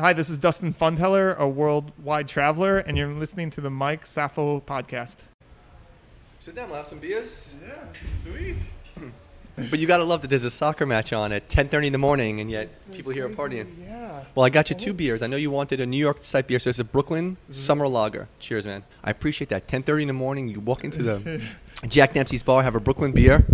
Hi, this is Dustin Pfundheller, a worldwide traveler, and you're listening to the Mike Safo podcast. Sit down, we'll have some beers. Yeah, sweet. But you gotta love that there's a soccer match on at 10:30 in the morning, and yet people here are partying. Yeah. Well, I got you two beers. I know you wanted a New York type beer, so it's a Brooklyn mm-hmm. Summer Lager. Cheers, man. I appreciate that. 10:30 in the morning, you walk into the Jack Dempsey's bar, have a Brooklyn beer.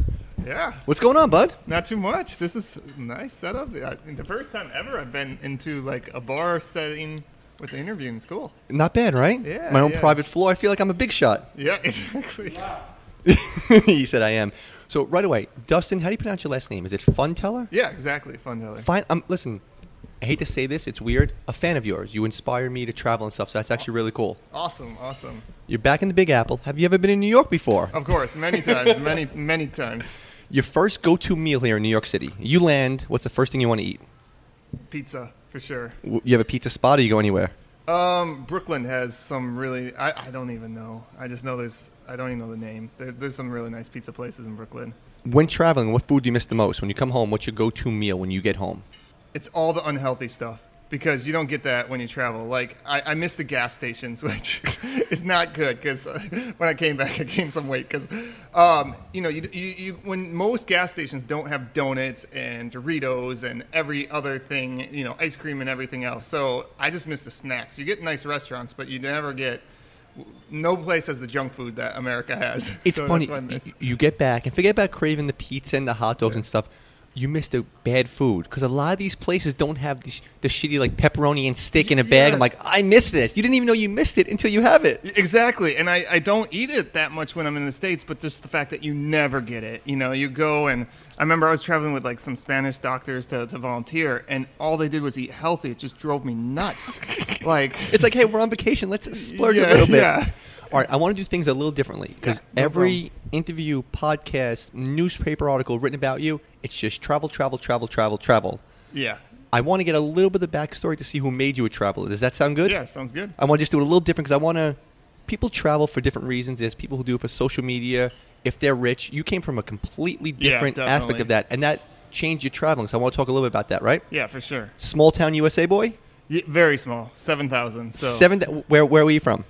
Yeah. What's going on, bud? Not too much. This is a nice setup. I the first time ever I've been into like a bar setting with an interview in school. Not bad, right? Yeah, My own yeah. private floor. I feel like I'm a big shot. Yeah, exactly. he said I am. So right away, Dustin, how do you pronounce your last name? Is it Pfundheller? Yeah, exactly. Pfundheller. Fine. Um, listen, I hate to say this, it's weird. A fan of yours. You inspire me to travel and stuff, so that's actually really cool. Awesome, awesome. You're back in the Big Apple. Have you ever been in New York before? Of course, many times, many, many times. Your first go-to meal here in New York City. You land. What's the first thing you want to eat? Pizza for sure. W- You have a pizza spot, or you go anywhere? Um, Brooklyn has some really. I, I don't even know. I just know there's. I don't even know the name. There, there's some really nice pizza places in Brooklyn. When traveling, what food do you miss the most? When you come home, what's your go-to meal when you get home? It's all the unhealthy stuff because you don't get that when you travel. Like I, I miss the gas stations, which is not good because when I came back, I gained some weight because, um, you know, you, you, you when most gas stations don't have donuts and Doritos and every other thing, you know, ice cream and everything else. So I just miss the snacks. You get nice restaurants, but you never get. No place has the junk food that America has. It's So funny. That's what I miss. You get back and forget about craving the pizza and the hot dogs and stuff. You missed the bad food because a lot of these places don't have these, the shitty like pepperoni and steak in a bag. I'm like, I miss this. You didn't even know you missed it until you have it. Exactly, and I, I don't eat it that much when I'm in the states, but just the fact that you never get it. You know, you go and I remember I was traveling with like some Spanish doctors to, to volunteer, and all they did was eat healthy. It just drove me nuts. like It's like, hey, we're on vacation. Let's splurge Yeah, a little bit. yeah. All right, I want to do things a little differently because Yeah, no every interview, podcast, newspaper article written about you, it's just travel, travel, travel, travel, travel. yeah, I want to get a little bit of the backstory to see who made you a traveler. Does that sound good? yeah, sounds good. I want to just do it a little different because I want to. People travel for different reasons. There's people who do it for social media. If they're rich, you came from a completely Yeah, different aspect of that, and that changed your traveling. So I want to talk a little bit about that, right? Yeah, for sure. Small town USA boy. Yeah, very small, seven thousand. So Seven. Where where were you from?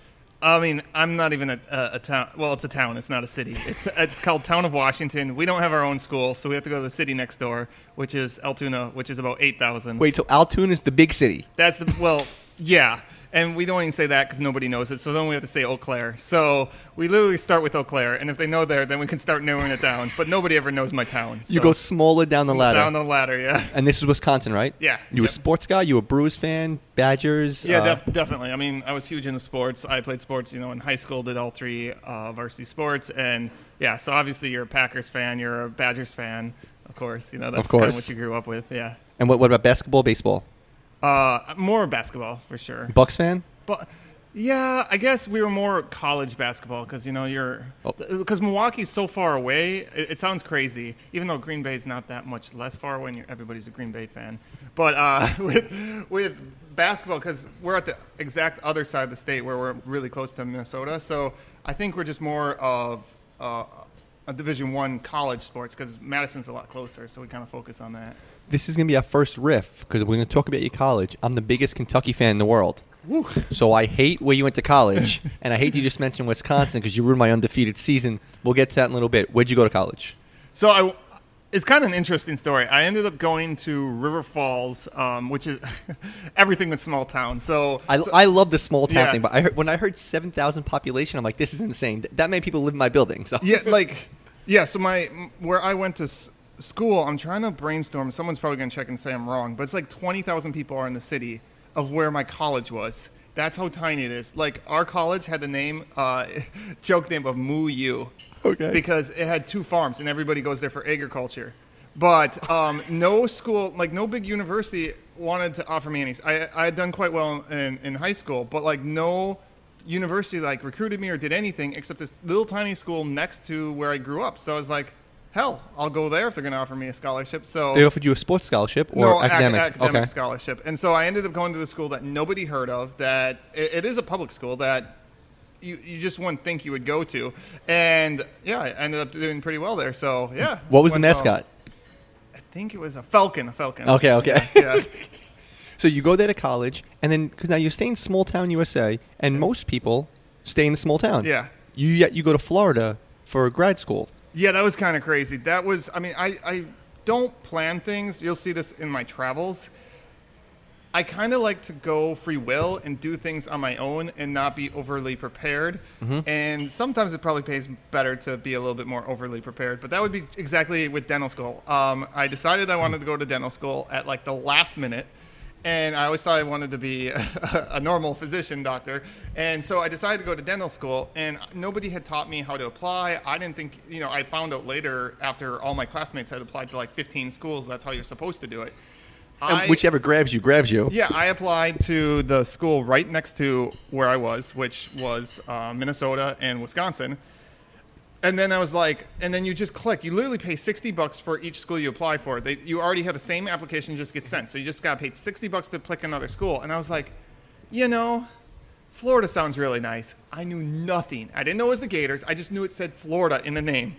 I mean, I'm not even a, a, a town. Well, it's a town. It's not a city. It's it's called Town of Washington. We don't have our own school, so we have to go to the city next door, which is Altoona, which is about eight thousand. Wait, so Altoona is the big city. That's the well, yeah. And we don't even say that because nobody knows it. So then we have to say Eau Claire. So we literally start with Eau Claire, and if they know there, then we can start narrowing it down. But nobody ever knows my town. You go smaller down the ladder. down the ladder. Yeah. and this is Wisconsin, right? Yeah, You a sports guy? You a Brewers fan? Badgers? Yeah, Uh, def- definitely. I mean, I was huge into sports. I played sports, you know, in high school. Did all three uh, varsity sports, and yeah. So obviously, you're a Packers fan. You're a Badgers fan, of course. You know, that's Of kind of course. what you grew up with. Yeah. and what, what about basketball, baseball? Uh, more basketball for sure. Bucks fan? But yeah, I guess we were more college basketball because you know you're Oh. because Milwaukee's so far away. It, it sounds crazy, even though Green Bay's not that much less far away. And everybody's a Green Bay fan, but uh, with with basketball because we're at the exact other side of the state where we're really close to Minnesota. So I think we're just more of uh, a Division One college sports because Madison's a lot closer. So we kind of focus on that. This is going to be our first riff because we're going to talk about your college. I'm the biggest Kentucky fan in the world. Woo. So I hate where you went to college, and I hate you just mentioned Wisconsin because you ruined my undefeated season. We'll get to that in a little bit. Where'd you go to college? So I, it's kind of an interesting story. I ended up going to River Falls, um, which is everything with small town. So, I, so- I love the small town Yeah. thing, but I heard, when I heard 7,000 population, I'm like, this is insane. That many people live in my building. So yeah, like yeah. So my where I went to school, I'm trying to brainstorm. Someone's probably gonna check and say I'm wrong, but it's like twenty thousand people are in the city of where my college was. That's how tiny it is. Like our college had the name, uh, joke name of Moo U. Okay. Because it had two farms and everybody goes there for agriculture. But um, no school, like no big university, wanted to offer me any. I, I had done quite well in, in high school, but like no university like recruited me or did anything except this little tiny school next to where I grew up. So I was like, hell, I'll go there if they're going to offer me a scholarship. So they offered you a sports scholarship or no, ac- academic? academic okay. scholarship. And so I ended up going to the school that nobody heard of. That it, it is a public school that you, you just wouldn't think you would go to. And yeah, I ended up doing pretty well there. So yeah. What was the went well. mascot? I think it was a falcon. A falcon. Okay, okay. Yeah. yeah. So you go there to college, and then because now you're staying in small town USA, and most people stay in the small town. Yeah. You yet you go to Florida for grad school. Yeah, that was kind of crazy. That was, I mean, I, I don't plan things. You'll see this in my travels. I kind of like to go free will and do things on my own and not be overly prepared. And sometimes it probably pays better to be a little bit more overly prepared. But that would be exactly with dental school. Um, I decided I wanted to go to dental school at like the last minute. And I always thought I wanted to be a, a normal physician doctor. And so I decided to go to dental school, and nobody had taught me how to apply. I didn't think, you know, I found out later after all my classmates had applied to like 15 schools, that's how you're supposed to do it. And I- whichever grabs you, grabs you. yeah, I applied to the school right next to where I was, which was uh, Minnesota and Wisconsin. And then I was like, and then you just click. You literally pay sixty bucks for each school you apply for. They, you already have the same application, just gets sent. So you just got to pay sixty bucks to pick another school. And I was like, you know, Florida sounds really nice. I knew nothing. I didn't know it was the Gators. I just knew it said Florida in the name.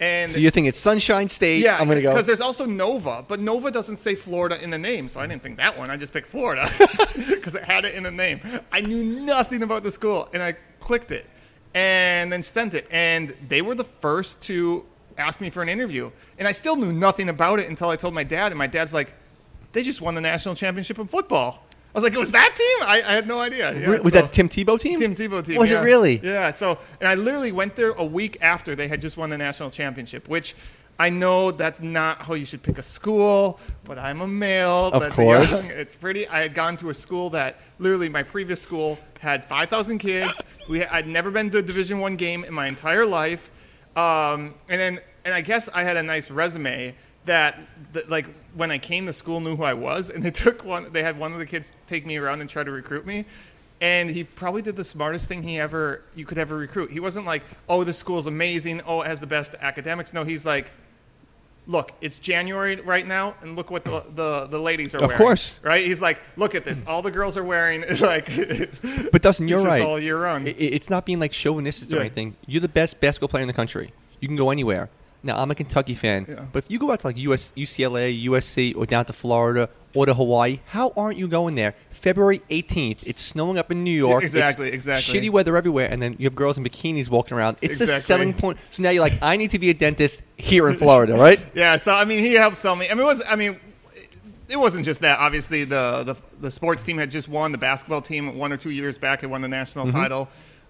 And So you think it's Sunshine State. yeah, I'm gonna go. because there's also Nova, but Nova doesn't say Florida in the name, so I didn't think that one. I just picked Florida because it had it in the name. I knew nothing about the school, and I clicked it, and then sent it, and they were the first to ask me for an interview, and I still knew nothing about it until I told my dad, and my dad's like, "They just won the national championship in football." I was like, "It was that team? I, I had no idea." Yeah, was so- that the Tim Tebow team? Tim Tebow team. Was yeah. it really? Yeah. So, and I literally went there a week after they had just won the national championship, which I know that's not how you should pick a school, but I'm a male. Of that's course. Young, it's pretty. I had gone to a school that literally my previous school had 5,000 kids. We I'd never been to a Division One game in my entire life, um, and then and I guess I had a nice resume that, that like when I came, the school knew who I was, and they took one. They had one of the kids take me around and try to recruit me. And he probably did the smartest thing he ever you could ever recruit. He wasn't like, "Oh, this school's amazing. Oh, it has the best academics." No, he's like, "Look, it's January right now, and look what the the, the ladies are Of wearing." Of course. right? He's like, "Look at this. All the girls are wearing like." But Dustin, you're right. all year round. I- I- it's not being like chauvinistic or anything. You're the best basketball player in the country. You can go anywhere. Now I'm a Kentucky fan, Yeah. but if you go out to like US, UCLA, USC, or down to Florida or to Hawaii, how aren't you going there? February 18th, it's snowing up in New York. It's exactly, exactly. Shitty weather everywhere, and then you have girls in bikinis walking around. It's a Exactly. selling point. So now you're like, I need to be a dentist here in Florida, right? Yeah, so I mean, he helped sell me. I mean, it was I mean, it wasn't just that. Obviously, the the, the sports team had just won. The basketball team one or two years back had won the national Mm-hmm. title,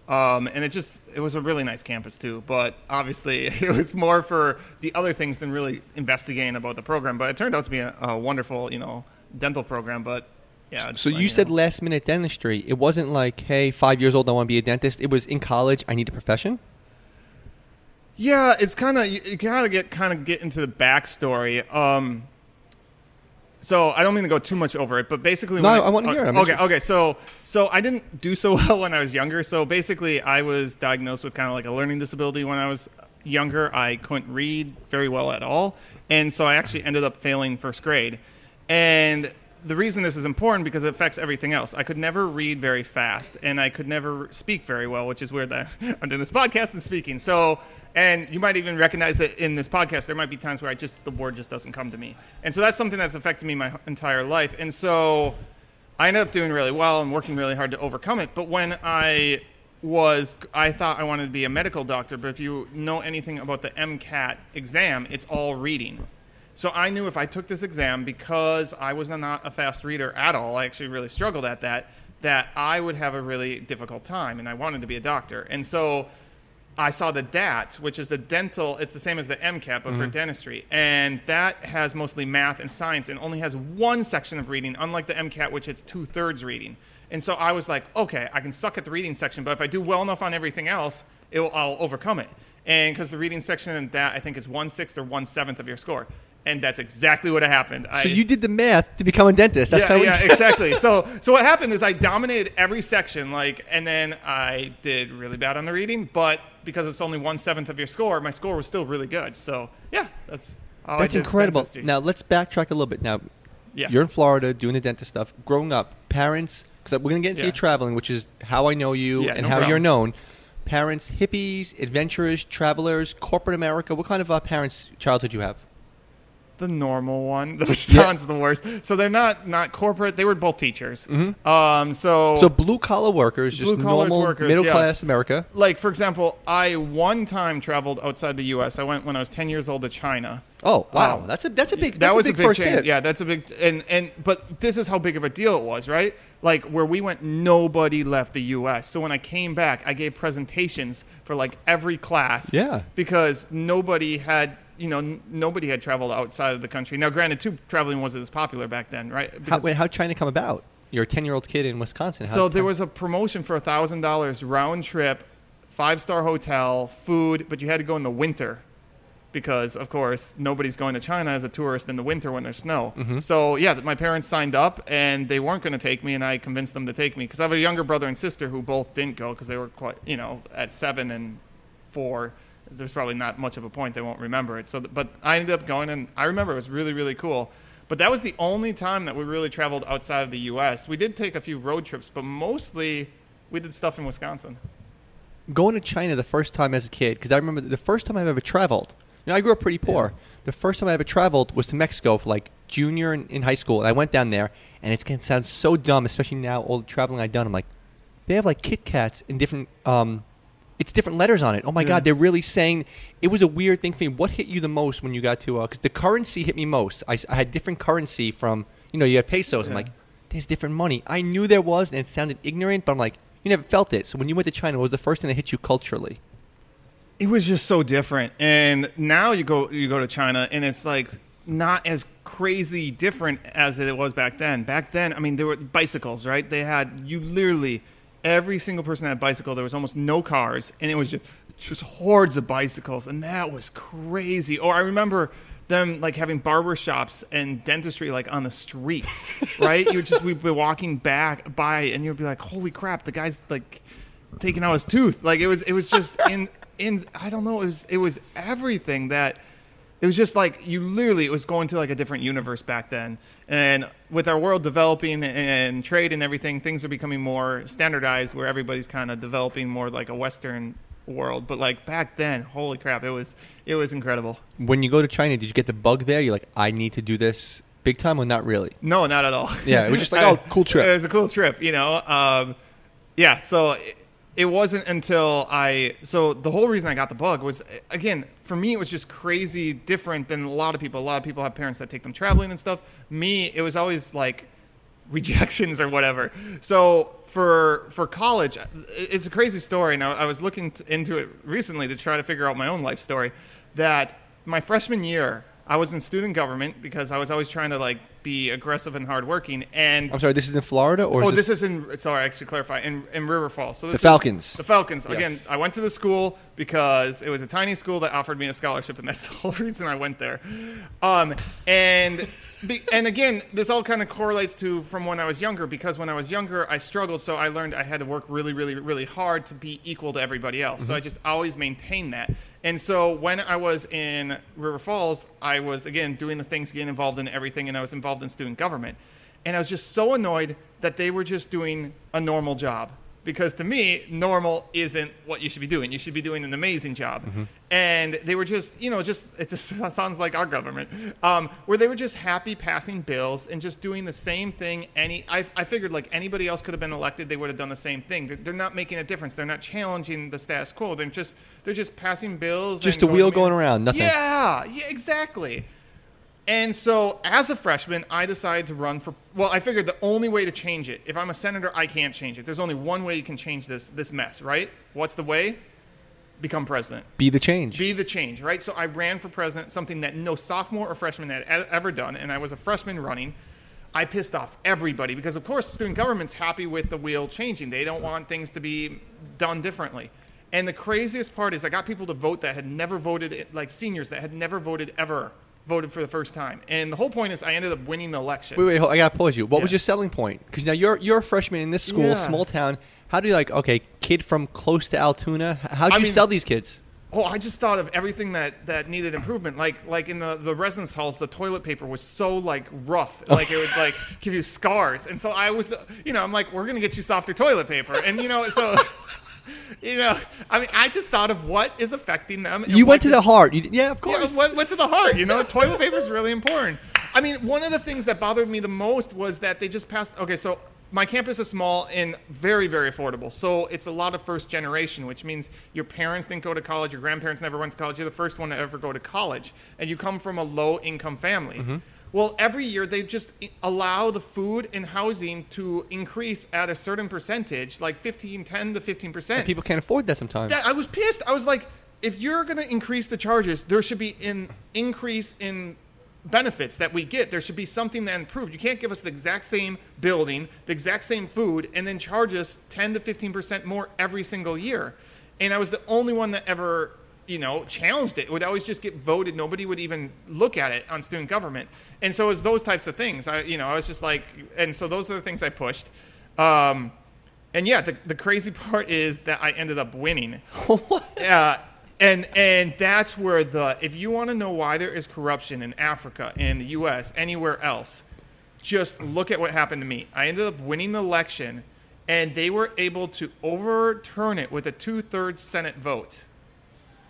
um, and it just it was a really nice campus too. But obviously, it was more for the other things than really investigating about the program. But it turned out to be a, a wonderful, you know, dental program. But yeah, So like, you said know. last minute dentistry. It wasn't like, hey, five years old, I want to be a dentist. It was in college, I need a profession. Yeah, it's kind of you, you kind of get kind of get into the backstory. Um, so I don't mean to go too much over it, but basically, No, when I wanna hear it. I'm Okay, interested. okay. So so I didn't do so well when I was younger. So basically, I was diagnosed with kind of like a learning disability when I was younger. I couldn't read very well at all, and so I actually ended up failing first grade. And the reason this is important because it affects everything else. I could never read very fast, and I could never speak very well, which is weird that I'm doing this podcast and speaking. So, and you might even recognize that in this podcast. There might be times where I just the word just doesn't come to me, and so that's something that's affected me my entire life. And so, I ended up doing really well and working really hard to overcome it. But when I was, I thought I wanted to be a medical doctor. But if you know anything about the MCAT exam, it's all reading. So I knew if I took this exam because I was not a fast reader at all, I actually really struggled at that, that I would have a really difficult time and I wanted to be a doctor. And so I saw the DAT, which is the dental, it's the same as the MCAT, but for mm-hmm. dentistry. And that has mostly math and science and only has one section of reading, unlike the MCAT, which it's two thirds reading. And so I was like, okay, I can suck at the reading section, but if I do well enough on everything else, it will, I'll overcome it. And because the reading section in that, I think, is one sixth or one seventh of your score. And that's exactly what happened. I, So you did the math to become a dentist. That's yeah, kind yeah, exactly. So, so what happened is I dominated every section, like, and then I did really bad on the reading, but because it's only one seventh of your score, my score was still really good. So, yeah, that's how I That's incredible. dentistry. Now let's backtrack a little bit. Now, Yeah. you're in Florida doing the dentist stuff. Growing up, parents, because we're gonna get into Yeah. your traveling, which is how I know you Yeah, and no how you're known. Parents, hippies, adventurers, travelers, corporate America. What kind of uh, parents' childhood you have? The normal one, which sounds the worst. So they're not not corporate. They were both teachers. Um, so So blue collar workers, just normal workers, middle yeah. class America. like for example, I one time traveled outside the U.S. I went when I was 10 years old to China. Oh wow, Um, that's a that's a big that that's was a big, first change. hit. Yeah, that's a big and and but this is how big of a deal it was, right? Like where we went, nobody left the U.S. So when I came back, I gave presentations for like every class. Yeah. because nobody had. You know, n- nobody had traveled outside of the country. Now, granted, too, traveling wasn't as popular back then, right? how, wait, how'd China come about? You're a ten year old kid in Wisconsin. so How'd- there was a promotion for thousand dollars round trip, five star hotel, food, but you had to go in the winter because, of course, nobody's going to China as a tourist in the winter when there's snow. Mm-hmm. So yeah, my parents signed up and they weren't going to take me, and I convinced them to take me because I have a younger brother and sister who both didn't go because they were quite, you know, at seven and four. There's probably not much of a point; they won't remember it. So, but I ended up going, and I remember it was really, really cool. But that was the only time that we really traveled outside of the U.S. We did take a few road trips, but mostly we did stuff in Wisconsin. going to China the first time as a kid because I remember the first time I've ever traveled. You know, I grew up pretty poor. The first time I ever traveled was to Mexico for like junior in, in high school, and I went down there, and it's gonna sound so dumb, especially now all the traveling I've done. I'm like, they have like Kit Kats in different, um, it's different letters on it. Oh my Yeah. God, they're really saying. It was a weird thing for me. What hit you the most when you got to? Uh, because the currency hit me most. I had different currency from you know you had pesos. I'm like, there's different money. I knew there was, and it sounded ignorant, but I'm like, you never felt it. So when you went to China, what was the first thing that hit you culturally? It was just so different. And now you go you go to China and it's like not as crazy different as it was back then. Back then, I mean, there were bicycles, right? They had you literally every single person had a bicycle. There was almost no cars, and it was just just hordes of bicycles, and that was crazy. Or I remember them like having barber shops and dentistry like on the streets, right? You would just we'd be walking back by, and you'd be like, "Holy crap!" The guy's like taking out his tooth. Like it was it was just in in I don't know, it was it was everything that it was just like you literally it was going to like a different universe back then. And with our world developing and trade and everything, things are becoming more standardized where everybody's kind of developing more like a western world. But like back then, holy crap, it was it was incredible. When you go to China, did you get the bug there? You're like, I need to do this big time, or not really? No, not at all. Yeah, it was just like, oh, cool trip. It was a cool trip, you know. Um, yeah, so it, it wasn't until I. So the whole reason I got the bug was, again, for me, it was just crazy different than a lot of people. A lot of people have parents that take them traveling and stuff. Me, it was always like rejections or whatever. So for for college, it's a crazy story. Now I was looking into it recently to try to figure out my own life story. That my freshman year, I was in student government because I was always trying to like be aggressive and hardworking. And I'm sorry, this is in Florida, or oh, is this is in sorry, I should clarify in in River Falls. So this The Falcons. the Falcons. Again, Yes. I went to the school because it was a tiny school that offered me a scholarship, and that's the whole reason I went there. Um, and be, and again, this all kind of correlates to from when I was younger because when I was younger, I struggled, so I learned I had to work really, really, really hard to be equal to everybody else. So I just always maintained that. And so when I was in River Falls, I was again doing the things, getting involved in everything, and I was involved in student government. And I was just so annoyed that they were just doing a normal job. Because to me, normal isn't what you should be doing. You should be doing an amazing job. And they were just, you know, just, it just sounds like our government, um, where they were just happy passing bills and just doing the same thing. Any, I, I figured like anybody else could have been elected, they would have done the same thing. They're, they're not making a difference. They're not challenging the status quo. They're just, they're just passing bills. Just a wheel going around, nothing. Yeah, yeah, exactly. And so, as a freshman, I decided to run for. Well, I figured the only way to change it, if I'm a senator, I can't change it. There's only one way you can change this this mess, right? What's the way? Become president. be the change. Be the change, right? So I ran for president, something that no sophomore or freshman had ever done, and I was a freshman running. I pissed off everybody because, of course, student government's happy with the wheel changing. They don't want things to be done differently. And the craziest part is I got people to vote that had never voted, like seniors that had never voted ever, voted for the first time. And the whole point is I ended up winning the election. Wait, wait, hold, I gotta pause you. What was your selling point? Because now you're you're a freshman in this school, Yeah. small town. How do you like? Okay, kid from close to Altoona. How'd I you mean- sell these kids? Oh, I just thought of everything that, that needed improvement. Like like in the, the residence halls, the toilet paper was so like rough, oh. like it would like give you scars. And so I was, the, you know, I'm like, we're gonna get you softer toilet paper, and you know, so you know, I mean, I just thought of what is affecting them. You went to the heart. You, yeah, of Yeah, course. went, went to the heart. You know, toilet paper is really important. I mean, one of the things that bothered me the most was that they just passed. Okay, so my campus is small and very, very affordable. So it's a lot of first generation, which means your parents didn't go to college, your grandparents never went to college. You're the first one to ever go to college, and you come from a low income family. Mm-hmm. Well, every year they just allow the food and housing to increase at a certain percentage, like 15, 10 to 15 percent. People can't afford that sometimes. That, I was pissed. I was like, if you're going to increase the charges, there should be an increase in benefits that we get. There should be something that improved. You can't give us the exact same building, the exact same food, and then charge us 10 to 15% more every single year. And I was the only one that ever, you know, challenged it. It would always just get voted. Nobody would even look at it on student government. And so it was those types of things. I, you know, I was just like, and so those are the things I pushed. Um, and yeah, the, the crazy part is that I ended up winning. Yeah, and and that's where the if you want to know why there is corruption in Africa, in the U.S., anywhere else, just look at what happened to me. I ended up winning the election, and they were able to overturn it with a two-thirds Senate vote.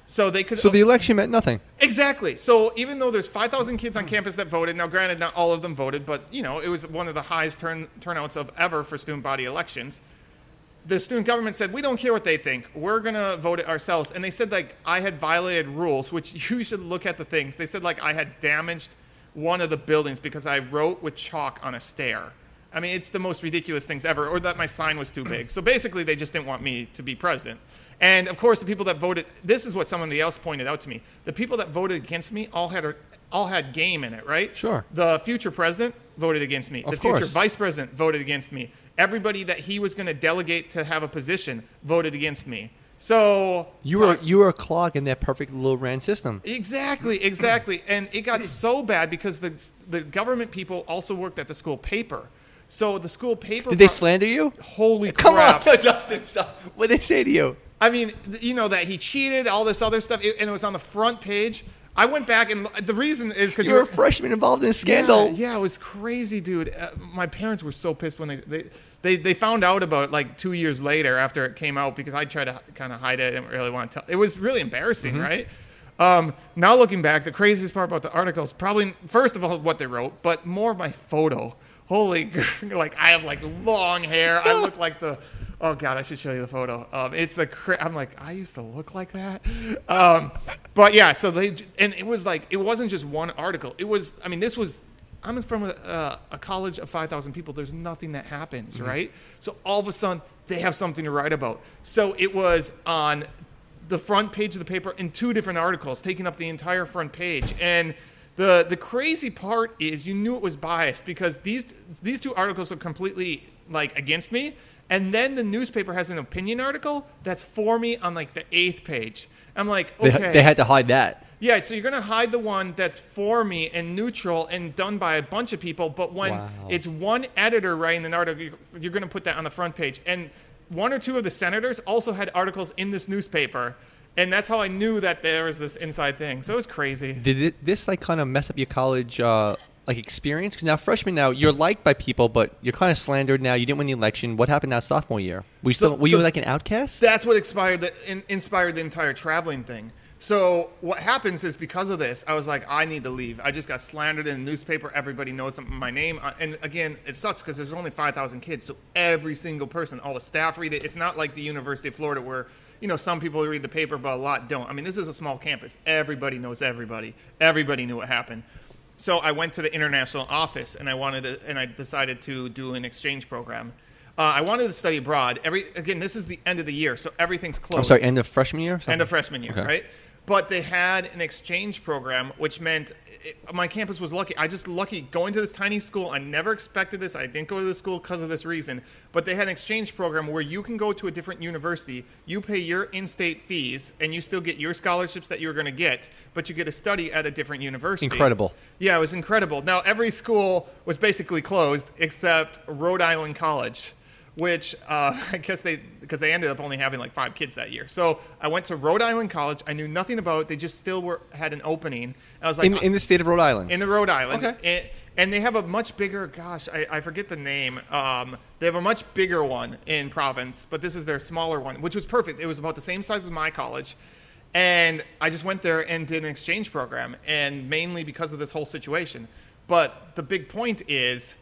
So they could so the election meant nothing. Exactly. So even though there's 5,000 kids on campus that voted, now granted, not all of them voted, but you know, it was one of the highest turn, turnouts of ever for student body elections. The student government said, we don't care what they think. We're going to vote it ourselves. And they said, like, I had violated rules, which you should look at the things. They said, like, I had damaged one of the buildings because I wrote with chalk on a stair. I mean, it's the most ridiculous things ever, or that my sign was too big. So basically, they just didn't want me to be president. And of course, the people that voted, this is what somebody else pointed out to me. The people that voted against me all had a, all had game in it, right? Sure. The future president voted against me. Of the future course. vice president voted against me. Everybody that he was going to delegate to have a position voted against me. So You were you were a clog in that perfect little ran system. Exactly, exactly. And it got so bad because the the government people also worked at the school paper. So the school paper. Did they slander you? Holy Come crap! on, Dustin. Stop. What did they say to you? I mean, you know that he cheated, all this other stuff, and it was on the front page. I went back and the reason is because You were a freshman involved in a scandal. Yeah, yeah, it was crazy, dude. Uh, my parents were so pissed when they, they they they found out about it like two years later after it came out because I tried to kind of hide it. I didn't really want to tell. It was really embarrassing, right? Um, now looking back, the craziest part about the article is probably first of all what they wrote, but more my photo. Holy, like I have like long hair. I look like the. Oh God, I should show you the photo. Um, it's the. Cra- I'm like I used to look like that. Um, but yeah, so they and it was like it wasn't just one article. It was. I mean, this was. I'm from a, uh, a college of 5,000 people. There's nothing that happens, right? So all of a sudden, they have something to write about. So it was on the front page of the paper in two different articles, taking up the entire front page. And the the crazy part is, you knew it was biased because these these two articles are completely like against me. And then the newspaper has an opinion article that's for me on like the eighth page. I'm like, They, okay. they had to hide that. Yeah, so you're going to hide the one that's for me and neutral and done by a bunch of people, but when Wow. it's one editor writing an article, you're, you're going to put that on the front page. And one or two of the senators also had articles in this newspaper, and that's how I knew that there was this inside thing. So it was crazy. Did it, this like kind of mess up your college uh, like experience? Because now freshman now you're liked by people, but you're kind of slandered now. You didn't win the election. What happened now sophomore year? Were you So- still were you like an outcast? That's what inspired the, in, inspired the entire traveling thing. So what happens is because of this, I was like, I need to leave. I just got slandered in the newspaper. Everybody knows my name, Uh, and again, it sucks because there's only five thousand kids. So every single person, all the staff read it. It's not like the University of Florida where you know some people read the paper, but a lot don't. I mean, this is a small campus. Everybody knows everybody. Everybody knew what happened. So I went to the international office, and I wanted to, and I decided to do an exchange program. Uh, I wanted to study abroad. Every again, this is the end of the year, so everything's closed I'm sorry, end of freshman year. end of freshman year, Okay. right? But they had an exchange program, which meant it, my campus was lucky. I just lucky going to this tiny school. I never expected this. I didn't go to this school because of this reason. But they had an exchange program where you can go to a different university, you pay your in-state fees, and you still get your scholarships that you were going to get, but you get to study at a different university. Incredible. Yeah, it was incredible. Now every school was basically closed except Rhode Island College, which uh, I guess they because they ended up only having like five kids that year. So I went to Rhode Island College. I knew nothing about it. They just still were had an opening. I was like, in, in the state of Rhode Island. in the Rhode Island. Okay. And, and they have a much bigger, gosh, I, I forget the name. Um, they have a much bigger one in Province, but this is their smaller one, which was perfect. It was about the same size as my college. And I just went there and did an exchange program, and mainly because of this whole situation. But the big point is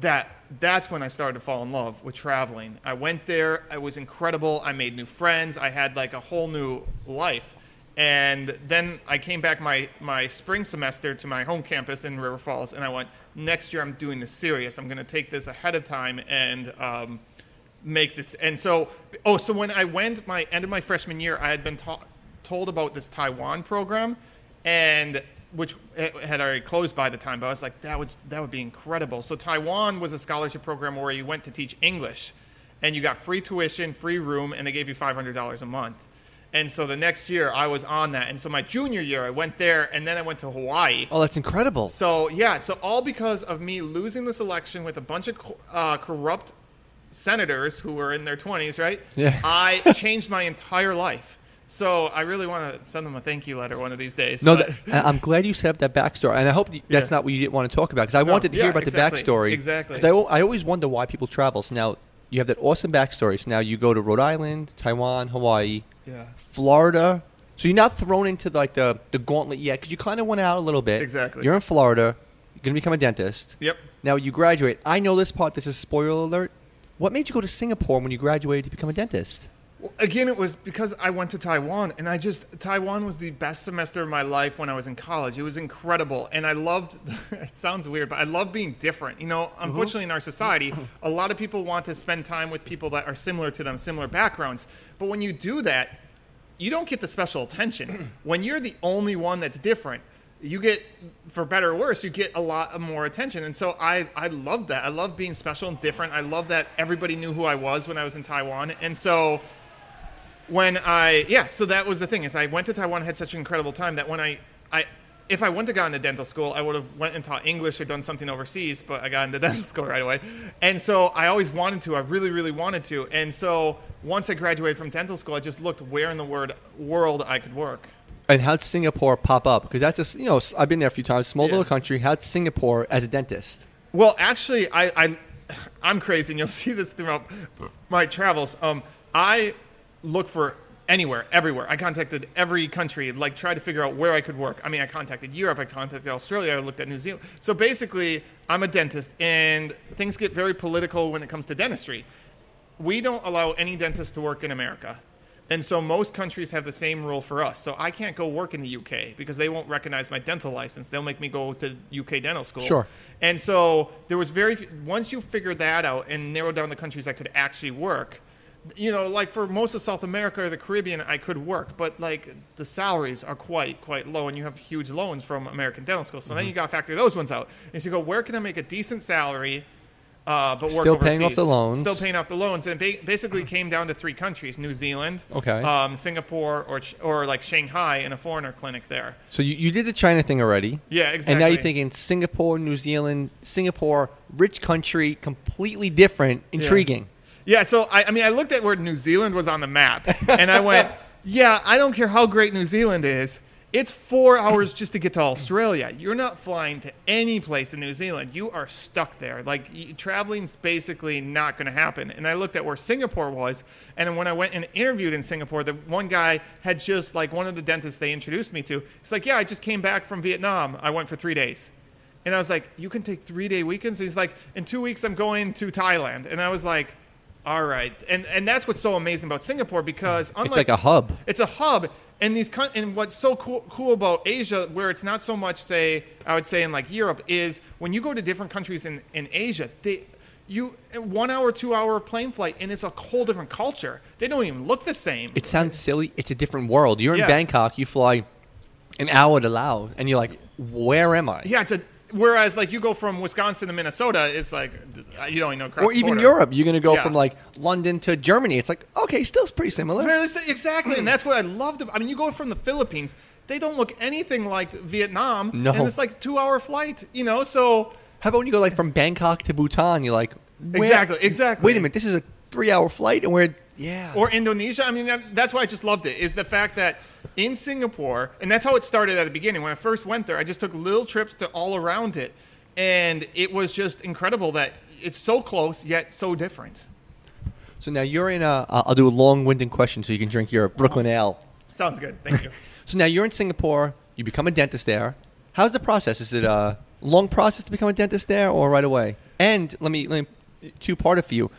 that that's when I started to fall in love with traveling. I went there, it was incredible. I made new friends, I had like a whole new life. And then I came back my, my spring semester to my home campus in River Falls, and I went, next year I'm doing this serious. I'm going to take this ahead of time and um, make this. And so, oh, so when I went my end of my freshman year, I had been ta- told about this Taiwan program, and which had already closed by the time. But I was like, that would that would be incredible. So Taiwan was a scholarship program where you went to teach English, and you got free tuition, free room, and they gave you five hundred dollars a month. And so the next year I was on that. And so my junior year I went there, and then I went to Hawaii. oh, that's incredible. So yeah, so all because of me losing this election with a bunch of uh, corrupt senators who were in their twenties, right? Yeah. I changed my entire life. So I really want to send them a thank you letter one of these days. No, that, I'm glad you set up that backstory, and I hope that's Yeah. not what you didn't want to talk about because I No, wanted to hear about exactly, the backstory. exactly. 'Cause I, I always wonder why people travel. So now you have that awesome backstory. So now you go to Rhode Island, Taiwan, Hawaii, yeah. Florida. So you're not thrown into like the the gauntlet yet because you kind of went out a little bit. Exactly. You're in Florida. You're gonna become a dentist. Yep. Now you graduate. I know this part. This is spoiler alert. What made you go to Singapore when you graduated to become a dentist? Well, again, it was because I went to Taiwan, and I just Taiwan was the best semester of my life when I was in college. It was incredible, and I loved. it sounds weird, but I love being different. You know, mm-hmm. unfortunately, in our society, a lot of people want to spend time with people that are similar to them, similar backgrounds. But when you do that, you don't get the special attention. when you're the only one that's different, you get, for better or worse, you get a lot more attention. And so I, I love that. I love being special and different. I love that everybody knew who I was when I was in Taiwan. And so when I yeah, so that was the thing is I went to Taiwan, had such an incredible time that when I I if I wouldn't have gone to dental school, I would have went and taught English or done something overseas, but I got into dental school right away. And so I always wanted to. I really, really wanted to. And so once I graduated from dental school, I just looked where in the word world I could work. And how'd Singapore pop up? Because that's a, you know I've been there a few times. Small Yeah. little country. How'd Singapore as a dentist? Well, actually, I, I I'm crazy, and you'll see this throughout my travels. Um, I look for anywhere, everywhere. I contacted every country, like try to figure out where I could work. I mean, I contacted Europe, I contacted Australia, I looked at New Zealand. So basically, I'm a dentist, and things get very political when it comes to dentistry. We don't allow any dentist to work in America. And so most countries have the same rule for us. So I can't go work in the UK because they won't recognize my dental license. They'll make me go to UK dental school. Sure. And so there was very once you figure that out and narrow down the countries I could actually work. You know, like for most of South America or the Caribbean, I could work, but like the salaries are quite quite low, and you have huge loans from American Dental School. So Mm-hmm. then you got to factor those ones out. And so you go, where can I make a decent salary? Uh, but work Still paying off the loans. Still paying off the loans, and ba- basically came down to three countries: New Zealand, Okay. um, Singapore, or Ch- or like Shanghai, in a foreigner clinic there. So you, you did the China thing already. Yeah, exactly. And now you're thinking Singapore, New Zealand, Singapore, rich country, completely different, intriguing. Yeah, so I, I mean, I looked at where New Zealand was on the map, and I went, yeah, I don't care how great New Zealand is. It's four hours just to get to Australia. You're not flying to any place in New Zealand. You are stuck there. Like y- traveling's basically not going to happen. And I looked at where Singapore was, and when I went and interviewed in Singapore, the one guy had just like one of the dentists they introduced me to. He's like, "Yeah, I just came back from Vietnam. I went for three days." And I was like, "You can take three day weekends?" He's like, "In two weeks, I'm going to Thailand." And I was like, "All right." And and that's what's so amazing about Singapore because unlike It's like a hub. it's a hub, and these and what's so cool, cool about Asia, where it's not so much say I would say in like Europe, is when you go to different countries in in Asia, they you one hour, two hour plane flight, and it's a whole different culture. They don't even look the same. It sounds silly. It's a different world. You're in Yeah. Bangkok. You fly an hour to Laos, and you're like, where am I? yeah, it's a whereas like you go from Wisconsin to Minnesota, it's like uh, you don't even know. across Or even. Europe. You're going to go Yeah. from like London to Germany. It's like, okay, still it's pretty similar. Exactly, and hmm. that's what I loved. About, I mean, you go from the Philippines; they don't look anything like Vietnam. No. and it's like two hour flight. You know, so How about when you go like from Bangkok to Bhutan? You're like, where- Exactly, exactly. Wait a minute, this is a three hour flight, and we're yeah. or Indonesia. I mean, that's why I just loved it. Is the fact that in Singapore, and that's how it started at the beginning. When I first went there, I just took little trips to all around it, and it was just incredible that it's so close yet so different. so now you're in a. I'll do a long winded question so you can drink your Brooklyn Ale. Sounds good. Thank you. So now you're in Singapore. You become a dentist there. How's the process? Is it a long process to become a dentist there, or right away? And let me, let me two part for you.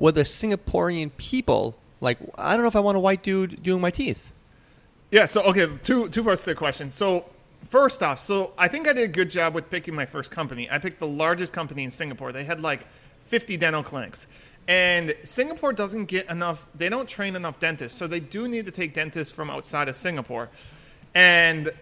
Were the Singaporean people like? I don't know if I want a white dude doing my teeth. Yeah. So okay, two two parts to the question. So first off, so I think I did a good job with picking my first company. I picked the largest company in Singapore. They had like 50 dental clinics. And Singapore doesn't get enough, they don't train enough dentists. So they do need to take dentists from outside of Singapore. And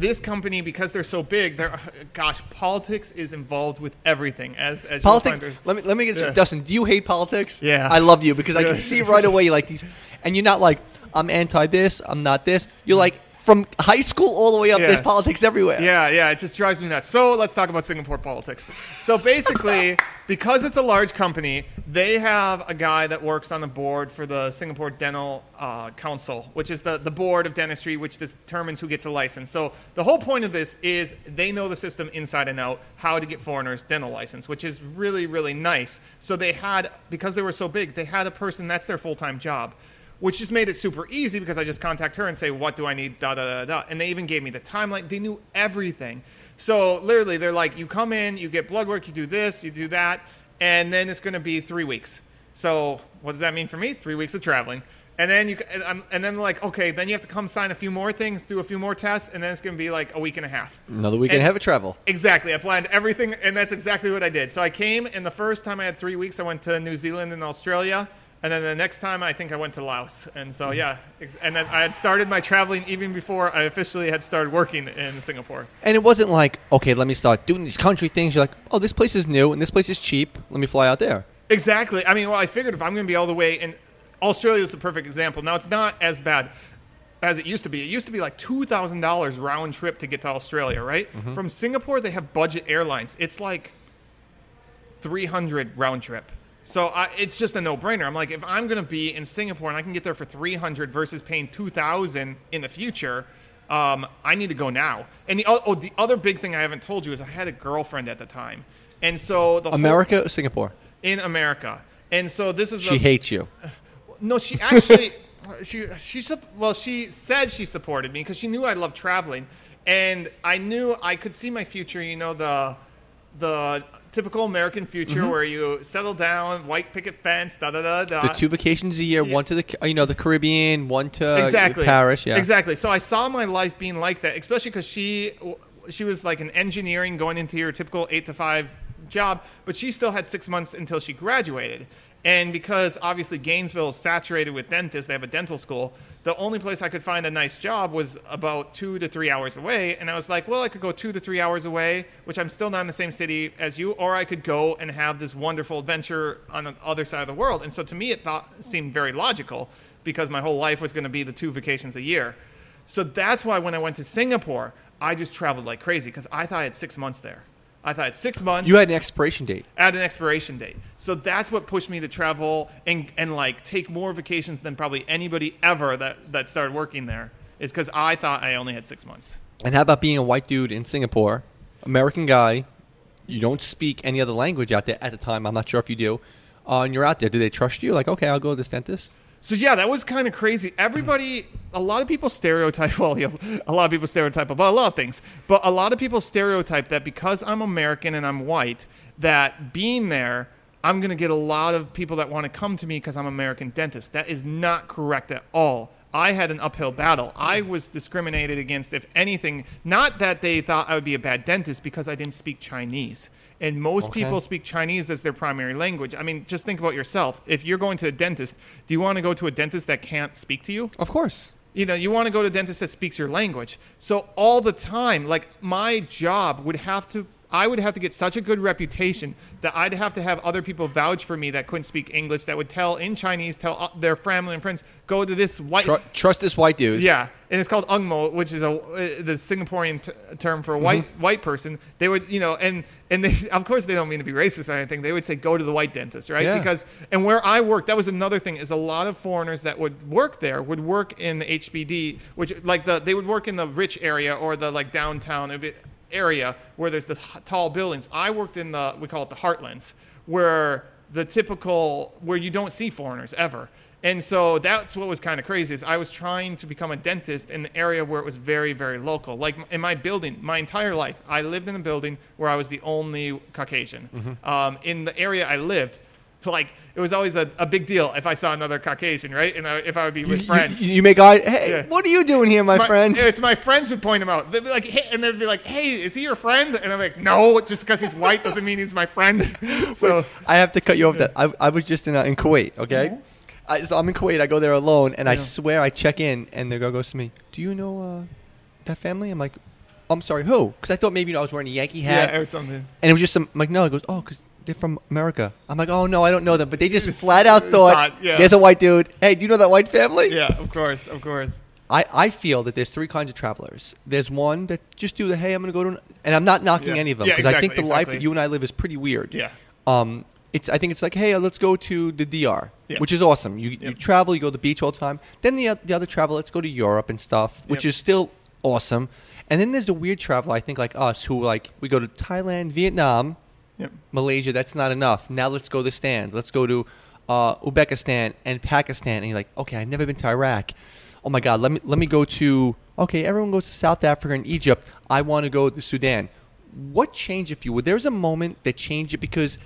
this company, because they're so big, they're, gosh, politics is involved with everything. As, as Politics. Let me let me get Yeah. Dustin. Do you hate politics? Yeah. I love you because I can see right away you like these, and you're not like I'm anti this, I'm not this. You're mm. like from high school all the way up. Yeah. There's politics everywhere. Yeah, yeah, it just drives me nuts. So let's talk about Singapore politics. So basically, because it's a large company, they have a guy that works on the board for the Singapore Dental uh, Council, which is the, the board of dentistry, which determines who gets a license. So the whole point of this is they know the system inside and out, how to get foreigners dental license, which is really, really nice. So they had, because they were so big, they had a person that's their full time job which just made it super easy because I just contact her and say, what do I need, da, da, da, da. And they even gave me the timeline. They knew everything. So literally, they're like, you come in, you get blood work, you do this, you do that, and then it's going to be three weeks. So what does that mean for me? Three weeks of traveling. And then you, and, and then like, okay, then you have to come sign a few more things, do a few more tests, and then it's going to be like a week and a half. Another weekend And- have a travel. Exactly. I planned everything, and that's exactly what I did. So I came, and the first time I had three weeks, I went to New Zealand and Australia. And then the next time, I think I went to Laos. And so, mm. yeah. And then I had started my traveling even before I officially had started working in Singapore. And it wasn't like, okay, let me start doing these country things. You're like, oh, this place is new and this place is cheap. Let me fly out there. Exactly. I mean, well, I figured if I'm going to be all the way in Australia is the perfect example. Now, it's not as bad as it used to be. It used to be like $2,000 round trip to get to Australia, right? Mm-hmm. From Singapore, they have budget airlines. It's like 300 round trip. So I, it's just a no-brainer. I'm like, if I'm going to be in Singapore and I can get there for 300 versus paying 2,000 in the future, um, I need to go now. And the, oh, the other big thing I haven't told you is I had a girlfriend at the time, and so the whole- America or Singapore? in America. And so this is She a, hates you. no, she actually she she well she said she supported me because she knew I loved traveling, and I knew I could see my future. You know the the typical American future Mm-hmm. where you settle down, white picket fence, da da da da. The two vacations a year, yeah. one to the you know the Caribbean, one to exactly Paris. Yeah, exactly so i saw my life being like that especially because she she was like an engineering going into your typical eight to five job but she still had six months until she graduated and because obviously gainesville is saturated with dentists they have a dental school the only place i could find a nice job was about two to three hours away and i was like well i could go two to three hours away which i'm still not in the same city as you or i could go and have this wonderful adventure on the other side of the world and so to me it thought seemed very logical because my whole life was going to be the two vacations a year. So that's why when I went to Singapore, I just traveled like crazy because I thought I had six months there. I thought six months you had an expiration date. I had an expiration date. So that's what pushed me to travel and, and like take more vacations than probably anybody ever that, that started working there is because I thought I only had six months. And how about being a white dude in Singapore, American guy? You don't speak any other language out there at the time. I'm not sure if you do. Uh, and you're out there. Do they trust you? Like, okay, I'll go to this dentist. So yeah, that was kind of crazy. Mm-hmm. Everybody, a lot of people stereotype. Well, a lot of people stereotype about a lot of things, but a lot of people stereotype that because I'm American and I'm white, that being there, I'm gonna get a lot of people that want to come to me because I'm American dentist. That is not correct at all. I had an uphill battle. I mm-hmm. was discriminated against, if anything. Not that they thought I would be a bad dentist because I didn't speak Chinese. And most Okay. people speak Chinese as their primary language. I mean, just think about yourself. If you're going to a dentist, do you want to go to a dentist that can't speak to you? Of course. You know, you want to go to a dentist that speaks your language. So all the time, like my job would have to I would have to get such a good reputation that I'd have to have other people vouch for me that couldn't speak English that would tell in Chinese, tell uh, their family and friends, go to this white. Tru- trust this white dude. Yeah, and it's called ang moh, which is a uh, the Singaporean t- term for a white Mm-hmm. white person. They would, you know, and and they, of course they don't mean to be racist or anything. They would say go to the white dentist, right? Yeah. Because and where I worked, that was another thing is a lot of foreigners that would work there would work in the CBD, which like the they would work in the rich area or the like downtown a bit- area where there's the tall buildings. I worked in the we call it the heartlands, where the typical where you don't see foreigners ever. And so that's what was kind of crazy is I was trying to become a dentist in the area where it was very, very local. Like in my building, my entire life, I lived in a building where I was the only Caucasian. Um, in the area I lived, like it was always a, a big deal if I saw another Caucasian, right? And I, if I would be with You- friends. You, you make eye. Hey, Yeah. what are you doing here, my, My- friend? It's my friends would point him out. They'd be like, hey, and they'd be like, "Hey, is he your friend?" And I'm like, "No, just because he's white doesn't mean he's my friend." so I have to cut you off. That I, I was just in uh, in Kuwait. Okay, Mhm. I, so I'm in Kuwait. I go there alone, and I swear I check in, and the girl goes to me, "Do you know uh, that family?" I'm like, "I'm sorry, who?" Because I thought maybe you know, I was wearing a Yankee hat, yeah, or something. and it was just some. I'm like, no, it goes, "Oh, because they're from America." I'm like, "Oh no, I don't know them," but they just flat out thought, Thought, yeah. "There's a white dude. Hey, do you know that white family?" Yeah, of course, of course. I, I feel that there's three kinds of travelers. There's one that just do the hey, I'm going to go to, an, and I'm not knocking Yeah. any of them Yeah, because I think the exactly, life that you and I live is pretty weird. Yeah. Um, it's I think it's like hey, let's go to the DR, which is awesome. You you travel, you go to the beach all the time. Then the the other travel, let's go to Europe and stuff, which Yep. is still awesome. And then there's the weird travel. I think like us who like we go to Thailand, Vietnam, Yep. Malaysia. That's not enough. Now let's go to the stands. Let's go to uh, Uzbekistan and Pakistan. And you're like, okay, I've never been to Iraq. Oh my God, let me let me go to. Okay, everyone goes to South Africa and Egypt. I want to go to Sudan. What changed if you were there's a moment that changed it because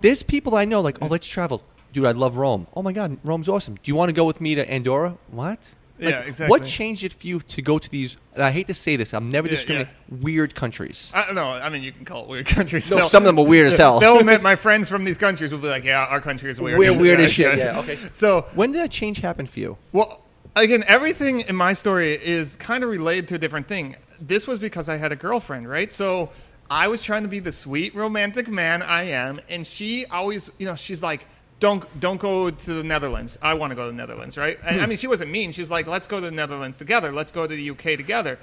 there's people I know like, oh, let's travel. Dude, I love Rome. Oh my God, Rome's awesome. Do you want to go with me to Andorra? What? Like, Yeah, exactly. What changed it for you to go to these? And I hate to say this, I'm never Yeah, discriminating. Weird countries. I don't know. I mean, you can call it weird countries. No, They'll- some of them are weird as hell. They'll admit my friends from these countries will be like, "Yeah, our country is weird." We're weird as shit. yeah. Yeah. Okay. So When did that change happen for you? Well, again, everything in my story is kind of related to a different thing. This was because I had a girlfriend, right? So I was trying to be the sweet romantic man I am, and she always, you know, she's like, "Don't don't go to the Netherlands. I want to go to the Netherlands, right?" And, I hmm. mean, she wasn't mean. She's like, "Let's go to the Netherlands together. Let's go to the UK together."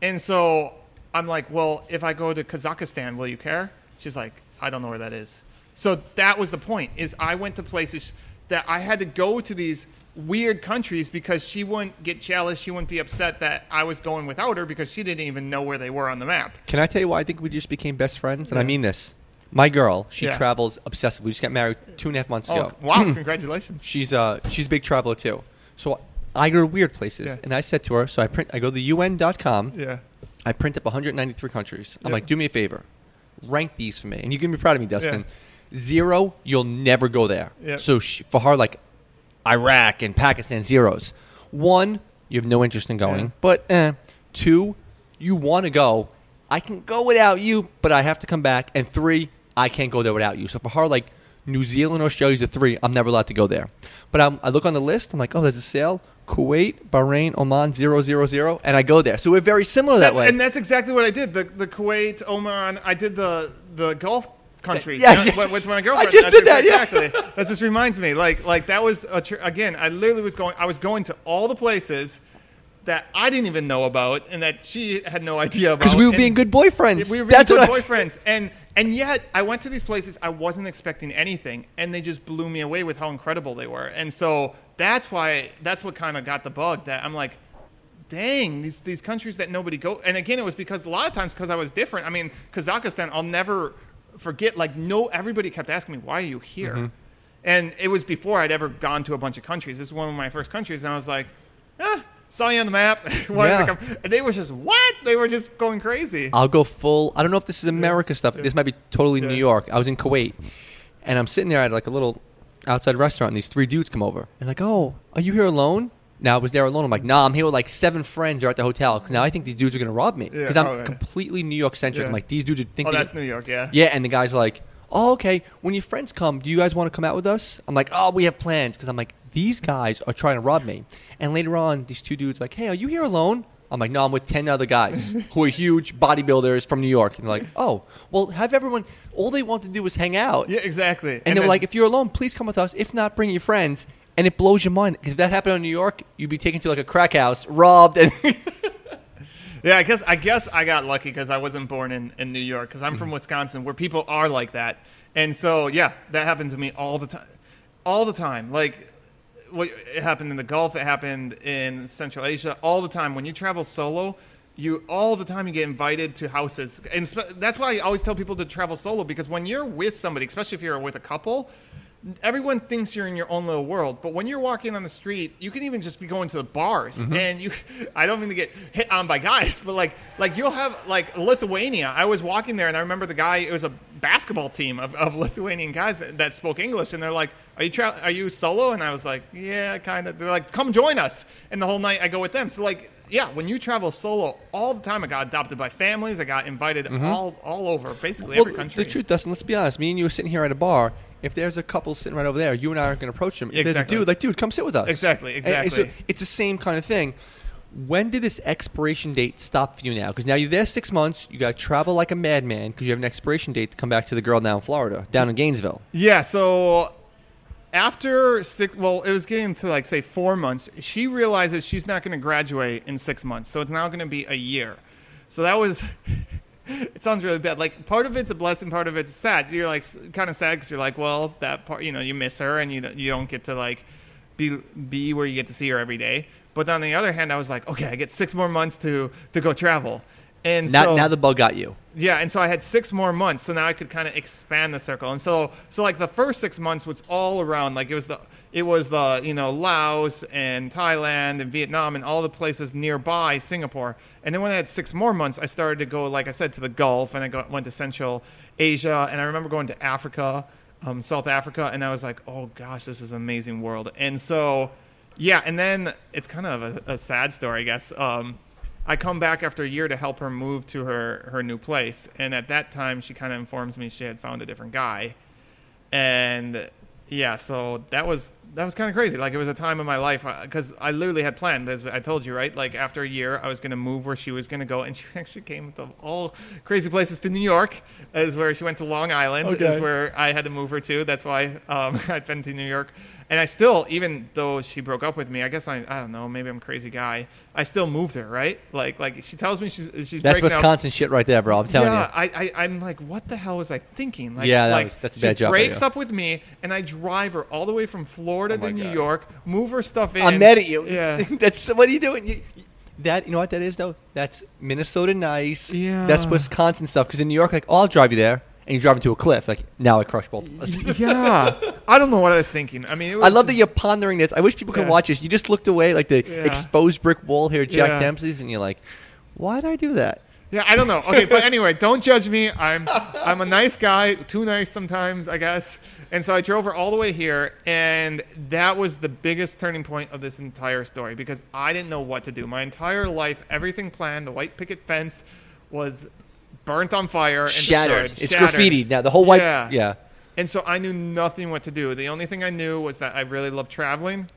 And so I'm like, "Well, if I go to Kazakhstan, will you care?" She's like, "I don't know where that is." So that was the point. Is I went to places that I had to go to these weird countries because she wouldn't get jealous. She wouldn't be upset that I was going without her because she didn't even know where they were on the map. Can I tell you why I think we just became best friends? And I mean this. My girl, she Yeah. travels obsessively. We just got married two and a half months Oh, ago. wow! Congratulations. She's uh she's a big traveler too. So I go to weird places, Yeah. and I said to her, so I print. I go to the UN.com. Yeah. I print up 193 countries. I'm Yeah. like, do me a favor, rank these for me, and you can be proud of me, Dustin. Zero, you'll never go there. Yeah. So she, for her, like Iraq and Pakistan, zeros. One, you have no interest in going, Yeah. but eh. Two, you want to go. I can go without you, but I have to come back. And three, I can't go there without you. So for her, like New Zealand, or Australia's a three. I'm never allowed to go there. But I'm, I look on the list. I'm like, oh, there's a sale. Kuwait, Bahrain, Oman, zero, zero, zero, and I go there. So we're very similar that, That- way. And that's exactly what I did. The the Kuwait, Oman. I did the the Gulf countries. Yes, you know, yes, with- my I girlfriend. just That's did that, yeah. Exactly. that just reminds me. Like like that was a tr- again. I literally was going. I was going to all the places that I didn't even know about, and that she had no idea about. Because we were And- being good boyfriends. we were That's good what boyfriends, and and yet I went to these places I wasn't expecting anything, and they just blew me away with how incredible they were. And so that's why that's what kind of got the bug. That I'm like, dang, these these countries that nobody go. And again, it was because a lot of times because I was different. I mean, Kazakhstan, I'll never forget. Like, no, everybody kept asking me, why are you here? Mm-hmm. And it was before I'd ever gone to a bunch of countries. This is one of my first countries, and I was like, ah. Saw you on the map. Yeah. And they were just what? They were just going crazy. I'll go full. I don't know if this is America stuff. This might be totally Yeah. New York. I was in Kuwait, and I'm sitting there at like a little outside restaurant, and these three dudes come over, and like, "Oh, are you here alone?" Now I was there alone. I'm like, "Nah, I'm here with like seven friends. They're at the hotel." 'Cause now I think these dudes are gonna rob me Yeah, because I'm probably. completely New York centric. Yeah. Like, these dudes are Oh, thinking. that's New York, yeah. Yeah, and the guy's like, "Oh, okay. When your friends come, do you guys want to come out with us?" I'm like, "Oh, we have plans." Because I'm like, these guys are trying to rob me. And later on, these two dudes like, "Hey, are you here alone?" I'm like, no, I'm with 10 other guys who are huge bodybuilders from New York. And they're like, oh, well, have everyone, all they want to do is hang out. Yeah, exactly. And, they're like, if you're alone, please come with us. If not, bring your friends. And it blows your mind. Because if that happened in New York, you'd be taken to like a crack house, robbed. And Yeah, I guess I guess I got lucky because I wasn't born in, in New York because I'm from Mm-hmm. Wisconsin where people are like that, and so yeah, that happened to me all the time, all the time. Like, what it happened in the Gulf, it happened in Central Asia, all the time. When you travel solo, you all the time you get invited to houses, and that's why I always tell people to travel solo because when you're with somebody, especially if you're with a couple. Everyone thinks you're in your own little world, but when you're walking on the street, you can even just be going to the bars, mm-hmm. and you. I don't mean to get hit on by guys, but like, like you'll have like Lithuania. I was walking there, and I remember the guy. It was a basketball team of, of Lithuanian guys that spoke English, and they're like, "Are you tra- are you solo?" And I was like, "Yeah, kind of." They're like, "Come join us," and the whole night I go with them. So like, yeah, when you travel solo all the time, I got adopted by families. I got invited mm-hmm. all all over, basically every country. The truth, Dustin, let's be honest. Me and you are sitting here at a bar. If there's a couple sitting right over there, you and I aren't going to approach them. If there's a dude, like, dude, come sit with us. Exactly, And- and so exactly. it's the same kind of thing. When did this expiration date stop for you now? Because now you're there six months. You got to travel like a madman because you have an expiration date to come back to the girl down in Florida, down in Gainesville. Yeah, so after six, well, it was getting to like say four months. She realizes she's not going to graduate in six months, so it's now going to be a year. So that was. it sounds really bad. Like part of it's a blessing, part of it's sad. You're like kind of sad because you're like, well, that part, you know, you miss her and you you don't get to like be be where you get to see her every day. But on the other hand, I was like, okay, I get six more months to to go travel. And Now, so, now the bug got you. Yeah, and so I had six more months, so now I could kind of expand the circle. And so, so like the first six months was all around, like it was the, it was the, you know, Laos and Thailand and Vietnam and all the places nearby Singapore. And then when I had six more months, I started to go, like I said, to the Gulf, and I went to Central Asia, and I remember going to Africa, um, South Africa, and I was like, oh gosh, this is an amazing world. And so, yeah, and then it's kind of a, a sad story, I guess. Um, I come back after a year to help her move to her, her new place. And at that time, she kind of informs me she had found a different guy. And yeah, so that was that was kind of crazy. Like it was a time in my life because I literally had planned, as I told you, right? Like after a year, I was going to move where she was going to go, and she actually came to all crazy places to New York, is where she went to Long Island, Okay. is where I had to move her to. That's why um, I'd been to New York, and I still, even though she broke up with me, I guess I I don't know, maybe I'm a crazy guy. I still moved her, right? Like like she tells me she's she's That's breaking up Wisconsin shit right there, bro. I'm telling yeah, you. I, I, I'm like, what the hell was I thinking? Like, Yeah, that like, was- that's a she bad job by breaks up with me, and I drive her all the way from Florida Oh to New God. York, move her stuff in. I'm mad at you. Yeah. That's what are you doing? You, that you know what that is though? That's Minnesota nice. Yeah. That's Wisconsin stuff. Because in New York, like, oh, I'll drive you there, and you drive into a cliff. Like now, I crush both of us. yeah, I don't know what I was thinking. I mean, it was, I love that you're pondering this. I wish people could Yeah. watch this. You just looked away like the Yeah. exposed brick wall here, at Jack Yeah. Dempsey's, and you're like, why did I do that? Yeah, I don't know. Okay, but anyway, don't judge me. I'm I'm a nice guy, too nice sometimes, I guess. And so I drove her all the way here, and that was the biggest turning point of this entire story because I didn't know what to do. My entire life, everything planned, the white picket fence was burnt on fire and Shattered. destroyed. It's Shattered. graffiti now. The whole white. Yeah. Yeah. And so I knew nothing what to do. The only thing I knew was that I really loved traveling.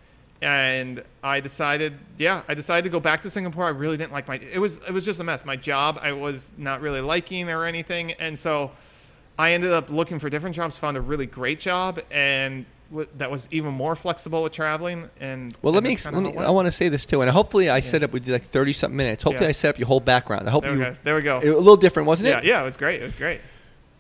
And I decided, yeah, I decided to go back to Singapore. I really didn't like my it was it was just a mess. My job I was not really liking or anything. And so I ended up looking for different jobs, found a really great job and w- that was even more flexible with traveling and Well, let and me. Ex- let me I want to say this too, and hopefully I set up with like thirty something minutes. Hopefully Yeah. I set up your whole background. I hope there you. we. There we go. A little different, wasn't yeah, it? yeah, it was great. It was great.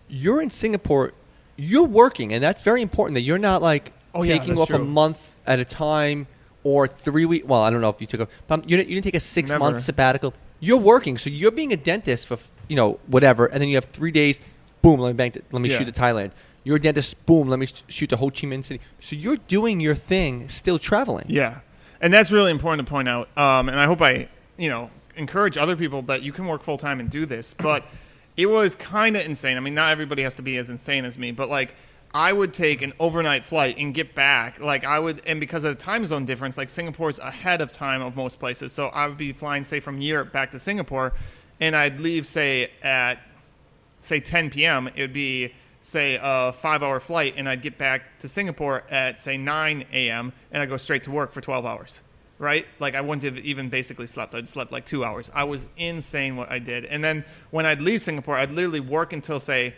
You're in Singapore. You're working, and that's very important. That you're not like Oh, yeah, taking off a month at a time or three week. Well, I don't know if you took a. But you didn't, you didn't take a six Never. month sabbatical. You're working, so you're being a dentist for you know whatever, and then you have three days. Boom, let me bank. It, Let me Yeah. shoot to Thailand. You're a dentist. Boom, let me sh- shoot to Ho Chi Minh City. So you're doing your thing, still traveling. Yeah, and that's really important to point out. Um, and I hope I, you know, encourage other people that you can work full time and do this. But it was kind of insane. I mean, not everybody has to be as insane as me, but like I would take an overnight flight and get back. Like I would, and because of the time zone difference, like Singapore's ahead of time of most places, so I would be flying, say, from Europe back to Singapore, and I'd leave, say, at say 10 p.m. It would be say a five-hour flight, and I'd get back to Singapore at say 9 a.m. and I go straight to work for 12 hours. right? Like I wouldn't have even basically slept. I'd slept like two hours. I was insane what I did. And then when I'd leave Singapore, I'd literally work until say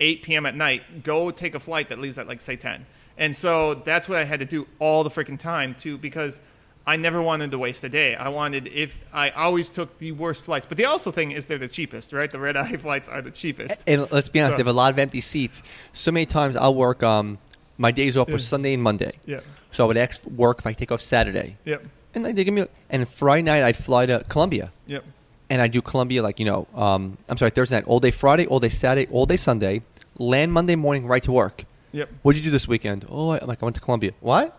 8 p.m. at night, go take a flight that leaves at like say 10. And so that's what I had to do all the freaking time too, because I never wanted to waste a day. I wanted if I always took the worst flights. But the also thing is they're the cheapest, right? The red eye flights are the cheapest. And let's be honest, So- they have a lot of empty seats. So many times I'll work. Um, my days off were Sunday and Monday. Yeah. So I would ask work if I take off Saturday. Yep. And they give me. And Friday night I'd fly to Colombia. Yep. and I do Colombia like you know, um, I'm sorry, Thursday night, all day Friday, all day Saturday, all day Sunday, land Monday morning, right to work. Yep. What'd you do this weekend? Oh, I, I'm like I went to Colombia. What?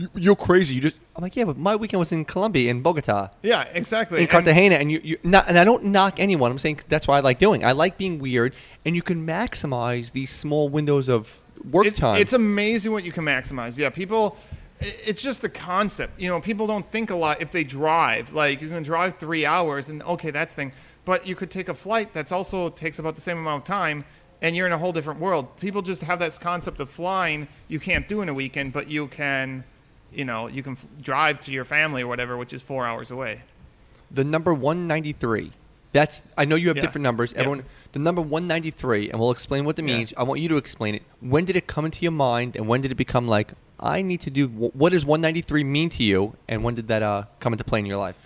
You- You're crazy. You just. I'm like, yeah, but my weekend was in Colombia, in Bogota, Yeah, exactly. in And- Cartagena, and you, you not, and I don't knock anyone. I'm saying that's what I like doing. I like being weird, and you can maximize these small windows of work It- time. It's amazing what you can maximize. Yeah, people. i- It's just the concept. You know, people don't think a lot if they drive. Like you can drive three hours, and okay, that's thing. But you could take a flight that's also takes about the same amount of time, and you're in a whole different world. People just have this concept of flying. You can't do in a weekend, but you can. You know, you can f- drive to your family or whatever, which is four hours away. the number 193. That's I know you have Yeah. different numbers. Yeah. Everyone, the number 193, and we'll explain what it Yeah. means. I want you to explain it. When did it come into your mind, and when did it become like I need to do? What does 193 mean to you, and when did that uh, come into play in your life?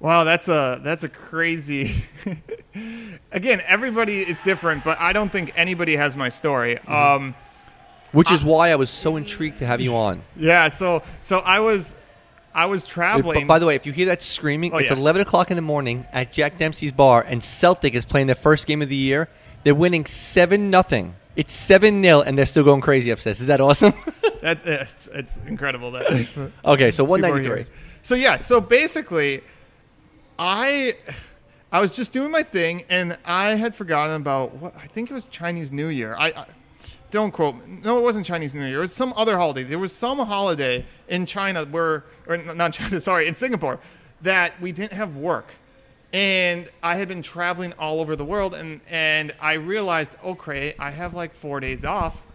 Wow, that's a that's a crazy. Again, everybody is different, but I don't think anybody has my story. Mm-hmm. Um, Which is why I was so intrigued to have you on. yeah, so so I was I was But traveling. by the way, if you hear that screaming, Oh, it's yeah. 11 o'clock in the morning at Jack Dempsey's bar, and Celtic is playing their first game of the year. They're winning seven nothing. It's seven 0 and they're still going crazy upstairs. Is that awesome? that, it's, it's incredible that. okay, so people are 193. So yeah, so basically, I I was just doing my thing, and I had forgotten about what I think it was Chinese New Year. I, I don't quote. me. No, it wasn't Chinese New Year. It was some other holiday. There was some holiday in China where, or not China, sorry, in Singapore, that we didn't have work. And I had been traveling all over the world, and, and I realized, okay, I have like four days off,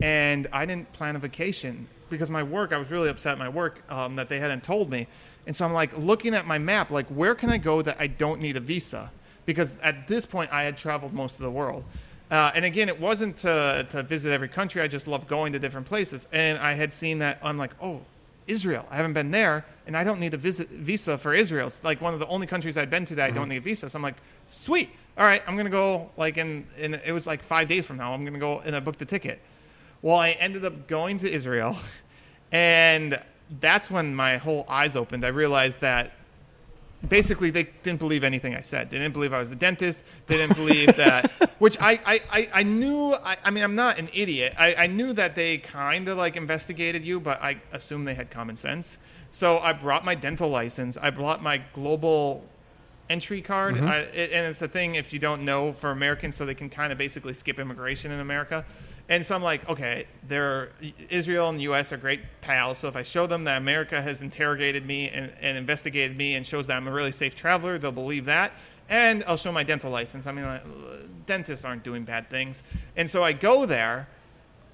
and I didn't plan a vacation because my work, I was really upset at my work um, that they hadn't told me. And so I'm like looking at my map, like, where can I go that I don't need a visa? Because at this point, I had traveled most of the world. Uh, and again, it wasn't to, to visit every country. I just loved going to different places. And I had seen that, I'm like, oh, Israel. I haven't been there, and I don't need a visit, visa for Israel. It's like one of the only countries I've been to that I don't need a visa. So I'm like, sweet. All right, I'm gonna go. Like in, in it was like five days from now. I'm gonna go and I booked the ticket. Well, I ended up going to Israel, and that's when my whole eyes opened. I realized that basically they didn't believe anything I said. They didn't believe I was a dentist. They didn't believe that, which I, I, I, I knew. I, I mean, I'm not an idiot. I, I knew that they kind of like investigated you, but I assumed they had common sense. So I brought my dental license. I brought my global entry card. Mm-hmm. I, it, and it's a thing if you don't know for Americans, so they can kind of basically skip immigration in America. And so I'm like, okay, they're Israel and the U.S. are great pals. So if I show them that America has interrogated me and, and investigated me and shows that I'm a really safe traveler, they'll believe that. And I'll show my dental license. I mean, like, dentists aren't doing bad things. And so I go there,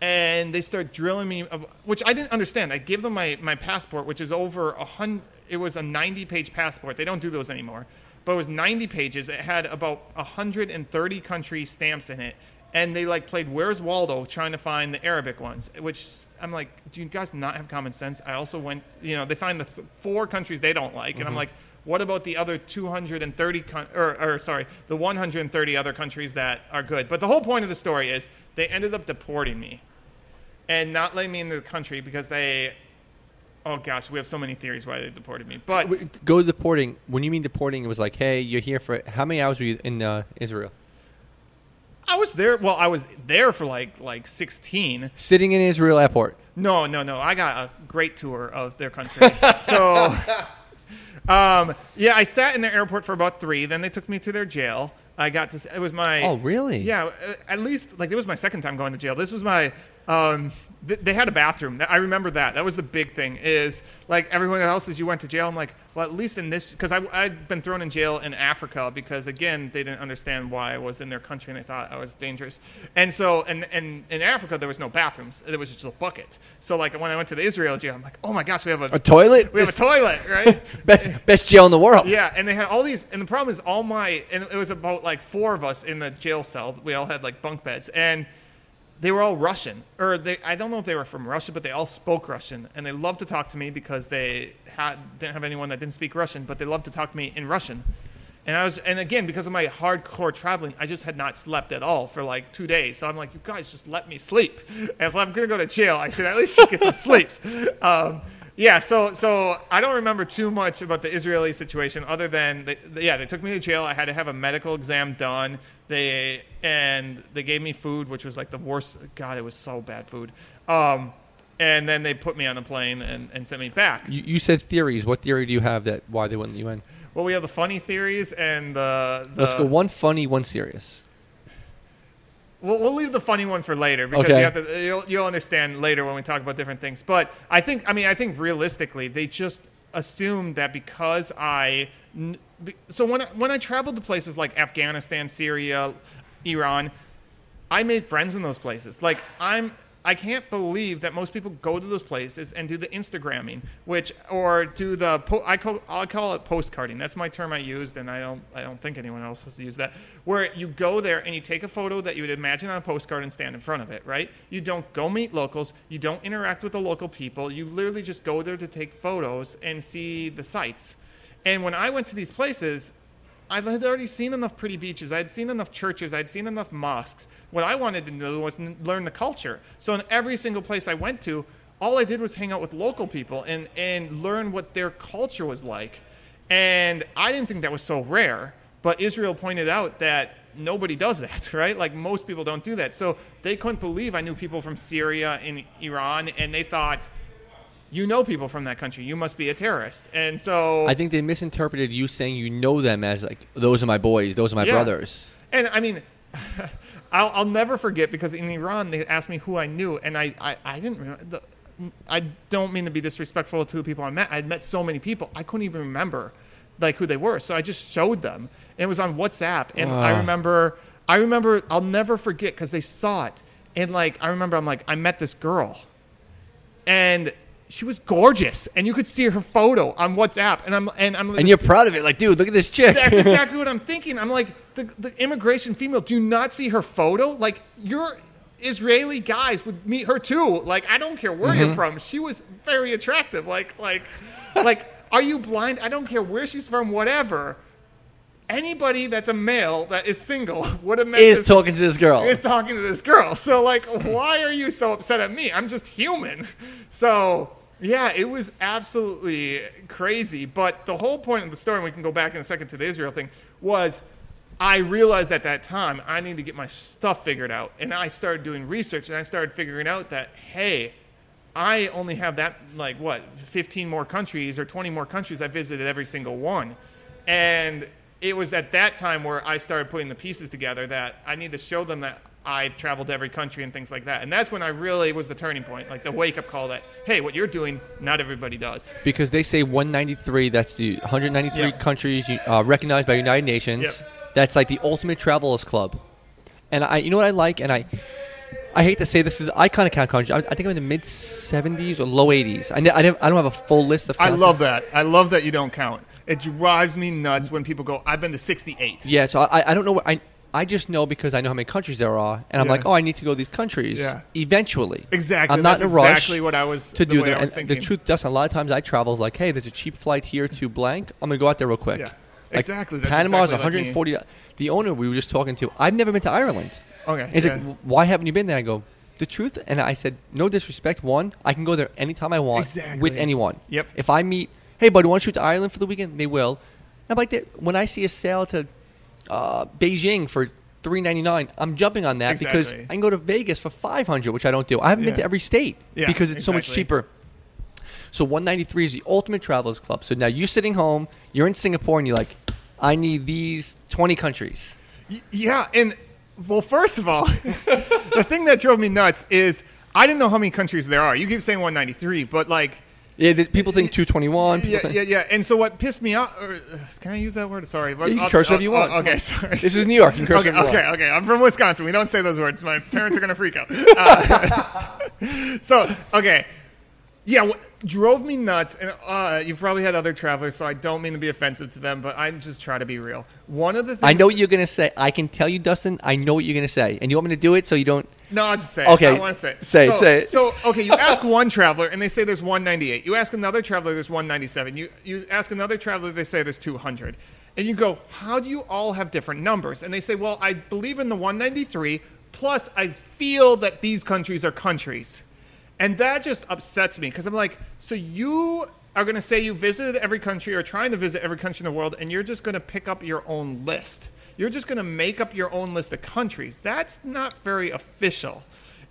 and they start drilling me, which I didn't understand. I give them my, my passport, which is over a hundred. It was a 90 page passport. They don't do those anymore, but it was 90 pages. It had about 130 country stamps in it, and they like played Where's Waldo trying to find the Arabic ones. Which I'm like, do you guys not have common sense? I also went, you know, they find the th- four countries they don't like, and I'm like. What about the other 230 con- or, or sorry, the 130 other countries that are good? But the whole point of the story is they ended up deporting me and not letting me into the country because they oh gosh we have so many theories why they deported me but Go to deporting. When you mean deporting, it was like, hey, you're here for how many hours were you in uh, Israel? I was there well i was there for like like 16 Sitting in Israel airport. no no no i got a great tour of their country so um yeah i sat in their airport for about three then they took me to their jail i got to it was my Oh, really? yeah at least like it was my second time going to jail this was my um th- they had a bathroom. I remember that. That was the big thing. Is like everyone else is you went to jail. I'm like, well, at least in this, because I'd been thrown in jail in Africa because again they didn't understand why I was in their country and they thought I was dangerous. And so, and and in Africa there was no bathrooms. There was just a bucket. So like when I went to the Israel jail, I'm like, oh my gosh, we have a, A toilet? We have a toilet, right? Best best jail in the world. Yeah, and they had all these, and the problem is all my, and it was about like four of us in the jail cell. We all had like bunk beds, and they were all Russian, or they, I don't know if they were from Russia, but they all spoke Russian, and they loved to talk to me because they had didn't have anyone that didn't speak Russian, but they loved to talk to me in Russian. And I was, and again, because of my hardcore traveling, I just had not slept at all for like two days. So I'm like, you guys just let me sleep. And if I'm gonna go to jail, I should at least just get some sleep. Um, yeah, so so I don't remember too much about the Israeli situation, other than they, they- yeah, they took me to jail. I had to have a medical exam done. They and they gave me food, which was like the worst. God, it was so bad food. Um, and then they put me on a plane and, and sent me back. You, you said theories. What theory do you have that why they wouldn't let you in? Well, we have the funny theories and the, the Let's go one funny, one serious. We'll, we'll leave the funny one for later because Okay. you have to, you'll, you'll understand later when we talk about different things. But I think, I mean, I think realistically, they just assumed that because I, so when I, when I traveled to places like Afghanistan, Syria, Iran, I made friends in those places. Like I'm I can't believe that most people go to those places and do the Instagramming, which or do the po- I call I call it postcarding. That's my term I used, and I don't I don't think anyone else has used that. Where you go there and you take a photo that you would imagine on a postcard and stand in front of it, right? You don't go meet locals. You don't interact with the local people. You literally just go there to take photos and see the sights. And when I went to these places, I had already seen enough pretty beaches. I had seen enough churches. I had seen enough mosques. What I wanted to do was learn the culture. So in every single place I went to, all I did was hang out with local people and, and learn what their culture was like. And I didn't think that was so rare. But Israel pointed out that nobody does that, right? Like most people don't do that. So they couldn't believe I knew people from Syria and Iran, and they thought, you know people from that country. You must be a terrorist. And so I think they misinterpreted you saying you know them as like those are my boys, those are my Yeah. brothers. And I mean, I'll, I'll never forget because in Iran they asked me who I knew, and I, I, I didn't remember. The, I don't mean to be disrespectful to the people I met. I'd met so many people, I couldn't even remember like who they were. So I just showed them. And it was on WhatsApp, and I Ah. remember, I remember, I'll never forget because they saw it, and like I remember, I'm like, I met this girl, and she was gorgeous, and you could see her photo on WhatsApp, and I'm and I'm And you're proud of it, like, dude, look at this chick. that's exactly what I'm thinking. I'm like, the, the immigration female, do you not see her photo? Like, your Israeli guys would meet her too. Like, I don't care where Mm-hmm. you're from. She was very attractive. Like, like, like, are you blind? I don't care where she's from, whatever. Anybody that's a male that is single would have met is this talking to this girl. is talking to this girl. So like, why are you so upset at me? I'm just human. So yeah, it was absolutely crazy. But the whole point of the story, and we can go back in a second to the Israel thing, was I realized at that time I need to get my stuff figured out, and I started doing research, and I started figuring out that hey. I only have that like what 15 more countries or 20 more countries I visited every single one. And it was at that time where I started putting the pieces together that I need to show them that I've traveled to every country and things like that. And that's when I really was the turning point, like the wake up call that, hey, what you're doing, not everybody does. because they say 193. That's the 193 Yeah. countries uh, recognized by United Nations. Yep. That's like the ultimate travelers club. And I, you know what I like, and I, I hate to say this is I kind of count countries. I, I think I'm in the mid 70s or low 80s. I, ne- I, I don't have a full list of. I love that. I love that you don't count. It drives me nuts when people go, I've been to 68. Yeah, so I, I don't know. What, I I just know because I know how many countries there are, and I'm Yeah. like, oh, I need to go to these countries. Yeah. Eventually. Exactly. I'm not That's in a rush. exactly what I was to the do that. And the thinking. truth, Dustin, a lot of times I travel is like, hey, there's a cheap flight here to blank. I'm gonna go out there real quick. Yeah. Like, Exactly. That's Panama's exactly like me. 140. The owner we were just talking to, I've never been to Ireland. Okay, He's yeah. like, why haven't you been there? I go, the truth, and I said, no disrespect. One, I can go there anytime I want Exactly. with anyone. Yep. If I meet, hey, buddy, want to shoot to Ireland for the weekend? They will. I'm like, that. when I see a sale to uh, Beijing for. Three ninety nine. I'm jumping on that because I can go to Vegas for five hundred, which I don't do. I haven't been to every state Yeah, because it's so much cheaper. So 193 is the ultimate travelers club. So now you're sitting home, you're in Singapore, and you're like, I need these 20 countries. Yeah, and well, first of all, the thing that drove me nuts is I didn't know how many countries there are. You keep saying 193, but like. Yeah, th- people think 221. people Yeah, think- yeah, yeah. And so what pissed me off? Or, uh, can I use that word? Sorry. you can I'll- curse whatever you want. okay, sorry. This is New York. You can curse okay, whatever okay, okay. I'm from Wisconsin. We don't say those words. My parents are gonna freak out. Uh, so, okay, yeah, what drove me nuts. And uh, you've probably had other travelers, so I don't mean to be offensive to them, but I'm just trying to be real. One of the things I know what you're gonna say. I can tell you, Dustin. I know what you're gonna say, and you want me to do it so you don't. No, I'll just say Okay, it. I want to say it. say it, say it. So, okay, you ask one traveler and they say there's 198. You ask another traveler, there's 197. You you ask another traveler, they say there's 200. And you go, how do you all have different numbers? And they say, well, I believe in the 193. Plus, I feel that these countries are countries, and that just upsets me because I'm like, so you are going to say you visited every country or trying to visit every country in the world, and you're just going to pick up your own list. You're just going to make up your own list of countries. That's not very official.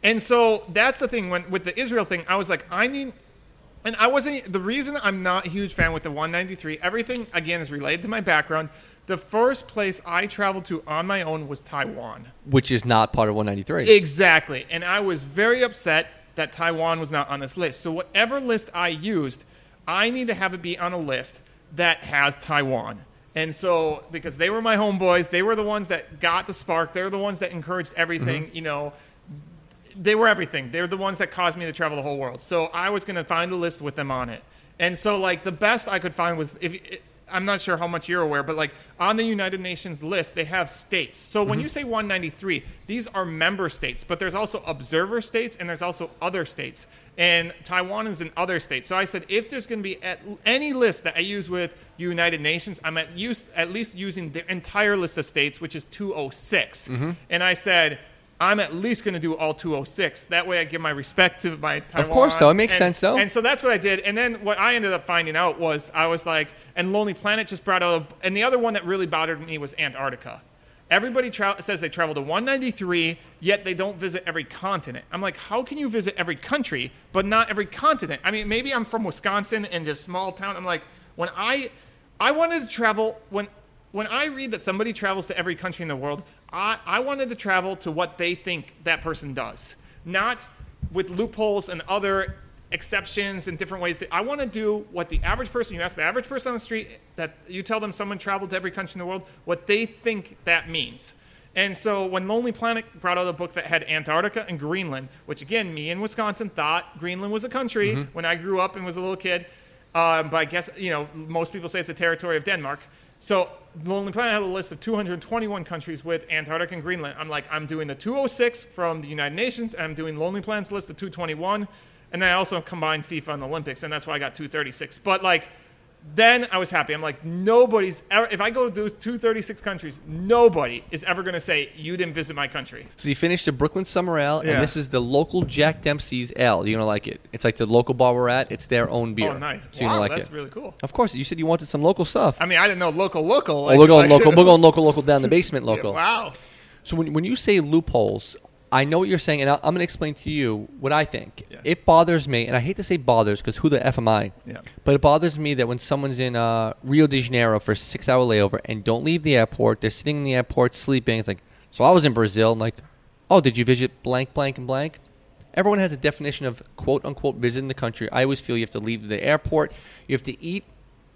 And so that's the thing. When with the Israel thing, I was like, I need, and I wasn't. The reason I'm not a huge fan with the 193, everything again is related to my background. The first place I traveled to on my own was Taiwan. Which is not part of 193. Exactly. And I was very upset that Taiwan was not on this list. So whatever list I used, I need to have it be on a list that has Taiwan. And so because they were my homeboys, they were the ones that got the spark. They're the ones that encouraged everything, mm-hmm. you know, they were everything. They're the ones that caused me to travel the whole world. So I was going to find a list with them on it. And so like the best I could find was if I'm not sure how much you're aware, but like on the United Nations list, they have states. So when mm-hmm. you say 193, these are member states, but there's also observer states and there's also other states. And Taiwan is an other state. So I said, if there's going to be at any list that I use with United Nations, I'm at, use, at least using the entire list of states, which is 206. Mm-hmm. And I said, I'm at least going to do all 206. That way I give my respect to my Taiwan. Of course, though. It makes And- sense, though. And so that's what I did. And then what I ended up finding out was I was like, and Lonely Planet just brought out, a, and the other one that really bothered me was Antarctica. Everybody tra- says they travel to 193, yet they don't visit every continent. I'm like, how can you visit every country, but not every continent? I mean, maybe I'm from Wisconsin and just small town. I'm like, when I, I wanted to travel when. When I read that somebody travels to every country in the world, I, I wanted to travel to what they think that person does, not with loopholes and other exceptions and different ways. That I want to do what the average person, you ask the average person on the street, that you tell them someone traveled to every country in the world, what they think that means. And so when Lonely Planet brought out a book that had Antarctica and Greenland, which again, me in Wisconsin thought Greenland was a country when I grew up and was a little kid. Um, but I guess, you know, most people say it's a territory of Denmark. So Lonely Planet had a list of 221 countries with Antarctica and Greenland. I'm like, I'm doing the 206 from the United Nations, and I'm doing Lonely Planet's list of 221. And then I also combined FIFA and the Olympics, and that's why I got 236. But like, then I was happy. I'm like, nobody's ever, if I go to those 236 countries, nobody is ever going to say, you didn't visit my country. So you finished the Brooklyn Summer Ale, Yeah. and this is the local Jack Dempsey's Ale. You're gonna like it. It's like the local bar we're at. It's their own beer. Oh, nice. So wow, like that's it. really cool. Of course, you said you wanted some local stuff. I mean, I didn't know local, local. oh, we're going like- local. We're going local, local down the basement, local. Wow. So when, when you say loopholes, I know what you're saying, and I- I'm going to explain to you what I think. Yeah. It bothers me, and I hate to say bothers because who the f am I? Yeah. But it bothers me that when someone's in uh, Rio de Janeiro for a six-hour layover and don't leave the airport, they're sitting in the airport sleeping. It's like, so I was in Brazil. I'm like, oh, did you visit blank, blank, and blank? Everyone has a definition of quote unquote visiting the country. I always feel you have to leave the airport, you have to eat,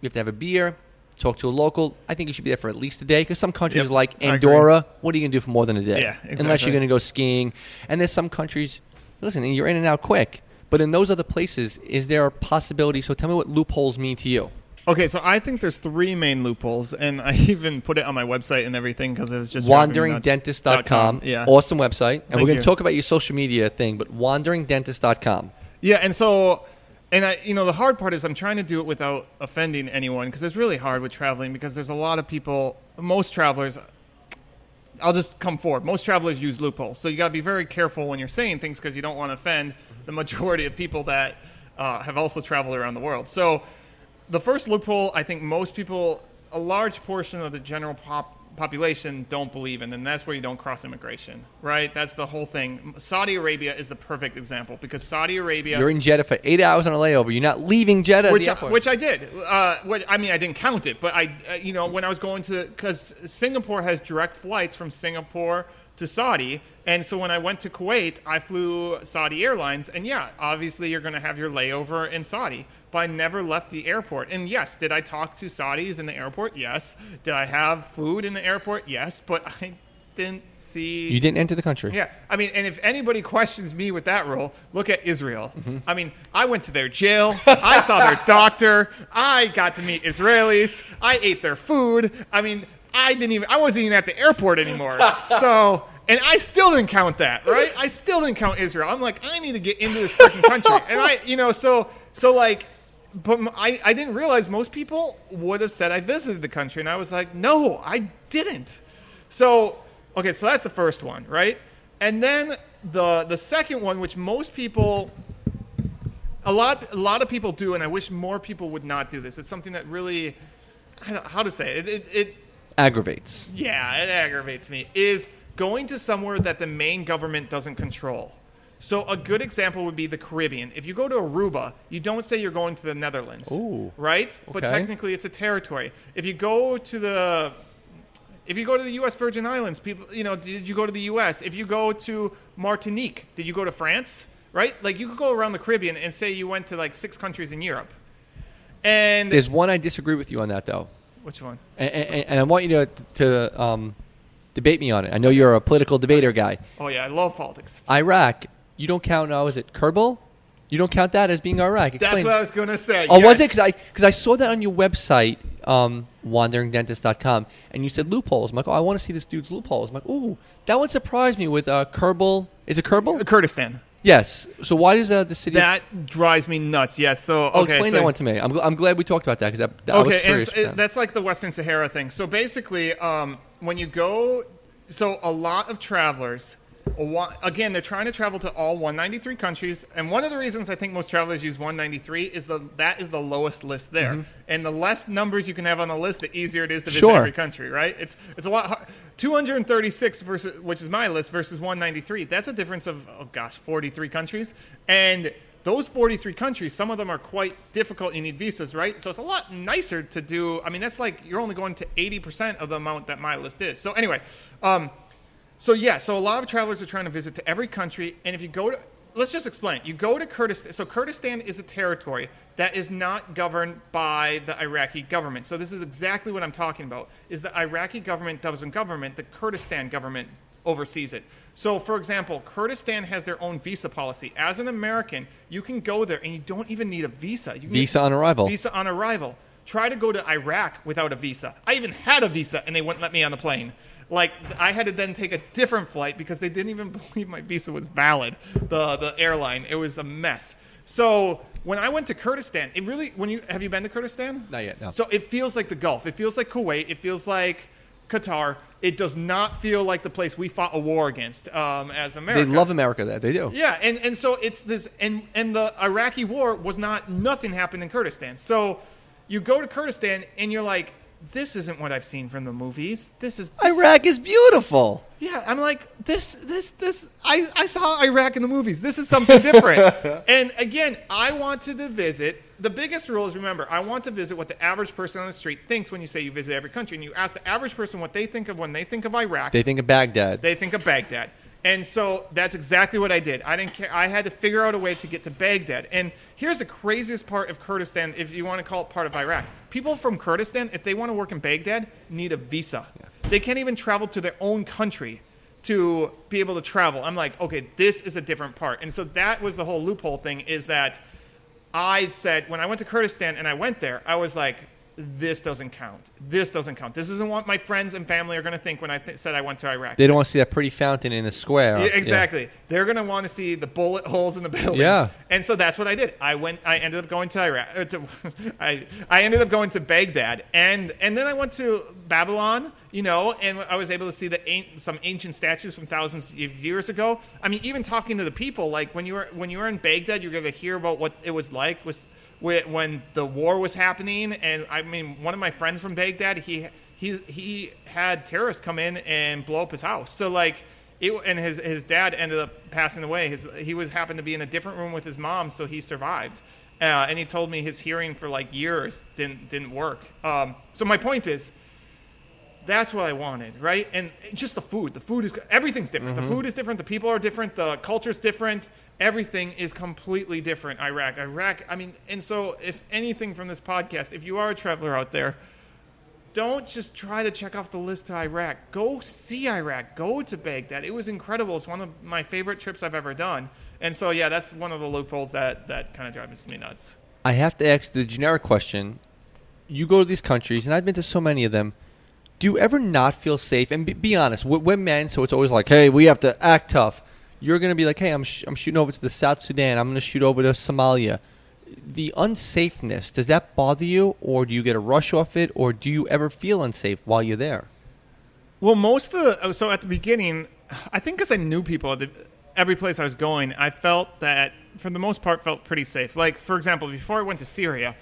you have to have a beer, talk to a local. I think you should be there for at least a day because some countries Yep, like Andorra, what are you going to do for more than a day? Yeah, Unless you're going to go skiing. And there's some countries, listen, and you're in and out quick. But in those other places, is there a possibility? So tell me what loopholes mean to you. Okay, so I think there's three main loopholes, and I even put it on my website and everything because it was just driving me nuts. WanderingDentist.com. Yeah, Awesome website. And Thank we're going to talk about your social media thing, but WanderingDentist.com. yeah, and so, and I, you know, the hard part is I'm trying to do it without offending anyone because it's really hard with traveling because there's a lot of people. Most travelers, I'll just come forward. Most travelers use loopholes, so you got to be very careful when you're saying things because you don't want to offend the majority of people that uh, have also traveled around the world. So, the first loophole, I think most people, a large portion of the general pop population don't believe in, and that's where you don't cross immigration, right? That's the whole thing. Saudi Arabia is the perfect example because Saudi Arabia, You're in Jeddah for eight hours on a layover. You're not leaving Jeddah. which the I, which I did. Uh, what, I mean, I didn't count it, but I, uh, you know, when I was going to, because Singapore has direct flights from Singapore to Saudi. And so when I went to Kuwait, I flew Saudi Airlines. And yeah, obviously you're going to have your layover in Saudi. But I never left the airport. And yes, did I talk to Saudis in the airport? Yes. Did I have food in the airport? Yes. But I didn't see. You didn't enter the country. Yeah, I mean, and if anybody questions me with that rule, look at Israel. Mm-hmm. I mean, I went to their jail, I saw their doctor, I got to meet Israelis, I ate their food. I mean, I didn't even, I wasn't even at the airport anymore. So, and I still didn't count that, right? I still didn't count Israel. I'm like, I need to get into this freaking country, and I, you know, so, so like. But I I didn't realize most people would have said I visited the country, and I was like, no, I didn't. So, okay, so that's the first one, right? And then the the second one, which most people, a lot a lot of people do, and I wish more people would not do this. It's something that really, I don't, how to say it, it, it Aggravates. yeah, it aggravates me. Is going to somewhere that the main government doesn't control. So a good example would be the Caribbean. If you go to Aruba, you don't say you're going to the Netherlands, Ooh, right? But okay. technically, it's a territory. If you go to the if you go to the U.S. Virgin Islands, people, you know, did you go to the U.S.? If you go to Martinique, did you go to France? Right? Like you could go around the Caribbean and say you went to like six countries in Europe. And There's one I disagree with you on that though, which one? and, and, and I want you to to um, debate me on it. I know you're a political debater guy. Oh yeah, I love politics. Iraq, you don't count. Uh, was it Kerbal? You don't count that as being Iraq. That's what I was gonna say. Oh, was it? Because I because I saw that on your website, um, wanderingdentist.com, and you said loopholes. I'm like, oh, I want to see this dude's loopholes. I'm like, ooh, that one surprised me with uh, Kerbal. Is it Kerbal? Kurdistan. Yes. So why does uh, the city? That drives me nuts. Yes. So oh, okay, explain so- that one to me. I'm, gl- I'm glad we talked about that because that, that okay, and it- that's like the Western Sahara thing. So basically, um, when you go, so a lot of travelers, again, they're trying to travel to all 193 countries, and one of the reasons I think most travelers use 193 is the that is the lowest list there, and the less numbers you can have on the list, the easier it is to visit Mm-hmm. Sure. every country. Right? It's it's a lot. Hard. 236 versus which is my list versus 193. That's a difference of oh gosh, 43 countries, and those 43 countries, some of them are quite difficult. You need visas, right? So it's a lot nicer to do. I mean, that's like you're only going to 80% of the amount that my list is. So anyway, um, so yeah, so a lot of travelers are trying to visit to every country, and if you go to, let's just explain. You go to Kurdistan. So Kurdistan is a territory that is not governed by the Iraqi government. So this is exactly what I'm talking about. Is the Iraqi government doesn't government, the Kurdistan government oversees it. So, for example, Kurdistan has their own visa policy. As an American, you can go there and you don't even need a visa. You Visa on arrival. Visa on arrival. Try to go to Iraq without a visa. I even had a visa and they wouldn't let me on the plane. Like I had to then take a different flight because they didn't even believe my visa was valid. The the airline. It was a mess. So when I went to Kurdistan, it really when you have you been to Kurdistan? Not yet, no. So it feels like the Gulf. It feels like Kuwait. It feels like Qatar. It does not feel like the place we fought a war against um, as America. they love America. That they do. Yeah, and, and so it's this and and the Iraqi war was not nothing happened in Kurdistan. So you go to Kurdistan and you're like, this isn't what I've seen from the movies. This is this- Iraq is beautiful. Yeah, I'm like this this this I I saw Iraq in the movies. This is something different. and again, I wanted to visit. The biggest rule is remember, I want to visit what the average person on the street thinks when you say you visit every country and you ask the average person what they think of when they think of Iraq They think of Baghdad. they think of Baghdad. And so that's exactly what I did. I didn't care. I had to figure out a way to get to Baghdad. And here's the craziest part of Kurdistan, if you want to call it part of Iraq. People from Kurdistan, if they want to work in Baghdad, need a visa. They can't even travel to their own country to be able to travel. I'm like, okay, this is a different part. And so that was the whole loophole thing is that I said when I went to Kurdistan and I went there, I was like, this doesn't count. This doesn't count. This isn't what my friends and family are going to think when I th- said I went to Iraq. they don't want to see that pretty fountain in the square. Yeah, exactly. They're going to want to see the bullet holes in the buildings. Yeah. And so that's what I did. I went. I ended up going to Iraq. uh, To, I I ended up going to Baghdad, and and then I went to Babylon. You know, and I was able to see the some ancient statues from thousands of years ago. I mean, even talking to the people, like when you were when you were in Baghdad, you're going to hear about what it was like was wh- when the war was happening. And I mean, one of my friends from Baghdad, he he he had terrorists come in and blow up his house. So like it, and his his dad ended up passing away. His he was happened to be in a different room with his mom, so he survived. Uh, and he told me his hearing for like years didn't didn't work. Um, so my point is, That's what I wanted, right? And just the food. The food is everything's different. The mm-hmm. food is different. The people are different. The culture's different. Everything is completely different. Iraq, Iraq. I mean, and so if anything from this podcast, if you are a traveler out there, don't just try to check off the list to Iraq. Go see Iraq. Go to Baghdad. It was incredible. It's one of my favorite trips I've ever done. And so yeah, that's one of the loopholes that that kind of drives me nuts. I have to ask the generic question. You go to these countries, and I've been to so many of them. Do you ever not feel safe? And be, be honest, we're, men, so it's always like, hey, we have to act tough. You're going to be like, hey, I'm, sh- I'm shooting over to the South Sudan. I'm going to shoot over to Somalia. The unsafeness, does that bother you, or do you get a rush off it, or do you ever feel unsafe while you're there? Well, most of the uh, so at the beginning, I think because I knew people at the, every place I was going, I felt that for the most part felt pretty safe. Like for example, before I went to Syria,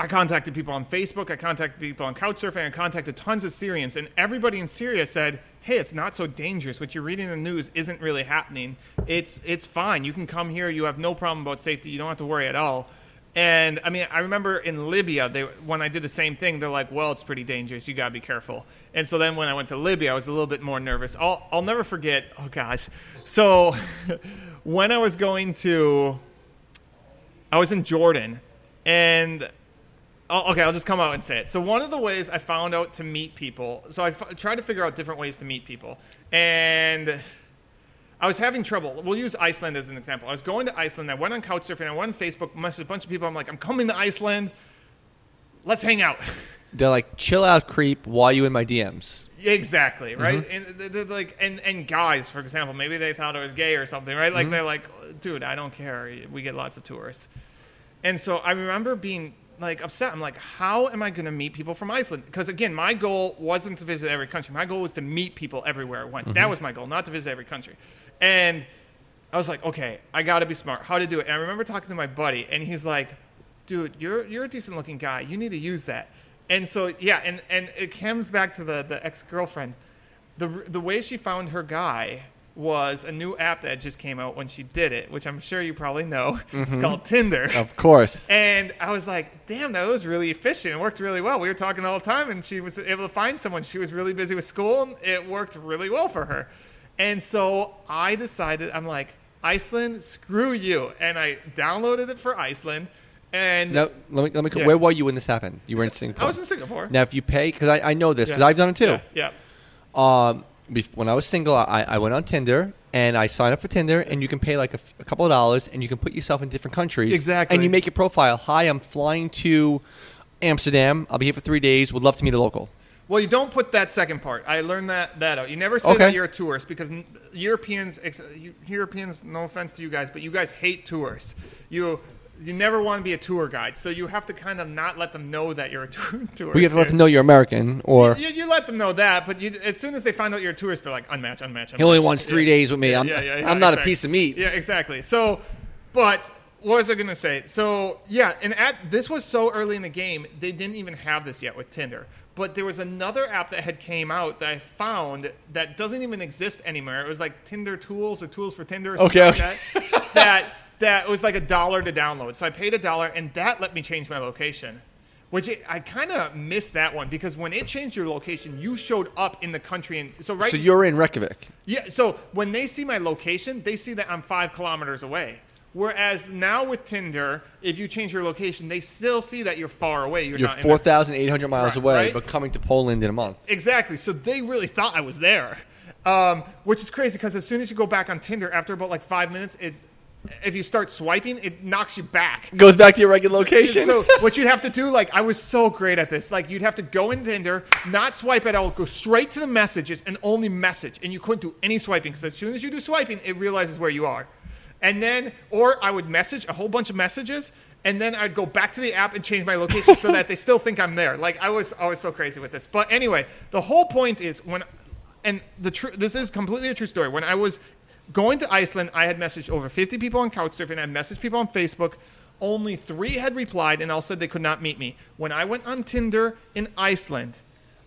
I contacted people on Facebook, I contacted people on Couchsurfing, I contacted tons of Syrians, and everybody in Syria said, "Hey, it's not so dangerous. What you're reading in the news isn't really happening. It's it's fine. You can come here. You have no problem about safety. You don't have to worry at all." And I mean, I remember in Libya, they when I did the same thing, they're like, "Well, it's pretty dangerous. You gotta be careful." And so then when I went to Libya, I was a little bit more nervous. I'll I'll never forget. Oh gosh, so when I was going to, I was in Jordan, and Oh, okay, I'll just come out and say it. So one of the ways I found out to meet people, so I f- tried to figure out different ways to meet people, and I was having trouble. We'll use Iceland as an example. I was going to Iceland. I went on Couchsurfing. I went on Facebook. Messaged a bunch of people. I'm like, I'm coming to Iceland. Let's hang out. They're like, chill out, creep, while you in my DMs. exactly right. Mm-hmm. And they're, like, and and guys, for example, maybe they thought I was gay or something, right? Like mm-hmm. they're like, dude, I don't care. We get lots of tourists. And so I remember being like upset. I'm like, how am I going to meet people from Iceland? Because again, my goal wasn't to visit every country. My goal was to meet people everywhere I went. That mm-hmm. was my goal, not to visit every country. And I was like, okay, I got to be smart. How to do it? And I remember talking to my buddy, and he's like, dude, you're you're a decent looking guy. You need to use that. And so yeah, and and it comes back to the the ex girlfriend. The the way she found her guy was a new app that just came out when she did it, which I'm sure you probably know. It's called Tinder. Of course. And I was like, damn, that was really efficient. It worked really well. We were talking all the time, and she was able to find someone. She was really busy with school, and it worked really well for her. And so I decided, I'm like, Iceland, screw you. And I downloaded it for Iceland. And Now, let me, let me. Yeah. Where were you when this happened? You were in Singapore. I was in Singapore. Now, if you pay, because I, I know this, because Yeah. I've done it too. Yeah. yeah. Um, when I was single, I, I went on Tinder and I signed up for Tinder, and you can pay like a, f- a couple of dollars, and you can put yourself in different countries. Exactly. And you make your profile. Hi, I'm flying to Amsterdam. I'll be here for three days. Would love to meet a local. Well, you don't put that second part. I learned that that out. You never say Okay. that you're a tourist because Europeans, ex- Europeans, no offense to you guys, but you guys hate tourists. You you never want to be a tour guide, so you have to kind of not let them know that you're a tour, tourist. We have to let them know you're American, or You, you let them know that, but you, as soon as they find out you're a tourist, they're like unmatch, unmatch. he only wants three Yeah. days with me. I'm, Yeah, yeah, yeah, I'm not a piece of meat. Yeah, exactly. So, but what was I going to say? So, yeah, and at this was so early in the game, they didn't even have this yet with Tinder. But there was another app that had came out that I found that doesn't even exist anymore. It was like Tinder Tools or Tools for Tinder or something Okay, like that. that that was like a dollar to download. So I paid a dollar, and that let me change my location. Which it, I kind of missed that one because when it changed your location, you showed up in the country, and so right. So you're in Reykjavik. Yeah, so when they see my location, they see that I'm five kilometers away. Whereas now with Tinder, if you change your location, they still see that you're far away. You're, You're not in four the- thousand eight hundred miles Right, away, right? but coming to Poland in a month. Exactly. So they really thought I was there, um, which is crazy because as soon as you go back on Tinder, after about like five minutes, it if you start swiping, it knocks you back. Goes back to your regular location. So what you'd have to do, like I was so great at this, like you'd have to go in Tinder, not swipe at all, go straight to the messages and only message, and you couldn't do any swiping because as soon as you do swiping, it realizes where you are, and then or I would message a whole bunch of messages. And then I'd go back to the app and change my location so that they still think I'm there. Like I was, I was so crazy with this. But anyway, the whole point is when, and the true, this is completely a true story. When I was going to Iceland, I had messaged over 50 people on Couchsurfing. I had messaged people on Facebook. Only three had replied and all said they could not meet me. When I went on Tinder in Iceland,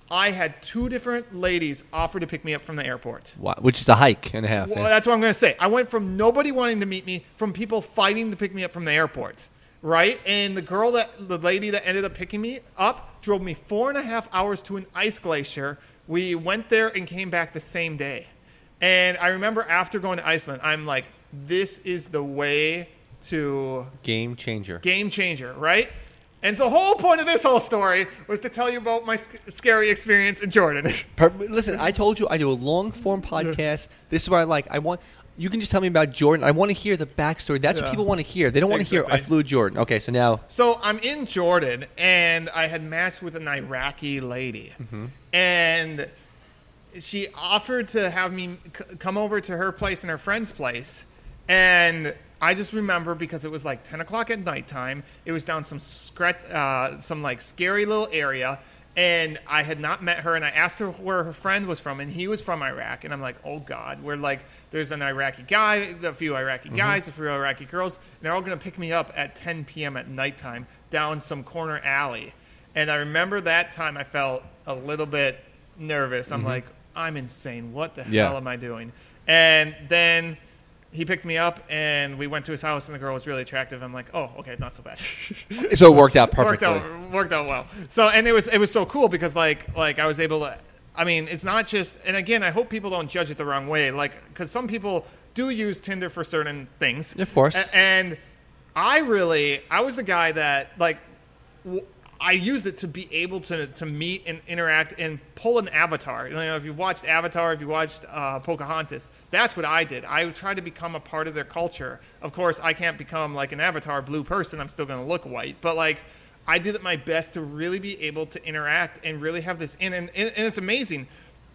I had two different ladies offer to pick me up from the airport. Wow, which is a hike and a half. Well, that's what I'm going to say. I went from nobody wanting to meet me, from people fighting to pick me up from the airport. right? And the girl that the lady that ended up picking me up drove me four and a half hours to an ice glacier. We went there and came back the same day. And I remember after going to Iceland, I'm like, this is the way to Game changer. game changer, right? And so the whole point of this whole story was to tell you about my sc- scary experience in Jordan. Listen, I told you I do a long form podcast. This is what I like. I want you can just tell me about Jordan. I want to hear the backstory. That's Yeah. what people want to hear. They don't want to hear I flew Jordan. Okay, so now So I'm in Jordan, and I had matched with an Iraqi lady, mm-hmm. and she offered to have me c- come over to her place and her friend's place, and I just remember because it was like 10 o'clock at nighttime. It was down some scrat- uh, some like scary little area. And I had not met her, and I asked her where her friend was from, and he was from Iraq. And I'm like, oh God, we're like, there's an Iraqi guy, a few Iraqi guys, a few Iraqi girls, and they're all gonna pick me up at 10 p.m. at nighttime down some corner alley. And I remember that time I felt a little bit nervous. I'm like, I'm insane. What the Yeah. hell am I doing? And then he picked me up, and we went to his house, and the girl was really attractive. I'm like, oh, okay, not so bad. so it worked out worked perfectly. out worked out well. So and it was it was so cool because like like I was able to. I mean, it's not just and again, I hope people don't judge it the wrong way. Like because some people do use Tinder for certain things, Of course. And I really I was the guy that like. w- I used it to be able to, to meet and interact and pull an avatar. You know, if you've watched Avatar, if you watched uh, Pocahontas, that's what I did. I tried to become a part of their culture. Of course, I can't become like an Avatar blue person. I'm still going to look white, but like I did my best to really be able to interact and really have this. And and, and it's amazing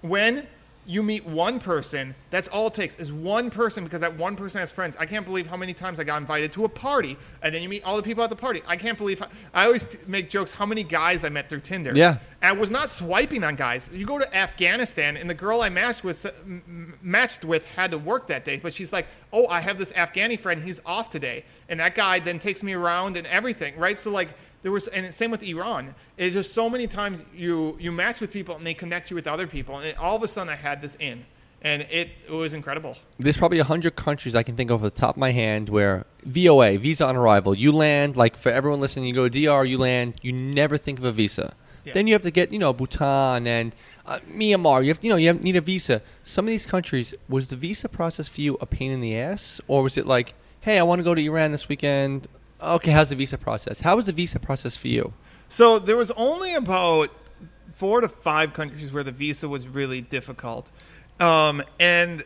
when you meet one person. That's all it takes is one person because that one person has friends. I can't believe how many times I got invited to a party and then you meet all the people at the party. I can't believe. How, I always t- make jokes how many guys I met through Tinder. Yeah. And I was not swiping on guys. You go to Afghanistan, and the girl I matched with m- matched with had to work that day, but she's like, "Oh, I have this Afghani friend. He's off today," and that guy then takes me around and everything, right? So like, there was, and same with Iran. It's just so many times you you match with people and they connect you with other people, and all of a sudden I had this in, and it, it was incredible. There's probably a hundred countries I can think of off the top of my hand where VOA, visa on arrival, you land like for everyone listening, you go to DR, you land, you never think of a visa. Yeah. Then you have to get you know Bhutan and uh, Myanmar. You have you know you have, need a visa. Some of these countries was the visa process for you a pain in the ass, or was it like, hey, I want to go to Iran this weekend. Okay, how's the visa process? How was the visa process for you? So there was only about four to five countries where the visa was really difficult, um, and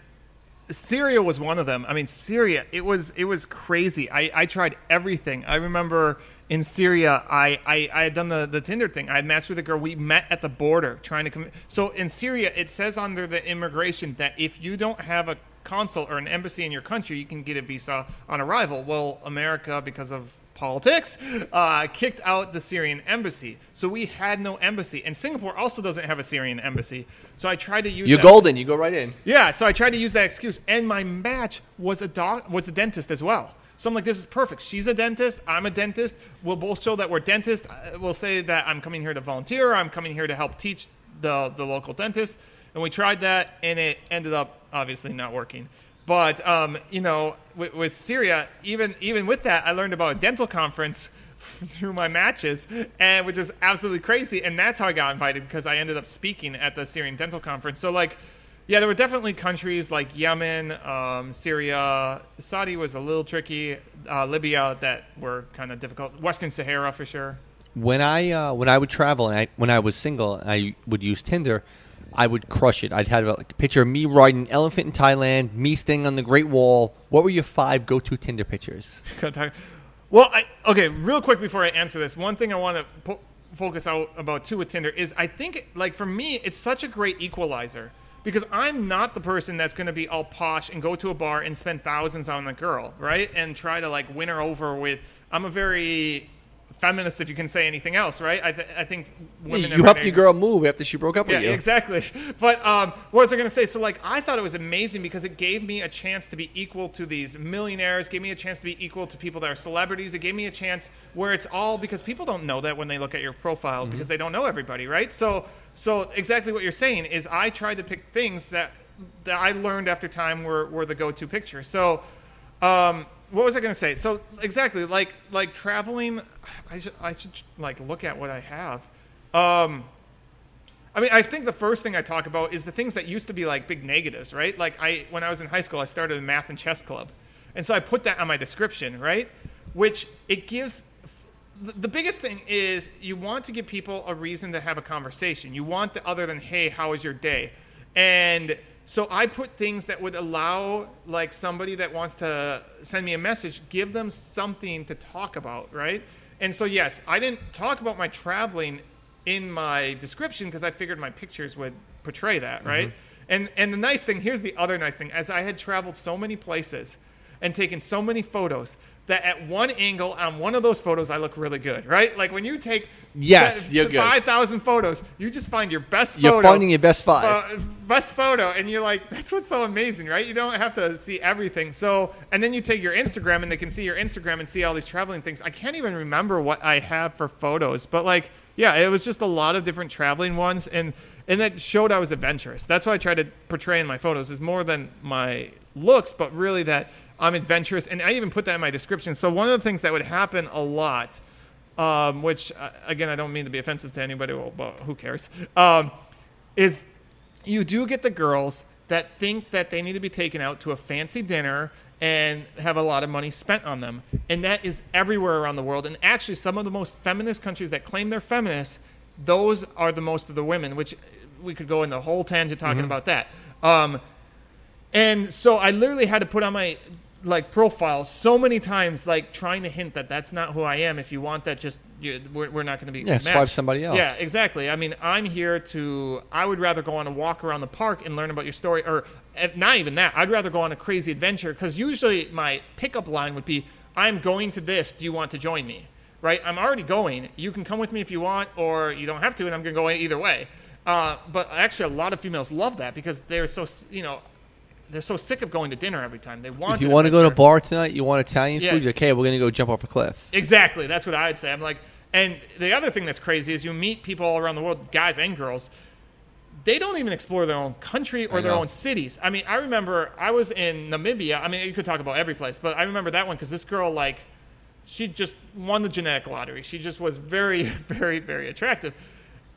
Syria was one of them. I mean, Syria, it was it was crazy. I, I tried everything. I remember in Syria, I, I, I had done the, the Tinder thing. I had matched with a girl. We met at the border trying to come. So in Syria, it says under the immigration that if you don't have a consul or an embassy in your country, you can get a visa on arrival. Well, America, because of politics, uh, kicked out the Syrian embassy. So we had no embassy. And Singapore also doesn't have a Syrian embassy. So I tried to use You're that- golden. You go right in. yeah, so I tried to use that excuse, and my match was a doc was a dentist as well. So I'm like, this is perfect. She's a dentist. I'm a dentist. We'll both show that we're dentists. Uh, We'll say that I'm coming here to volunteer. I'm coming here to help teach the the local dentist. And we tried that, and it ended up obviously not working. But um, you know, with, with Syria, even even with that, I learned about a dental conference through my matches, and which is absolutely crazy. And that's how I got invited because I ended up speaking at the Syrian dental conference. So like, yeah, there were definitely countries like Yemen, um, Syria, Saudi was a little tricky, uh, Libya that were kind of difficult, Western Sahara for sure. when I uh, when I would travel and I, when I was single, I would use Tinder. I would crush it. I'd have like, a picture of me riding an elephant in Thailand, me staying on the Great Wall. What were your five go-to Tinder pictures? Well, I, okay, real quick before I answer this, one thing I want to po- focus out about too with Tinder is I think, like, for me, it's such a great equalizer because I'm not the person that's going to be all posh and go to a bar and spend thousands on a girl, right? And try to, like, win her over with. I'm a very feminist, if you can say anything else, right? I, th- I think women. you helped your girl move after she broke up yeah, with you. Yeah, exactly. But um, what was I going to say? So, like, I thought it was amazing because it gave me a chance to be equal to these millionaires, gave me a chance to be equal to people that are celebrities. It gave me a chance where it's all because people don't know that when they look at your profile because they don't know everybody, right? So, so exactly what you're saying is I tried to pick things that that I learned after time were, were the go-to picture. So, um, what was I going to say? So exactly, like like traveling, I should I should like look at what I have. Um, I mean, I think the first thing I talk about is the things that used to be like big negatives, right? Like I when I was in high school, I started a math and chess club, and so I put that on my description, right? Which it gives. The biggest thing is you want to give people a reason to have a conversation. You want the other than hey, how was your day? And so I put things that would allow like somebody that wants to send me a message, give them something to talk about, right? And so yes, I didn't talk about my traveling in my description because I figured my pictures would portray that, right? Mm-hmm. And and the nice thing, here's the other nice thing, as I had traveled so many places and taken so many photos that at one angle on one of those photos I look really good, right? Like when you take Yes, you're good. five thousand photos, you just find your best You're finding your best five. uh, best photo, and you're like, that's what's so amazing, right? You don't have to see everything. So, and then you take your Instagram, and they can see your Instagram and see all these traveling things. I can't even remember what I have for photos, but like, yeah, it was just a lot of different traveling ones, and and that showed I was adventurous. That's what I try to portray in my photos is more than my looks, but really that I'm adventurous, and I even put that in my description. So one of the things that would happen a lot um, which uh, again I don't mean to be offensive to anybody, well, but who cares? Um, is you do get the girls that think that they need to be taken out to a fancy dinner and have a lot of money spent on them, and that is everywhere around the world. And actually, some of the most feminist countries that claim they're feminists, those are the most of the women. Which we could go in the whole tangent talking about that. Um, and so I literally had to put on my like profile so many times, like trying to hint that that's not who I am. If you want that, just you, we're, we're not going to be Yeah, matched. swipe somebody else. Yeah, exactly. I mean, I'm here to. I would rather go on a walk around the park and learn about your story, or eh, not even that. I'd rather go on a crazy adventure because usually my pickup line would be, "I'm going to this. Do you want to join me?" Right? I'm already going. You can come with me if you want, or you don't have to, and I'm going to go either way. Uh, but actually, a lot of females love that because they're so you know they're so sick of going to dinner every time. They want. if you want to go to a bar tonight, you want Italian Yeah. food, you're, okay, we're going to go jump off a cliff. Exactly. That's what I'd say. I'm like, and the other thing that's crazy is you meet people all around the world, guys and girls. They don't even explore their own country or I their know. own cities. I mean, I remember I was in Namibia. I mean, you could talk about every place, but I remember that one because this girl, like, she just won the genetic lottery. She just was very, very, very attractive.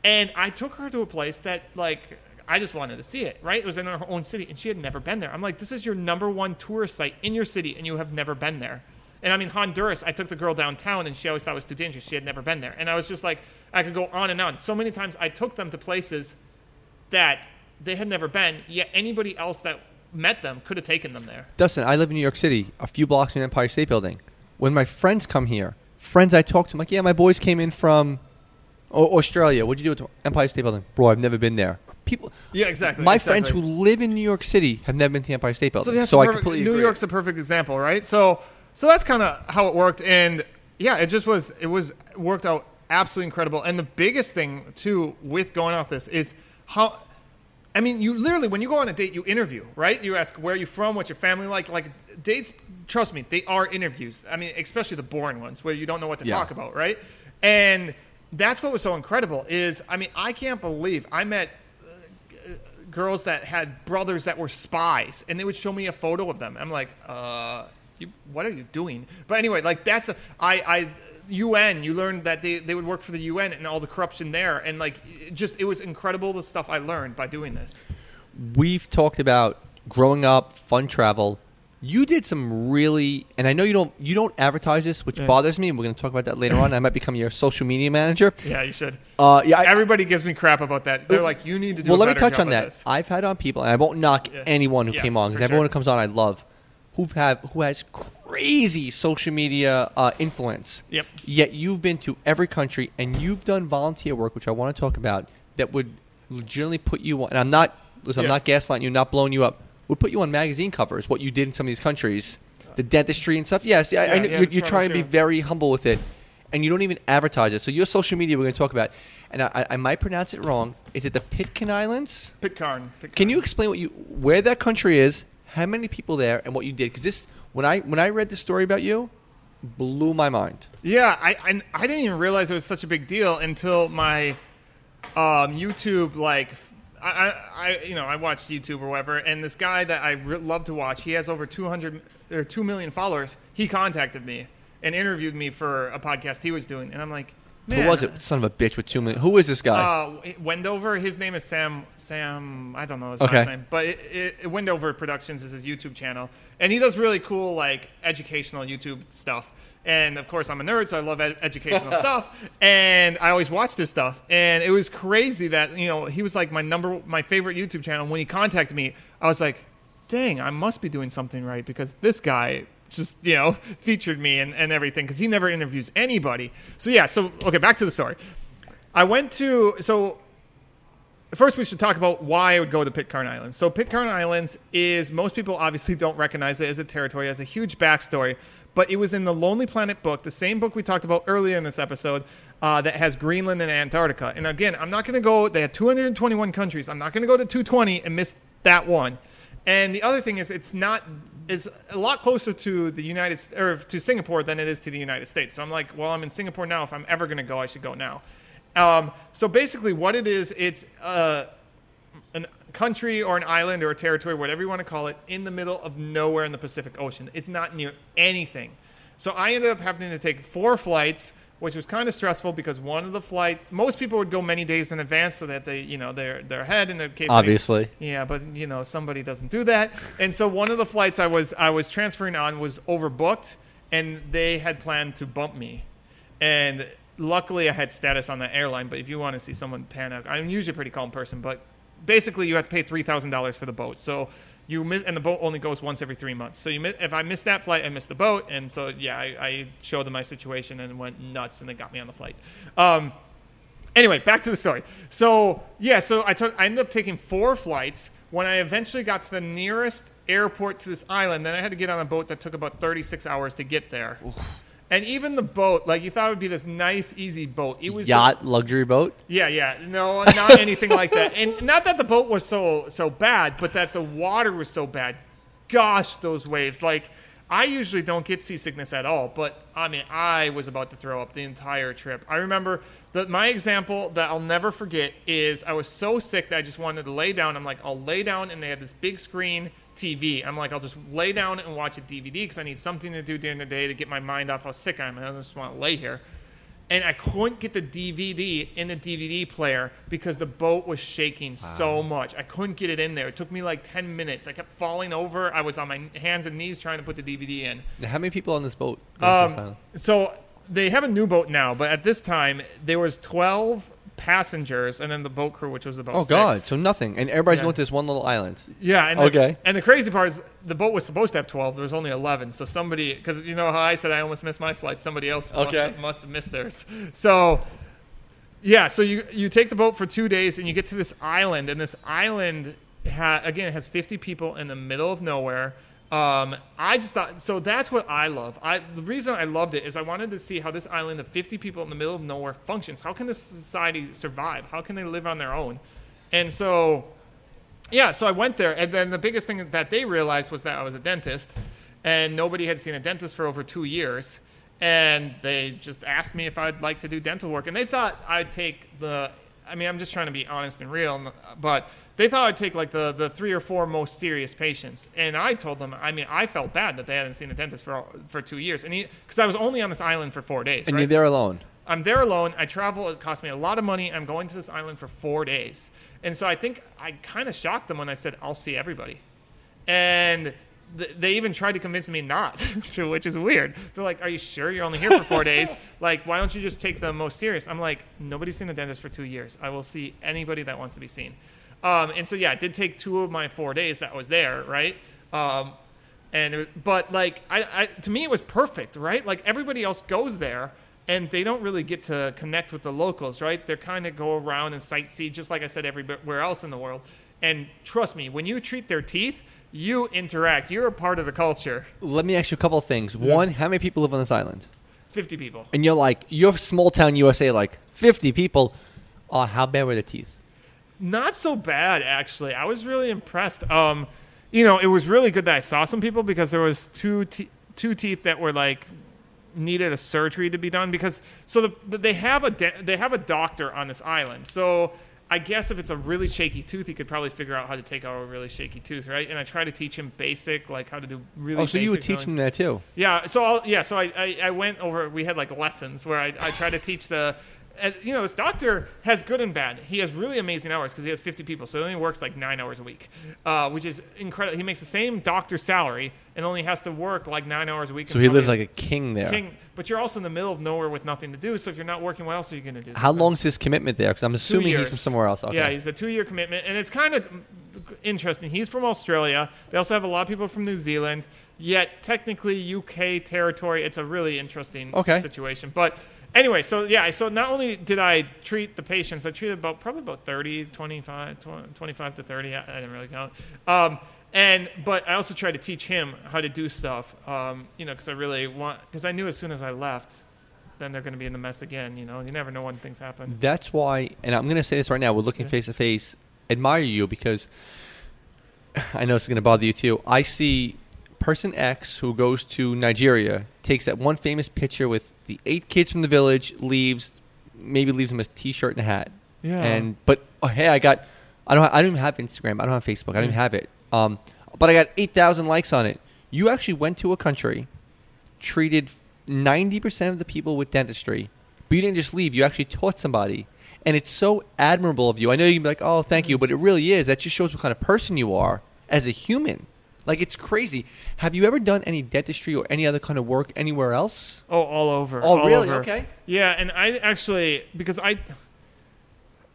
And I took her to a place that, like, I just wanted to see it, right? It was in her own city, and she had never been there. I'm like, this is your number one tourist site in your city, and you have never been there. And I mean, Honduras, I took the girl downtown, and she always thought it was too dangerous. She had never been there. And I was just like, I could go on and on. So many times I took them to places that they had never been, yet anybody else that met them could have taken them there. Dustin, I live in New York City, a few blocks from Empire State Building. When my friends come here, friends I talk to, I'm like, yeah, my boys came in from oh, Australia. What'd you do at Empire State Building? Bro, I've never been there. People, Yeah, exactly. my exactly. friends who live in New York City have never been to the Empire State Building. So that's so I completely New agree. York's a perfect example, right? So so that's kind of how it worked, and yeah, it just was it was worked out absolutely incredible. And the biggest thing too with going off this is how. I mean, you literally, when you go on a date, you interview, right? You ask, where are you from? What's your family like? Like, dates, trust me, they are interviews. I mean, especially the boring ones where you don't know what to Yeah. talk about, right? And that's what was so incredible is, I mean, I can't believe I met girls that had brothers that were spies, and they would show me a photo of them. I'm like, uh, you, what are you doing? But anyway, like that's a, I, I, UN. You learned that they, they would work for the UN and all the corruption there, and like, it just it was incredible the stuff I learned by doing this. we've talked about growing up, fun travel. You did some really, and I know you don't you don't advertise this, which Yeah. bothers me. and We're going to talk about that later on. I might become your social media manager. Yeah, you should. Uh, yeah, I, Everybody gives me crap about that. They're like, you need to do. well, let me touch on that. this. I've had on people, and I won't knock Yeah. anyone who Yeah, came on because everyone sure. who comes on, I love, who have who has crazy social media uh, influence. Yep. Yet you've been to every country and you've done volunteer work, which I want to talk about, that would legitimately put you on. And I'm not, listen, I'm not gaslighting you, not blowing you up. Would put you on magazine covers. What you did in some of these countries, the dentistry and stuff. Yes, yeah, I know yeah, you're, you're trying to be very humble with it, and you don't even advertise it. So your social media, we're going to talk about, and I, I- I might pronounce it wrong. Is it the Pitcairn Islands? Pitcairn. Pitcairn. Can you explain what you where that country is, how many people there, and what you did? Because this, when I when I read the story about you, blew my mind. Yeah, I, I I didn't even realize it was such a big deal until my um, YouTube like I, I, you know, I watch YouTube or whatever, and this guy that I re- love to watch, he has over 200 or 2 million followers. He contacted me and interviewed me for a podcast he was doing, and I'm like, man, Who was it? Son of a bitch with two million. Who is this guy? Uh, Wendover. His name is Sam. Sam. I don't know his Okay. last name, but it, it, Wendover Productions is his YouTube channel, and he does really cool like educational YouTube stuff. And of course, I'm a nerd, so I love ed- educational stuff, and I always watch this stuff. And it was crazy that you know he was like my number, my favorite YouTube channel. When he contacted me, I was like, "Dang, I must be doing something right because this guy." Just you know, featured me and, and everything because he never interviews anybody. So yeah, so okay, back to the story. I went to so first we should talk about why I would go to Pitcairn Islands. So Pitcairn Islands is most people obviously don't recognize it as a territory, it has a huge backstory, but it was in the Lonely Planet book, the same book we talked about earlier in this episode. Uh, that has Greenland and Antarctica. And again, I'm not going to go. They had 221 countries. I'm not going to go to 220 and miss that one. And the other thing is, it's not. It's a lot closer to the United or to Singapore than it is to the United States. So I'm like, well, I'm in Singapore now. If I'm ever going to go, I should go now. Um, so basically, what it is, it's uh, a country or an island or a territory, whatever you want to call it, in the middle of nowhere in the Pacific Ocean. It's not near anything. So I ended up having to take four flights, which was kind of stressful because one of the flight, most people would go many days in advance so that they, you know, they're they're ahead in the case. any- Obviously. yeah, but you know somebody doesn't do that, and so one of the flights I was I was transferring on was overbooked, and they had planned to bump me, and luckily I had status on the airline. But if you want to see someone panic, I'm usually a pretty calm person, but basically you have to pay three thousand dollars for the boat. So you miss, and the boat only goes once every three months. So you miss, if I missed that flight, I missed the boat, and so yeah, I, I showed them my situation and went nuts, and they got me on the flight. Um, anyway, back to the story. So yeah, so I took I ended up taking four flights. When I eventually got to the nearest airport to this island, then I had to get on a boat that took about 36 hours to get there. And even the boat, like you thought it would be this nice, easy boat. It was the- Yacht luxury boat. yeah, yeah, no, not anything like that. And not that the boat was so so bad, but that the water was so bad. Gosh, those waves! Like I usually don't get seasickness at all, but I mean, I was about to throw up the entire trip. I remember that my example that I'll never forget is I was so sick that I just wanted to lay down. I'm like, I'll lay down, and they had this big screen TV. I'm like, I'll just lay down and watch a DVD because I need something to do during the day to get my mind off how sick I am. I just want to lay here and I couldn't get the DVD in the DVD player because the boat was shaking so much. I couldn't get it in there. It took me like 10 minutes. I kept falling over. I was on my hands and knees trying to put the DVD in. How many people on this boat? going to this Um, so they have a new boat now, but at this time there was 12 passengers and then the boat crew, which was about oh God! So nothing, and everybody's Yeah. going to this one little island. Yeah. And the, Okay. And the crazy part is the boat was supposed to have 12. There was only 11. So somebody, because you know how I said I almost missed my flight, somebody else must, Okay. have, must have missed theirs. So, yeah. So you, you take the boat for two days and you get to this island. And this island, ha- again, has 50 people in the middle of nowhere. Um, I just thought so. That's what I love. I the reason I loved it is I wanted to see how this island of 50 people in the middle of nowhere functions. How can this society survive? How can they live on their own? And so yeah, so I went there, and then the biggest thing that they realized was that I was a dentist, and nobody had seen a dentist for over two years. And they just asked me if I'd like to do dental work, and they thought I'd take the. I mean, I'm just trying to be honest and real, but they thought I'd take like the the three or four most serious patients. And I told them, I mean, I felt bad that they hadn't seen a dentist for for two years, and because I was only on this island for four days. And right? you're there alone. I'm there alone. I travel. It cost me a lot of money. I'm going to this island for four days. And so I think I kind of shocked them when I said, I'll see everybody. And th- they even tried to convince me not to, which is weird. They're like, Are you sure you're only here for four days? Like, why don't you just take the most serious? I'm like, Nobody's seen the dentist for two years. I will see anybody that wants to be seen. Um, and so, yeah, it did take two of my four days that I was there, right? Um, and it was, but like I, I to me it was perfect right like everybody else goes there and they don't really get to connect with the locals right they kind of go around and sightsee just like i said everywhere else in the world and trust me when you treat their teeth you interact you're a part of the culture Let me ask you a couple of things. One, how many people live on this island? 50 people And you're like, you're small town USA, like 50 people. Oh, how bad were the teeth? Not so bad, actually. I was really impressed. Um, you know, it was really good that I saw some people because there was two te- two teeth that were like needed a surgery to be done because so the, they have a de- they have a doctor on this island. So I guess if it's a really shaky tooth, he could probably figure out how to take out a really shaky tooth, right? And I try to teach him basic, like how to do really. Oh, so you would teach him that too? Yeah. So I'll, yeah. So I, I I went over. We had like lessons where I I try to teach the. You know, this doctor has good and bad. He has really amazing hours because he has 50 people, so he only works like nine hours a week, uh, which is incredible. He makes the same doctor salary and only has to work like nine hours a week. So he lives like a king there. king. But you're also in the middle of nowhere with nothing to do. So if you're not working, what else are you going to do? How So- long's his commitment there? Because I'm assuming he's from somewhere else. Okay. Yeah, he's a two-year commitment, and it's kind of interesting. He's from Australia. They also have a lot of people from New Zealand. Yet technically UK territory. It's a really interesting Okay. situation. But anyway, so yeah, so not only did I treat the patients, I treated about probably about 30, 25, 20, 25 to 30. I, I didn't really count. Um, and but I also tried to teach him how to do stuff. Um, you know, because I really want because I knew as soon as I left, then they're going to be in the mess again. You know, you never know when things happen. That's why, and I'm going to say this right now. We're looking face to face. Admire you because I know it's going to bother you too. I see person X who goes to Nigeria, takes that one famous picture with the eight kids from the village, leaves, maybe leaves them a T-shirt and a hat. Yeah. And but oh, hey, I got, I don't, I don't even have Instagram. I don't have Facebook. I don't even have it. Um, but I got eight thousand likes on it. You actually went to a country, treated ninety percent of the people with dentistry, but you didn't just leave. You actually taught somebody, and it's so admirable of you. I know you can be like, "Oh, thank you," but it really is. That just shows what kind of person you are as a human. Like it's crazy. Have you ever done any dentistry or any other kind of work anywhere else? Oh, all over. Oh, all really? over. Okay. Yeah, and I actually because I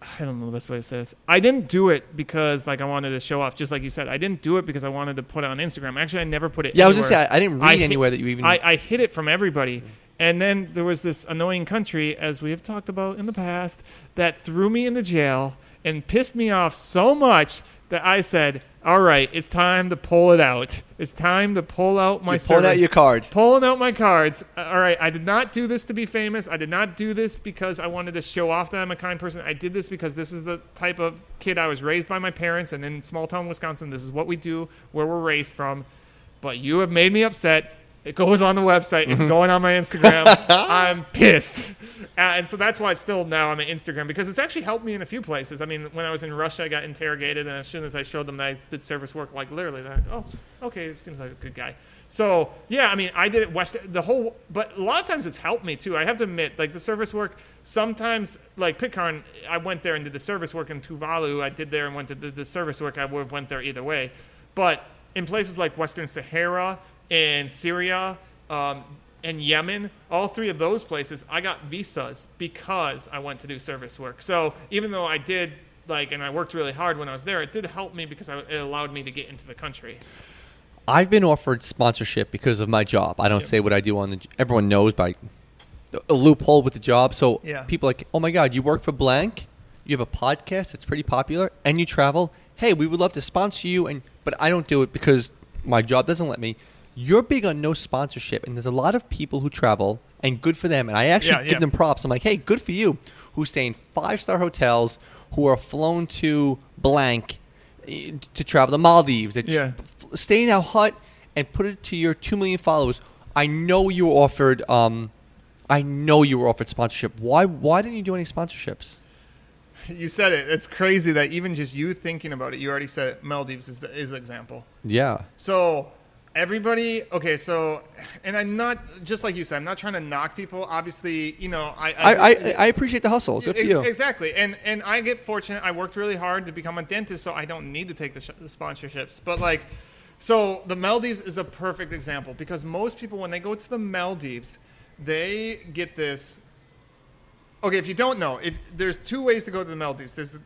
I don't know the best way to say this. I didn't do it because like I wanted to show off, just like you said. I didn't do it because I wanted to put it on Instagram. Actually, I never put it. Yeah, I was anywhere. gonna say I, I didn't read hid- anywhere that you even. I, I hid it from everybody. And then there was this annoying country, as we have talked about in the past, that threw me into jail and pissed me off so much that I said, "All right, it's time to pull it out. It's time to pull out my pulled out your card. pulling out my cards. Uh, All right, I did not do this to be famous. I did not do this because I wanted to show off that I'm a kind person. I did this because this is the type of kid I was raised by my parents, and in small town Wisconsin, this is what we do, where we're raised from. But you have made me upset. It goes on the website. It's going on my Instagram. I'm pissed. Uh, and so that's why still now I'm on Instagram because it's actually helped me in a few places. I mean, when I was in Russia, I got interrogated, and as soon as I showed them that I did service work, like literally, they're like, "Oh, okay, it seems like a good guy." So yeah, I mean, I did it west the whole, but a lot of times it's helped me too. I have to admit, like the service work. Sometimes, like Pitcairn, I went there and did the service work in Tuvalu. I did there and went to the, the service work. I would have went there either way, but in places like Western Sahara and Syria. Um, and Yemen, all three of those places, I got visas because I went to do service work. So even though I did like, and I worked really hard when I was there, it did help me because I, it allowed me to get into the country. I've been offered sponsorship because of my job. I don't Yeah. say what I do on the. Everyone knows by a loophole with the job. So Yeah. people like, oh my god, you work for blank, you have a podcast that's pretty popular, and you travel. Hey, we would love to sponsor you, and but I don't do it because my job doesn't let me. You're big on no sponsorship, and there's a lot of people who travel, and good for them. And I actually Yeah, give yeah. them props. I'm like, hey, good for you, who stay in five star hotels, who are flown to blank eh, to travel the Maldives, that Yeah. stay in our hut and put it to your two million followers. I know you were offered. Um, I know you were offered sponsorship. Why? Why didn't you do any sponsorships? You said it. It's crazy that even just you thinking about it, you already said it. Maldives is the is the example. Yeah. So everybody, okay. So, and I'm not just like you said. I'm not trying to knock people. Obviously, you know, I I, I, I appreciate the hustle. Good for you. Exactly, and and I get fortunate. I worked really hard to become a dentist, so I don't need to take the, sh- the sponsorships. But like, so the Maldives is a perfect example because most people, when they go to the Maldives, they get this. Okay, if you don't know, if there's two ways to go to the Maldives. There's the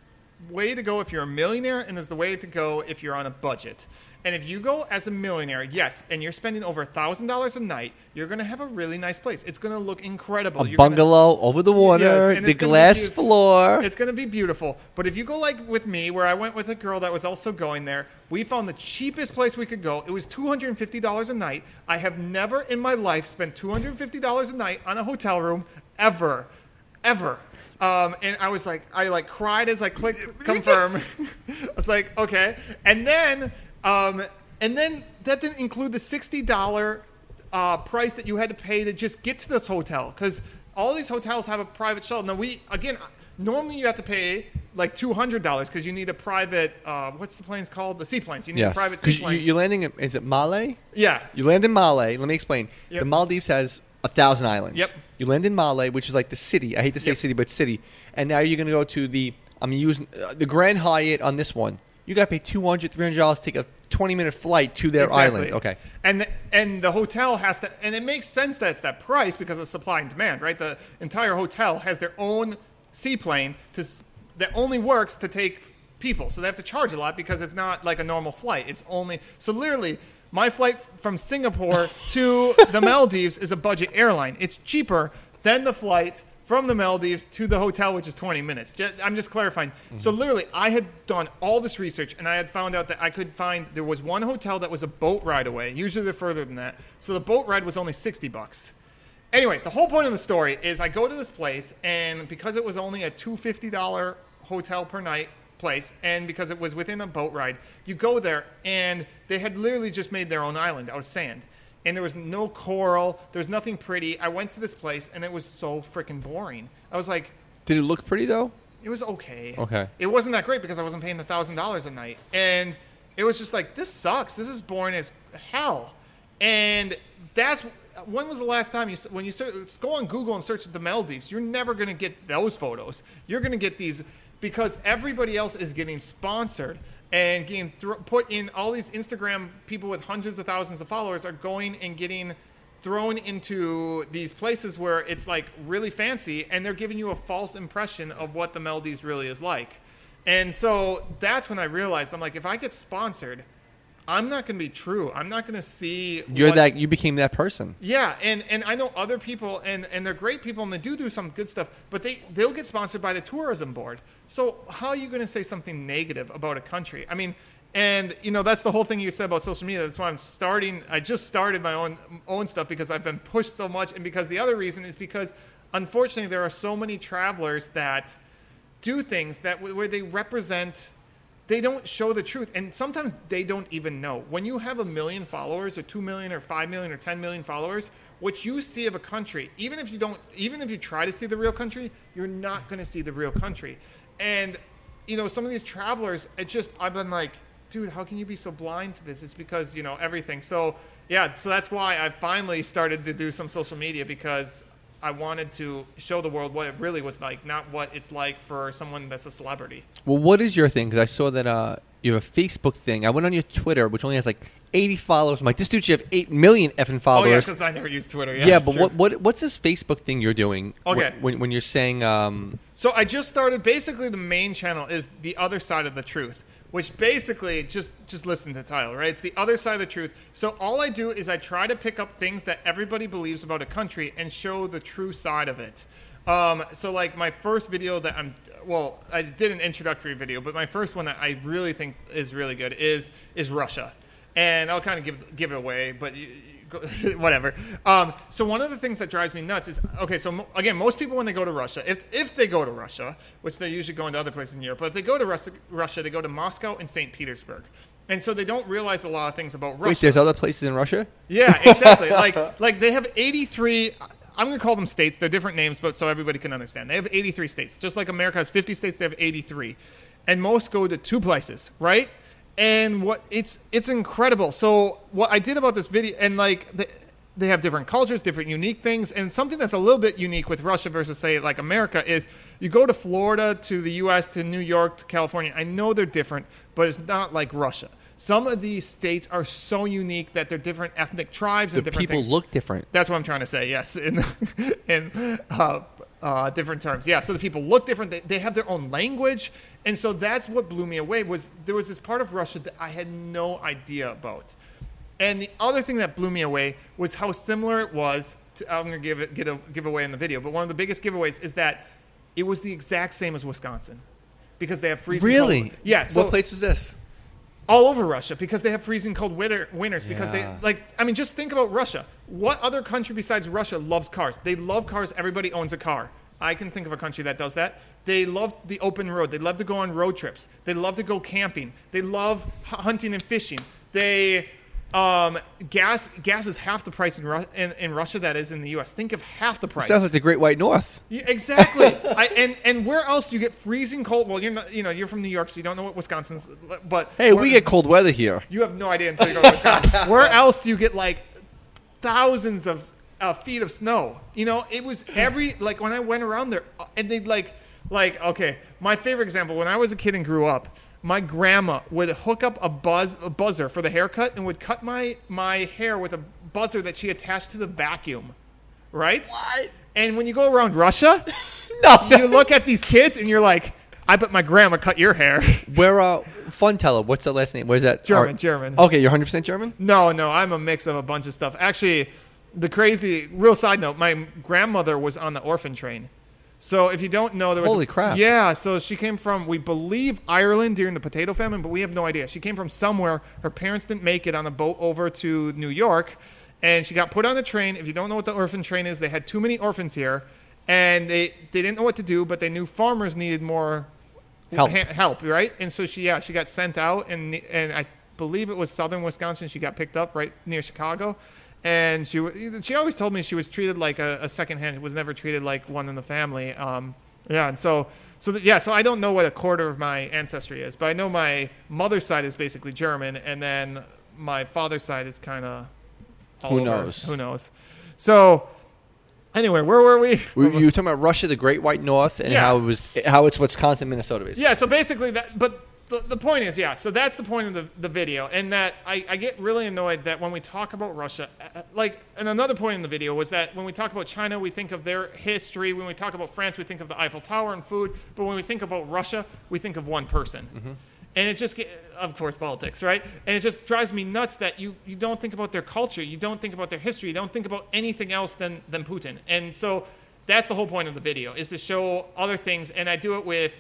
way to go if you're a millionaire, and there's the way to go if you're on a budget. And if you go as a millionaire, yes, and you're spending over a thousand dollars a night, you're gonna have a really nice place. It's gonna look incredible. A You're gonna- bungalow over the water, Yes, the gonna be glass beautiful. floor. It's going to be beautiful. But if you go like with me, where I went with a girl that was also going there, we found the cheapest place we could go. It was $250 a night. I have never in my life spent $250 a night on a hotel room ever, ever. Um, and I was like, I like cried as I clicked confirm. I was like, okay. And then, um, and then that didn't include the $60 uh, price that you had to pay to just get to this hotel because all these hotels have a private shuttle. Now we again, normally you have to pay like two hundred dollars because you need a private. Uh, what's the planes called? The seaplanes. You need a Yes. private 'Cause you, seaplane. you're landing. in- Is it Malé? yeah. You land in Malé. Let me explain. Yep. The Maldives has a thousand islands. Yep. You land in Malé, which is like the city. I hate to say Yep. city, but city. And now you're going to go to the. I'm using uh, the Grand Hyatt on this one. You got to pay 200 300 dollars to take a 20 minute flight to their Exactly. island. Okay. And the, and the hotel has to, and it makes sense that it's that price because of supply and demand, right? The entire hotel has their own seaplane to that only works to take people, so they have to charge a lot because it's not like a normal flight. It's only so literally. My flight from Singapore to the Maldives is a budget airline. It's cheaper than the flight from the Maldives to the hotel, which is 20 minutes. Ju- I'm just clarifying. So mm-hmm. literally, I had done all this research, and I had found out that I could find there was one hotel that was a boat ride away. Usually, they're further than that. So the boat ride was only 60 bucks. Anyway, the whole point of the story is I go to this place, and because it was only a $250 hotel per night place, and because it was within a boat ride, you go there, and they had literally just made their own island out of sand. And there was no coral, there was nothing pretty. I went to this place, and it was so freaking boring. I was like, Did it look pretty though? it was okay. Okay. It wasn't that great because I wasn't paying the thousand dollars a night, and it was just like this sucks. This is boring as hell. And that's when was the last time you when you search, go on Google and search the Maldives? You're never gonna get those photos. You're gonna get these because everybody else is getting sponsored and getting thro- put in. All these Instagram people with hundreds of thousands of followers are going and getting thrown into these places where it's like really fancy and they're giving you a false impression of what the Maldives really is like. And so that's when I realized I'm like, if I get sponsored, I'm not going to be true. I'm not going to see. You're what- that. You became that person. Yeah, and, and I know other people, and, and they're great people, and they do do some good stuff, but they they'll get sponsored by the tourism board. So how are you going to say something negative about a country? I mean, and you know that's the whole thing you said about social media. That's why I'm starting. I just started my own own stuff because I've been pushed so much, and because the other reason is because unfortunately there are so many travelers that do things that where they represent they don't show the truth. And sometimes they don't even know. When you have a million followers or 2 million or 5 million or 10 million followers what you see of a country even if you don't even if you try to see the real country you're not going to see the real country. And you know some of these travelers it just i've been like dude how can you be so blind to this? It's because you know everything. So yeah so that's why i finally started to do some social media because I wanted to show the world what it really was like, not what it's like for someone that's a celebrity. Well, what is your thing? Because I saw that uh, you have a Facebook thing. I went on your Twitter, which only has like 80 followers. I'm like, this dude should have 8 million effing followers. Oh yeah, because I never use Twitter. Yeah, yeah, but true. what, what what's this Facebook thing you're doing? wh- Okay. When, when you're saying, um, So I just started. Basically, the main channel is the other side of the truth, which basically just just listen to the title, right? It's the other side of the truth. So all I do is I try to pick up things that everybody believes about a country and show the true side of it. Um, so like my first video that I'm well, I did an introductory video, but my first one that I really think is really good is is Russia, and I'll kind of give give it away, but. You, whatever. Um, so one of the things that drives me nuts is okay. So mo- again, most people when they go to Russia, if if they go to Russia, which they usually go into other places in Europe, but if they go to Russia, Russia, they go to Moscow and St. Petersburg, and so they don't realize a lot of things about Russia. wait, there's other places in Russia? Yeah, exactly. like like they have 83 I'm going to call them states. They're different names, but so everybody can understand. They have 83 states. Just like America has 50 states, they have 83. And most go to two places, right? And what it's it's incredible. So what I did about this video and like the, they have different cultures, different unique things, and something that's a little bit unique with Russia versus say like America is you go to Florida, to the U.S., to New York, to California. I know they're different, but it's not like Russia. Some of these states are so unique that they're different ethnic tribes The and different people things. look different. That's what I'm trying to say. Yes, in in uh, uh, different terms. Yeah. So the people look different. They, they have their own language, and so that's what blew me away. Was there was this part of Russia that I had no idea about, and the other thing that blew me away was how similar it was. To, I'm gonna give it get a giveaway in the video, but one of the biggest giveaways is that it was the exact same as Wisconsin, because they have freezing. Really? Cold. Yeah. So what place was this? All over Russia because they have freezing cold winter winters because Yeah. they like I mean just think about Russia. What other country besides Russia loves cars? They love cars. Everybody owns a car. I can think of a country that does that. They love the open road. They love to go on road trips. They love to go camping. They love hunting and fishing. They Um, gas gas is half the price in, Ru- in in Russia that is in the U.S. Think of half the price. Sounds like the Great White North. Yeah, exactly. I, and and where else do you get freezing cold? Well, you're not. You know, you're from New York, so you don't know what Wisconsin's. But Hey, we get cold weather here. You have no idea until you go to Wisconsin. where else do you get like thousands of uh, feet of snow? You know, it was every like when I went around there, uh, and they'd like like okay. My favorite example when I was a kid and grew up. My grandma would hook up a buzz a buzzer for the haircut and would cut my my hair with a buzzer that she attached to the vacuum, right? What? And when you go around Russia, No. you look at these kids and you're like, I bet my grandma cut your hair. Where uh, Pfundheller? What's the last name? Where's that? German, Or- German. Okay, you're 100 percent German. No, no, I'm a mix of a bunch of stuff. Actually, the crazy real side note, my grandmother was on the orphan train. So if you don't know, there was Holy crap. Yeah, so she came from we believe Ireland during the potato famine, but we have no idea. She came from somewhere. Her parents didn't make it on a boat over to New York, and she got put on a train. If you don't know what the orphan train is, they had too many orphans here, and they they didn't know what to do, but they knew farmers needed more Help. ha- help, right? And so she, yeah, she got sent out, and and I believe it was southern Wisconsin. She got picked up right near Chicago, and she she always told me she was treated like a, a second hand. Was never treated like one in the family. Um, yeah, and so so that, yeah, so I don't know what a quarter of my ancestry is, but I know my mother's side is basically German, and then my father's side is kind of Who knows? Who knows? So anyway, where were we? We, you were talking about Russia, the Great White North, and Yeah. how it was how it's Wisconsin, Minnesota is. Yeah, so basically that, but the, the point is, yeah, so that's the point of the, the video, and that I, I get really annoyed that when we talk about Russia, uh, like, and another point in the video was that when we talk about China, we think of their history. When we talk about France, we think of the Eiffel Tower and food. But when we think about Russia, we think of one person. And it just, of course, politics, right? And it just drives me nuts that you, you don't think about their culture, you don't think about their history, you don't think about anything else than, than Putin. And so that's the whole point of the video is to show other things, and I do it with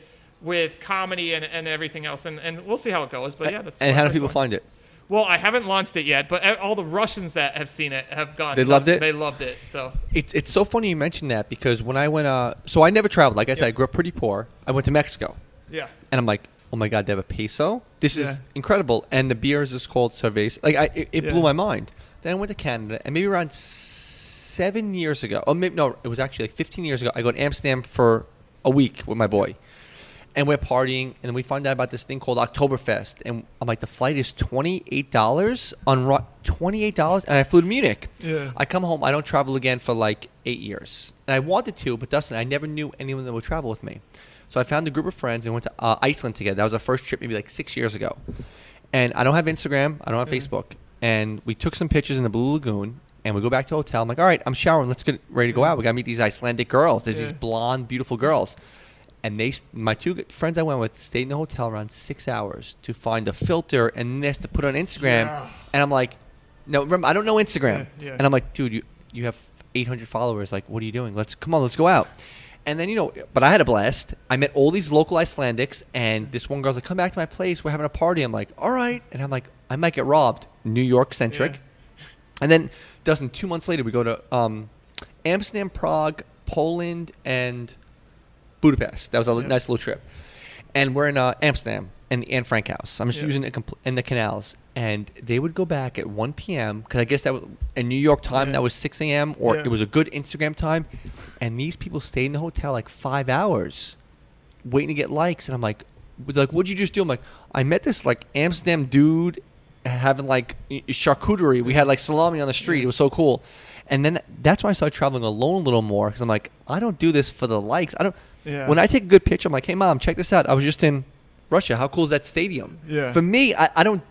with comedy and, and everything else, and, and we'll see how it goes. But yeah, that's and how do people one. find it? Well, I haven't launched it yet, but all the Russians that have seen it have gone. They loved it? They loved it. So It's it's so funny you mentioned that because when I went, uh, so I never traveled. Like I said, Yeah. I grew up pretty poor. I went to Mexico, yeah, and I'm like, oh my god, they have a peso. This Yeah. is incredible. And the beer is just called cerveza. Like I, it, it Yeah. blew my mind. Then I went to Canada, and maybe around seven years ago, oh maybe no, it was actually like 15 years ago. I go to Amsterdam for a week with my boy. And we're partying, and we find out about this thing called Oktoberfest. And I'm like, the flight is twenty eight dollars on Ru- twenty eight dollars, and I flew to Munich. Yeah. I come home. I don't travel again for like eight years, and I wanted to, but Dustin, I never knew anyone that would travel with me. So I found a group of friends and went to uh, Iceland together. That was our first trip, maybe like six years ago. And I don't have Instagram. I don't have Facebook. And we took some pictures in the Blue Lagoon. And we go back to the hotel. I'm like, all right, I'm showering. Let's get ready to go out. We got to meet these Icelandic girls. There's these blonde, beautiful girls. And they, my two friends I went with, stayed in the hotel around six hours to find a filter and this to put on Instagram. Yeah. And I'm like, no, remember, I don't know Instagram. Yeah, yeah. And I'm like, dude, you, you have 800 followers. Like, what are you doing? Let's come on, let's go out. And then you know, but I had a blast. I met all these local Icelandics, and this one girl's like, "Come back to my place. We're having a party." I'm like, "All right," and I'm like, "I might get robbed." New York centric. And then, Dustin, two months later, we go to um, Amsterdam, Prague, Poland, and Budapest. That was a Yeah. nice little trip. And we're in uh, Amsterdam and the Anne Frank house. I'm just Yeah. using it compl- in the canals. And they would go back at 1 p.m. because I guess that was in New York time Yeah. that was 6 a.m. or it was a good Instagram time. And these people stayed in the hotel like five hours, waiting to get likes. And I'm like, like, what'd you just do? I'm like, I met this like Amsterdam dude having like charcuterie. We had like salami on the street. It was so cool. And then that's why I started traveling alone a little more because I'm like, I don't do this for the likes. I don't. Yeah. When I take a good picture, I'm like, hey mom, check this out. I was just in Russia. How cool is that stadium? Yeah. For me, I, I don't.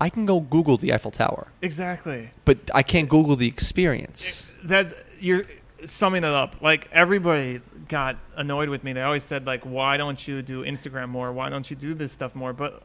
I can go Google the Eiffel Tower, exactly. but I can't Google the experience. that you're summing it up. Like everybody got annoyed with me. They always said like, "Why don't you do Instagram more? Why don't you do this stuff more?" But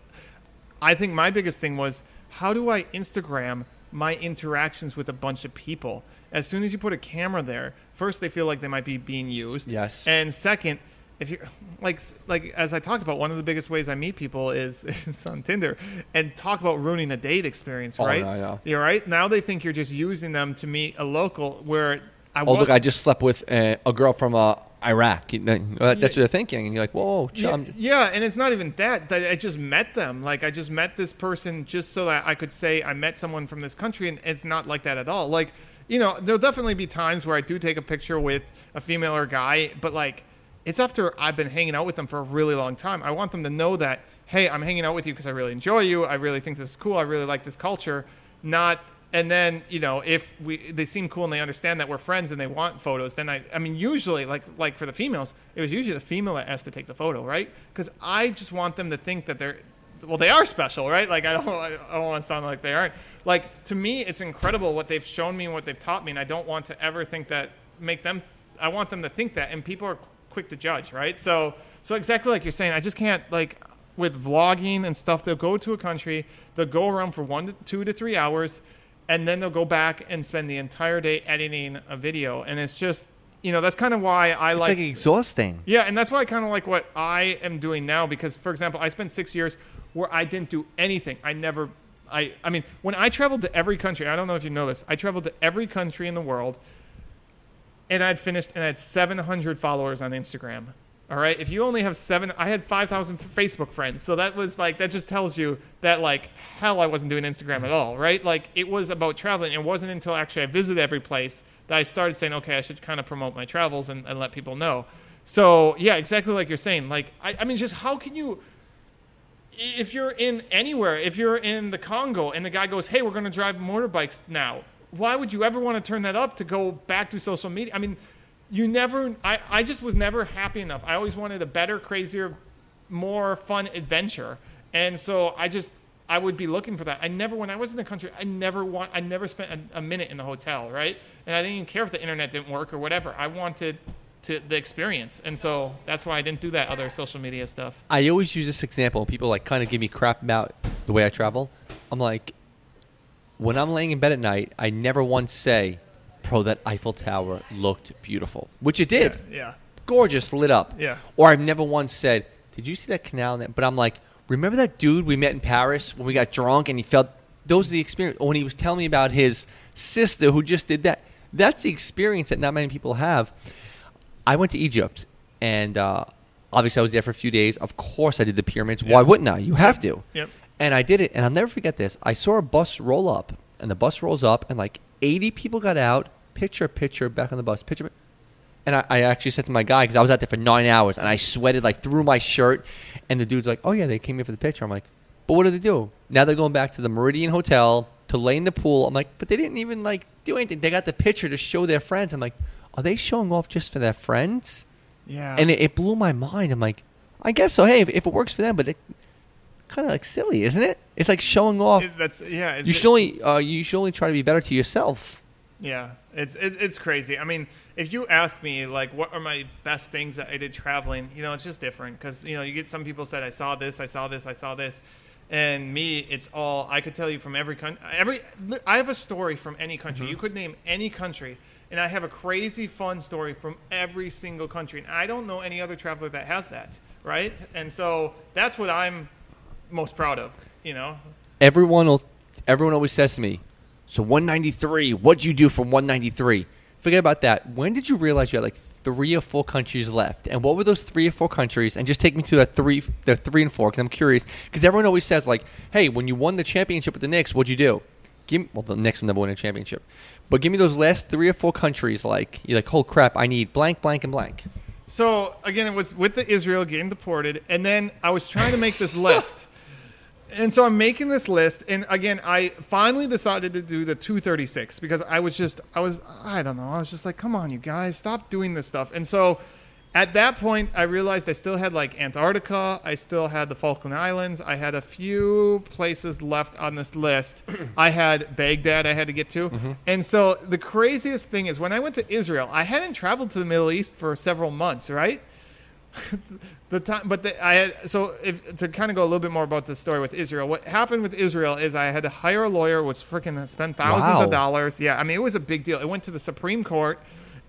I think my biggest thing was, how do I Instagram my interactions with a bunch of people? As soon as you put a camera there, first they feel like they might be being used. Yes. And second, if you're like like as I talked about, one of the biggest ways I meet people is, is on Tinder, and talk about ruining the date experience, Oh, right? yeah. You're right. Now they think you're just using them to meet a local where I Oh look, I just slept with a, a girl from uh, Iraq. You uh, That's what they're thinking, and you're like, whoa, Yeah, chum. yeah, and it's not even that. that I just met them. Like I just met this person just so that I could say I met someone from this country, and it's not like that at all. Like you know, there'll definitely be times where I do take a picture with a female or guy, but like it's after I've been hanging out with them for a really long time. I want them to know that hey, I'm hanging out with you because I really enjoy you. I really think this is cool. I really like this culture. Not and then you know if we they seem cool and they understand that we're friends and they want photos then i i mean usually like like for the females it was usually the female that asked to take the photo right because i just want them to think that they're well they are special right? Like i don't i don't want to sound like they aren't. Like to me it's incredible what they've shown me and what they've taught me and i don't want to ever think that make them i want them to think that and people are quick to judge right? So so exactly like you're saying i just can't like with vlogging and stuff they'll go to a country they'll go around for one to two to three hours and then they'll go back and spend the entire day editing a video and it's just you know that's kind of why i like like exhausting. yeah and that's why i kind of like what i am doing now because for example i spent six years where i didn't do anything. I never i i mean when i traveled to every country i don't know if you know this i traveled to every country in the world and i'd finished and i had 700 followers on instagram all right? If you only have seven i had 5000 facebook friends. So that was like that just tells you that like hell i wasn't doing instagram at all right? Like it was about traveling. It wasn't until actually i visited every place that i started saying okay i should kind of promote my travels and, and let people know. So yeah exactly like you're saying. Like I, I mean just how can you if you're in anywhere, if you're in the Congo and the guy goes, "Hey, we're going to drive motorbikes now," why would you ever want to turn that up to go back to social media? I mean, you never. I I just was never happy enough. I always wanted a better, crazier, more fun adventure, and so I just I would be looking for that. I never, when I was in the country, I never want, I never spent a, a minute in the hotel, right? And I didn't even care if the internet didn't work or whatever. I wanted to the experience, and so that's why I didn't do that other social media stuff. I always use this example. People like kind of give me crap about the way I travel. I'm like, when I'm laying in bed at night, I never once say, "Bro, that Eiffel Tower looked beautiful," which it did, Yeah. gorgeous, lit up. Yeah. Or I've never once said, "Did you see that canal?" But I'm like, remember that dude we met in Paris when we got drunk and he felt those are the experience. When he was telling me about his sister who just did that. That's the experience that not many people have. I went to Egypt, and uh, obviously I was there for a few days. Of course, I did the pyramids. Why wouldn't I? You have to. Yep. And I did it, and I'll never forget this. I saw a bus roll up, and the bus rolls up, and like 80 people got out. Picture, picture, back on the bus. Picture. And I, I actually said to my guy because I was out there for nine hours, and I sweated like through my shirt. And the dude's like, "Oh yeah, they came here for the picture." I'm like, "But what did they do? Now they're going back to the Méridien Hotel to lay in the pool." I'm like, "But they didn't even like do anything. They got the picture to show their friends." I'm like, "Are they showing off just for their friends?" Yeah. And it, it blew my mind. I'm like, I guess so. Hey, if, if it works for them, but it kind of like silly, isn't it? It's like showing off. It- that's yeah. You should only uh, you should only try to be better to yourself. Yeah, it's it, it's crazy. I mean, if you ask me like what are my best things that I did traveling, you know, it's just different because you know you get some people said I saw this, I saw this, I saw this, and me, it's all I could tell you from every country. Every I have a story from any country. You could name any country, and I have a crazy fun story from every single country. And I don't know any other traveler that has that, right? And so that's what I'm most proud of. You know, Everyone will. Everyone always says to me, "So 193. What'd you do from 193?" Forget about that. When did you realize you had like three or four countries left? And what were those three or four countries? And just take me to the three, the three and four, because I'm curious. Because everyone always says like, "Hey, when you won the championship with the Knicks, what'd you do?" Give me, well, the Knicks will never win a championship, but give me those last three or four countries. Like you're like, "Oh crap, I need blank, blank, and blank." So again, it was with the Israel getting deported, and then I was trying to make this list, and so I'm making this list, and again, I finally decided to do the 236 because I was just, I was, I don't know, I was just like, come on, you guys, stop doing this stuff, and so. At that point, I realized I still had like Antarctica. I still had the Falkland Islands. I had a few places left on this list. I had Baghdad I had to get to. Mm-hmm. And so the craziest thing is when I went to Israel, I hadn't traveled to the Middle East for several months, right? the time, but the, I had so if to kind of go a little bit more about the story with Israel. What happened with Israel is I had to hire a lawyer, which freaking spent thousands Wow. of dollars. Yeah, I mean it was a big deal. It went to the Supreme Court,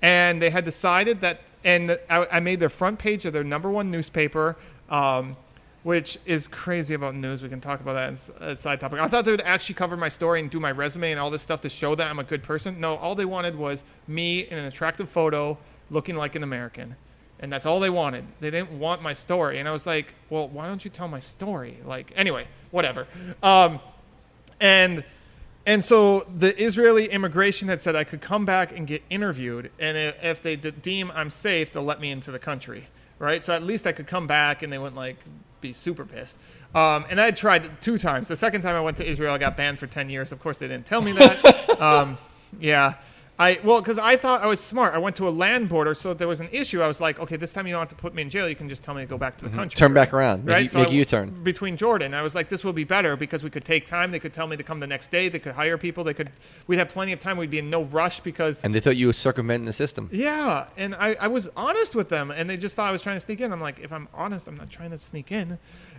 and they had decided that, and the, I, I made their front page of their number one newspaper. Um, which is crazy about news. We can talk about that as a side topic. I thought they would actually cover my story and do my resume and all this stuff to show that I'm a good person. No, all they wanted was me in an attractive photo looking like an American. and that's all they wanted. They didn't want my story, and I was like, well, why don't you tell my story? Like, anyway, whatever. Um, and and so the Israeli immigration had said I could come back and get interviewed, and if they deem I'm safe, they'll let me into the country, right? So at least I could come back, and they wouldn't like be super pissed. Um, and I had tried two times. The second time I went to Israel, I got banned for ten years. Of course, they didn't tell me that. um, yeah. I well, because I thought I was smart. I went to a land border, so if there was an issue. I was like, okay, this time you don't have to put me in jail. You can just tell me to go back to the country. Turn back around. Make right? you- So make I- a U-turn. between Jordan. I was like, this will be better because we could take time. They could tell me to come the next day. They could hire people. They could. We'd have plenty of time. We'd be in no rush because. And they thought you were circumventing the system. Yeah, and I, I was honest with them, and they just thought I was trying to sneak in. I'm like, if I'm honest, I'm not trying to sneak in.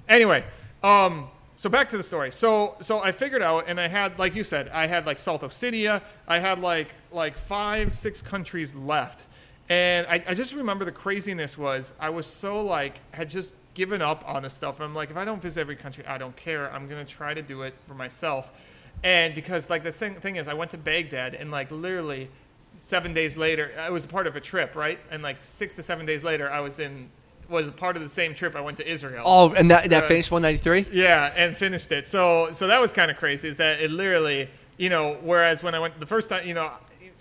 Anyway, um, so back to the story. So so I figured out, and I had, like you said, I had like South Ossetia. I had like like five, six countries left, and I, I just remember the craziness was I was so like had just given up on this stuff. I'm like, if I don't visit every country, I don't care. I'm gonna try to do it for myself. And because like the thing, thing is, I went to Baghdad and like literally seven days later, I was part of a trip, right? And like six to seven days later, I was in was a part of the same trip. I went to Israel. Oh, and that, that Uh, finished 193? Yeah, and finished it. So so that was kind of crazy. Is that it literally, you know, whereas when I went the first time, you know,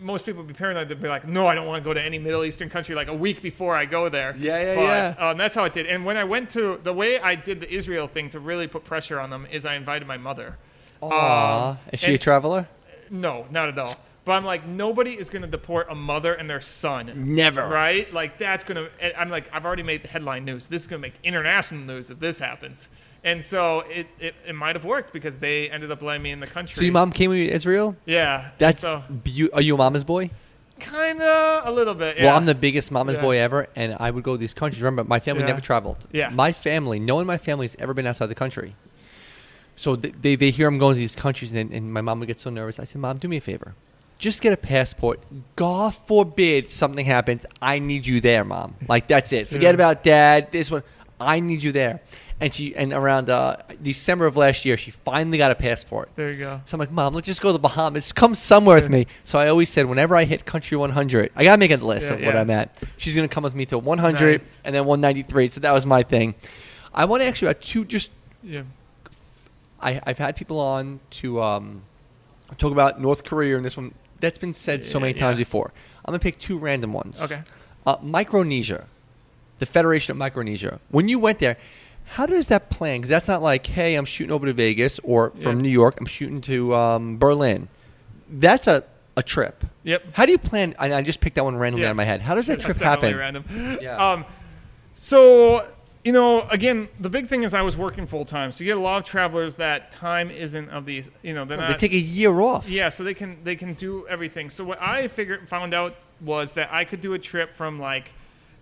most people would be paranoid. They'd be like, no, I don't want to go to any Middle Eastern country like a week before I go there. Yeah, yeah, but, yeah. Um, that's how it did. And when I went to the way I did the Israel thing to really put pressure on them is I invited my mother. Aw. Um, Is she a traveler? No, not at all. But I'm like, nobody is going to deport a mother and their son. Never. Right? Like, that's going to. I'm like, I've already made the headline news. This is going to make international news if this happens. And so it, it, it might have worked because they ended up letting me in the country. So your mom came to Israel? Yeah. That's so Are you a mama's boy? kind of a little bit. Yeah. Well, I'm the biggest mama's Yeah. boy ever, and I would go to these countries. Remember, my family Yeah. never traveled. Yeah. My family, no one in my family has ever been outside the country. So th- they, they hear I'm going to these countries, and, and my mom would get so nervous. I said, Mom, do me a favor. Just get a passport. God forbid something happens. I need you there, Mom. Like, that's it. Forget Yeah. about dad, this one. I need you there. And she and around uh, December of last year, she finally got a passport. There you go. So I'm like, Mom, let's just go to the Bahamas. Come somewhere with me. So I always said, whenever I hit country 100, I gotta make a list Yeah, of what. I'm at. She's gonna come with me to 100 Nice. and then 193. So that was my thing. I want to ask you about two. Just Yeah. I, I've had people on to um, talk about North Korea and this one. That's been said so many times before. I'm gonna pick two random ones. Okay. Uh, Micronesia, the Federation of Micronesia. When you went there, how does that plan? Because that's not like, hey, I'm shooting over to Vegas or from Yeah. New York, I'm shooting to um, Berlin. That's a, a trip. Yep. How do you plan? I, I just picked that one randomly Yeah. out of my head. How does that That's trip definitely happen? Random. Yeah. Um, so you know, again, the big thing is I was working full time, so you get a lot of travelers that time isn't of these. You know, they're They not. take a year off. Yeah, so they can they can do everything. So what I figured found out was that I could do a trip from like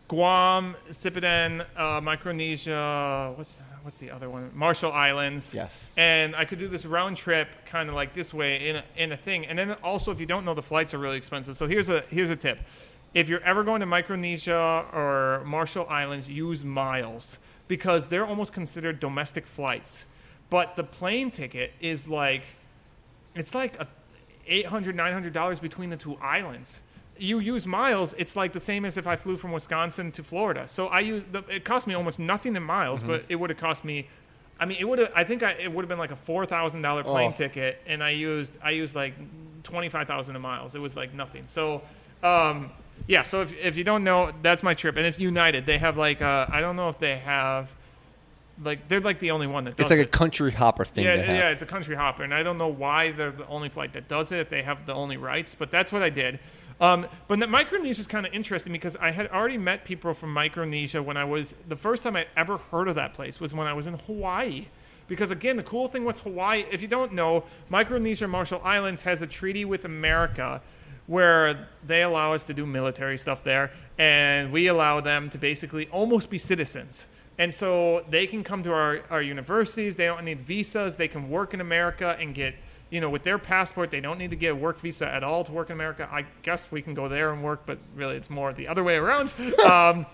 Guam, Sipiden, uh, Micronesia. What's what's the other one? Marshall Islands. Yes. And I could do this round trip, kind of like this way in a, in a thing. And then also, if you don't know, the flights are really expensive. So here's a here's a tip: if you're ever going to Micronesia or Marshall Islands, use miles because they're almost considered domestic flights. But the plane ticket is like it's like a 800 900 dollars between the two islands you use miles it's like the same as if i flew from wisconsin to florida so i use the, it cost me almost nothing in miles Mm-hmm. but it would have cost me i mean it would have i think I, it would have been like a $4000 plane Oh. ticket and i used i used like 25000 miles it was like nothing so um yeah so if, if you don't know that's my trip and it's united they have like uh, i don't know if they have like they're like the only one that does It's like a country hopper thing. Yeah, yeah, it's a country hopper, and I don't know why they're the only flight that does it. If they have the only rights, but that's what I did. Um, but the Micronesia is kind of interesting because I had already met people from Micronesia when I was the first time I ever heard of that place was when I was in Hawaii. Because again, the cool thing with Hawaii, if you don't know, Micronesia Marshall Islands has a treaty with America where they allow us to do military stuff there, and we allow them to basically almost be citizens. And so they can come to our, our universities. They don't need visas. They can work in America and get, you know, with their passport, they don't need to get a work visa at all to work in America. I guess we can go there and work, but really it's more the other way around. um,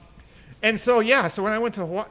and so, yeah, so when I went to Hawaii,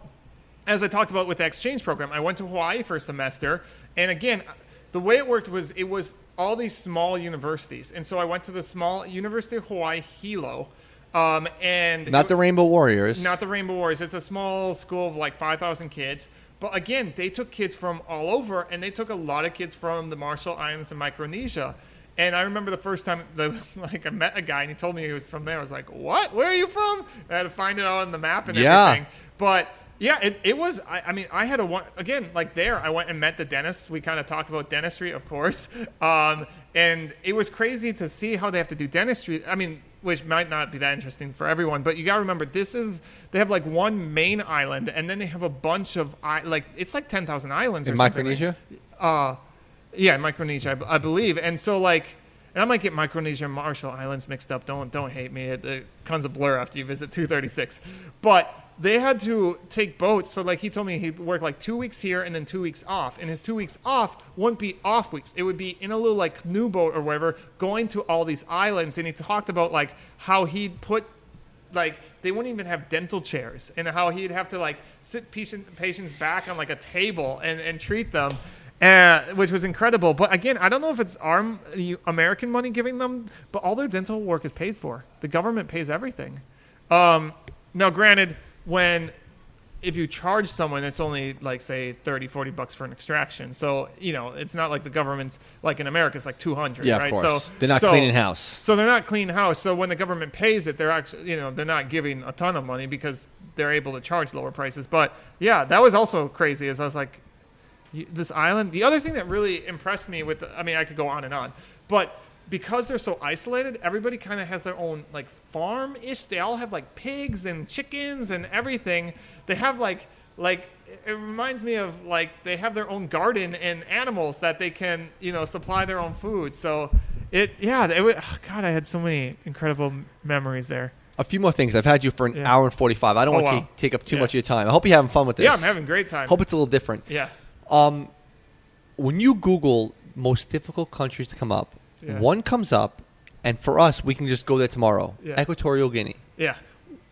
as I talked about with the exchange program, I went to Hawaii for a semester. And again, the way it worked was it was all these small universities. And so I went to the small University of Hawaii, Hilo. Um, and Not the Rainbow Warriors. not the Rainbow Warriors. It's a small school of like 5,000 kids. But again, they took kids from all over, and they took a lot of kids from the Marshall Islands and Micronesia. And I remember the first time the like I met a guy and he told me he was from there. I was like, "What? Where are you from?" I had to find it out on the map and Yeah. everything. But yeah, it, it was. I, I mean, I had a one again like there. I went and met the dentist. We kind of talked about dentistry, of course, um, and it was crazy to see how they have to do dentistry. I mean, which might not be that interesting for everyone, but you got to remember this is they have like one main island, and then they have a bunch of i- like it's like ten thousand islands in or something. Micronesia. Uh, yeah, Micronesia, I, b- I believe. And so like, and I might get Micronesia and Marshall Islands mixed up. Don't don't hate me. It, it comes a blur after you visit 236. But they had to take boats. So like he told me he'd work like two weeks here and then two weeks off. And his two weeks off wouldn't be off weeks. It would be in a little like canoe boat or whatever, going to all these islands. And he talked about like how he'd put like they wouldn't even have dental chairs and how he'd have to like sit patient, patients back on like a table and, and treat them uh, which was incredible but again i don't know if it's our american money giving them but all their dental work is paid for the government pays everything um, now granted when if you charge someone it's only like say 30 40 bucks for an extraction so you know it's not like the government's like in america it's like 200 Yeah, right so They're not so- cleaning house. so they're not clean house. So when the government pays it, they're actually, you know, they're not giving a ton of money because they're able to charge lower prices. But yeah, that was also crazy. As I was like, this island. The other thing that really impressed me with, the, I mean, I could go on and on, but because they're so isolated, everybody kind of has their own like farm ish. They all have like pigs and chickens and everything. They have like like it reminds me of like they have their own garden and animals that they can you know supply their own food. So it yeah it was, God I had so many incredible memories there. A few more things. I've had you for an Yeah. hour and forty-five. I don't Oh, want wow. to take up too Yeah. much of your time. I hope you're having fun with this. Yeah, I'm having a great time. Hope it's a little different. yeah. Um, when you Google most difficult countries to come up, Yeah. one comes up, and for us, we can just go there tomorrow. Yeah. Equatorial Guinea. Yeah.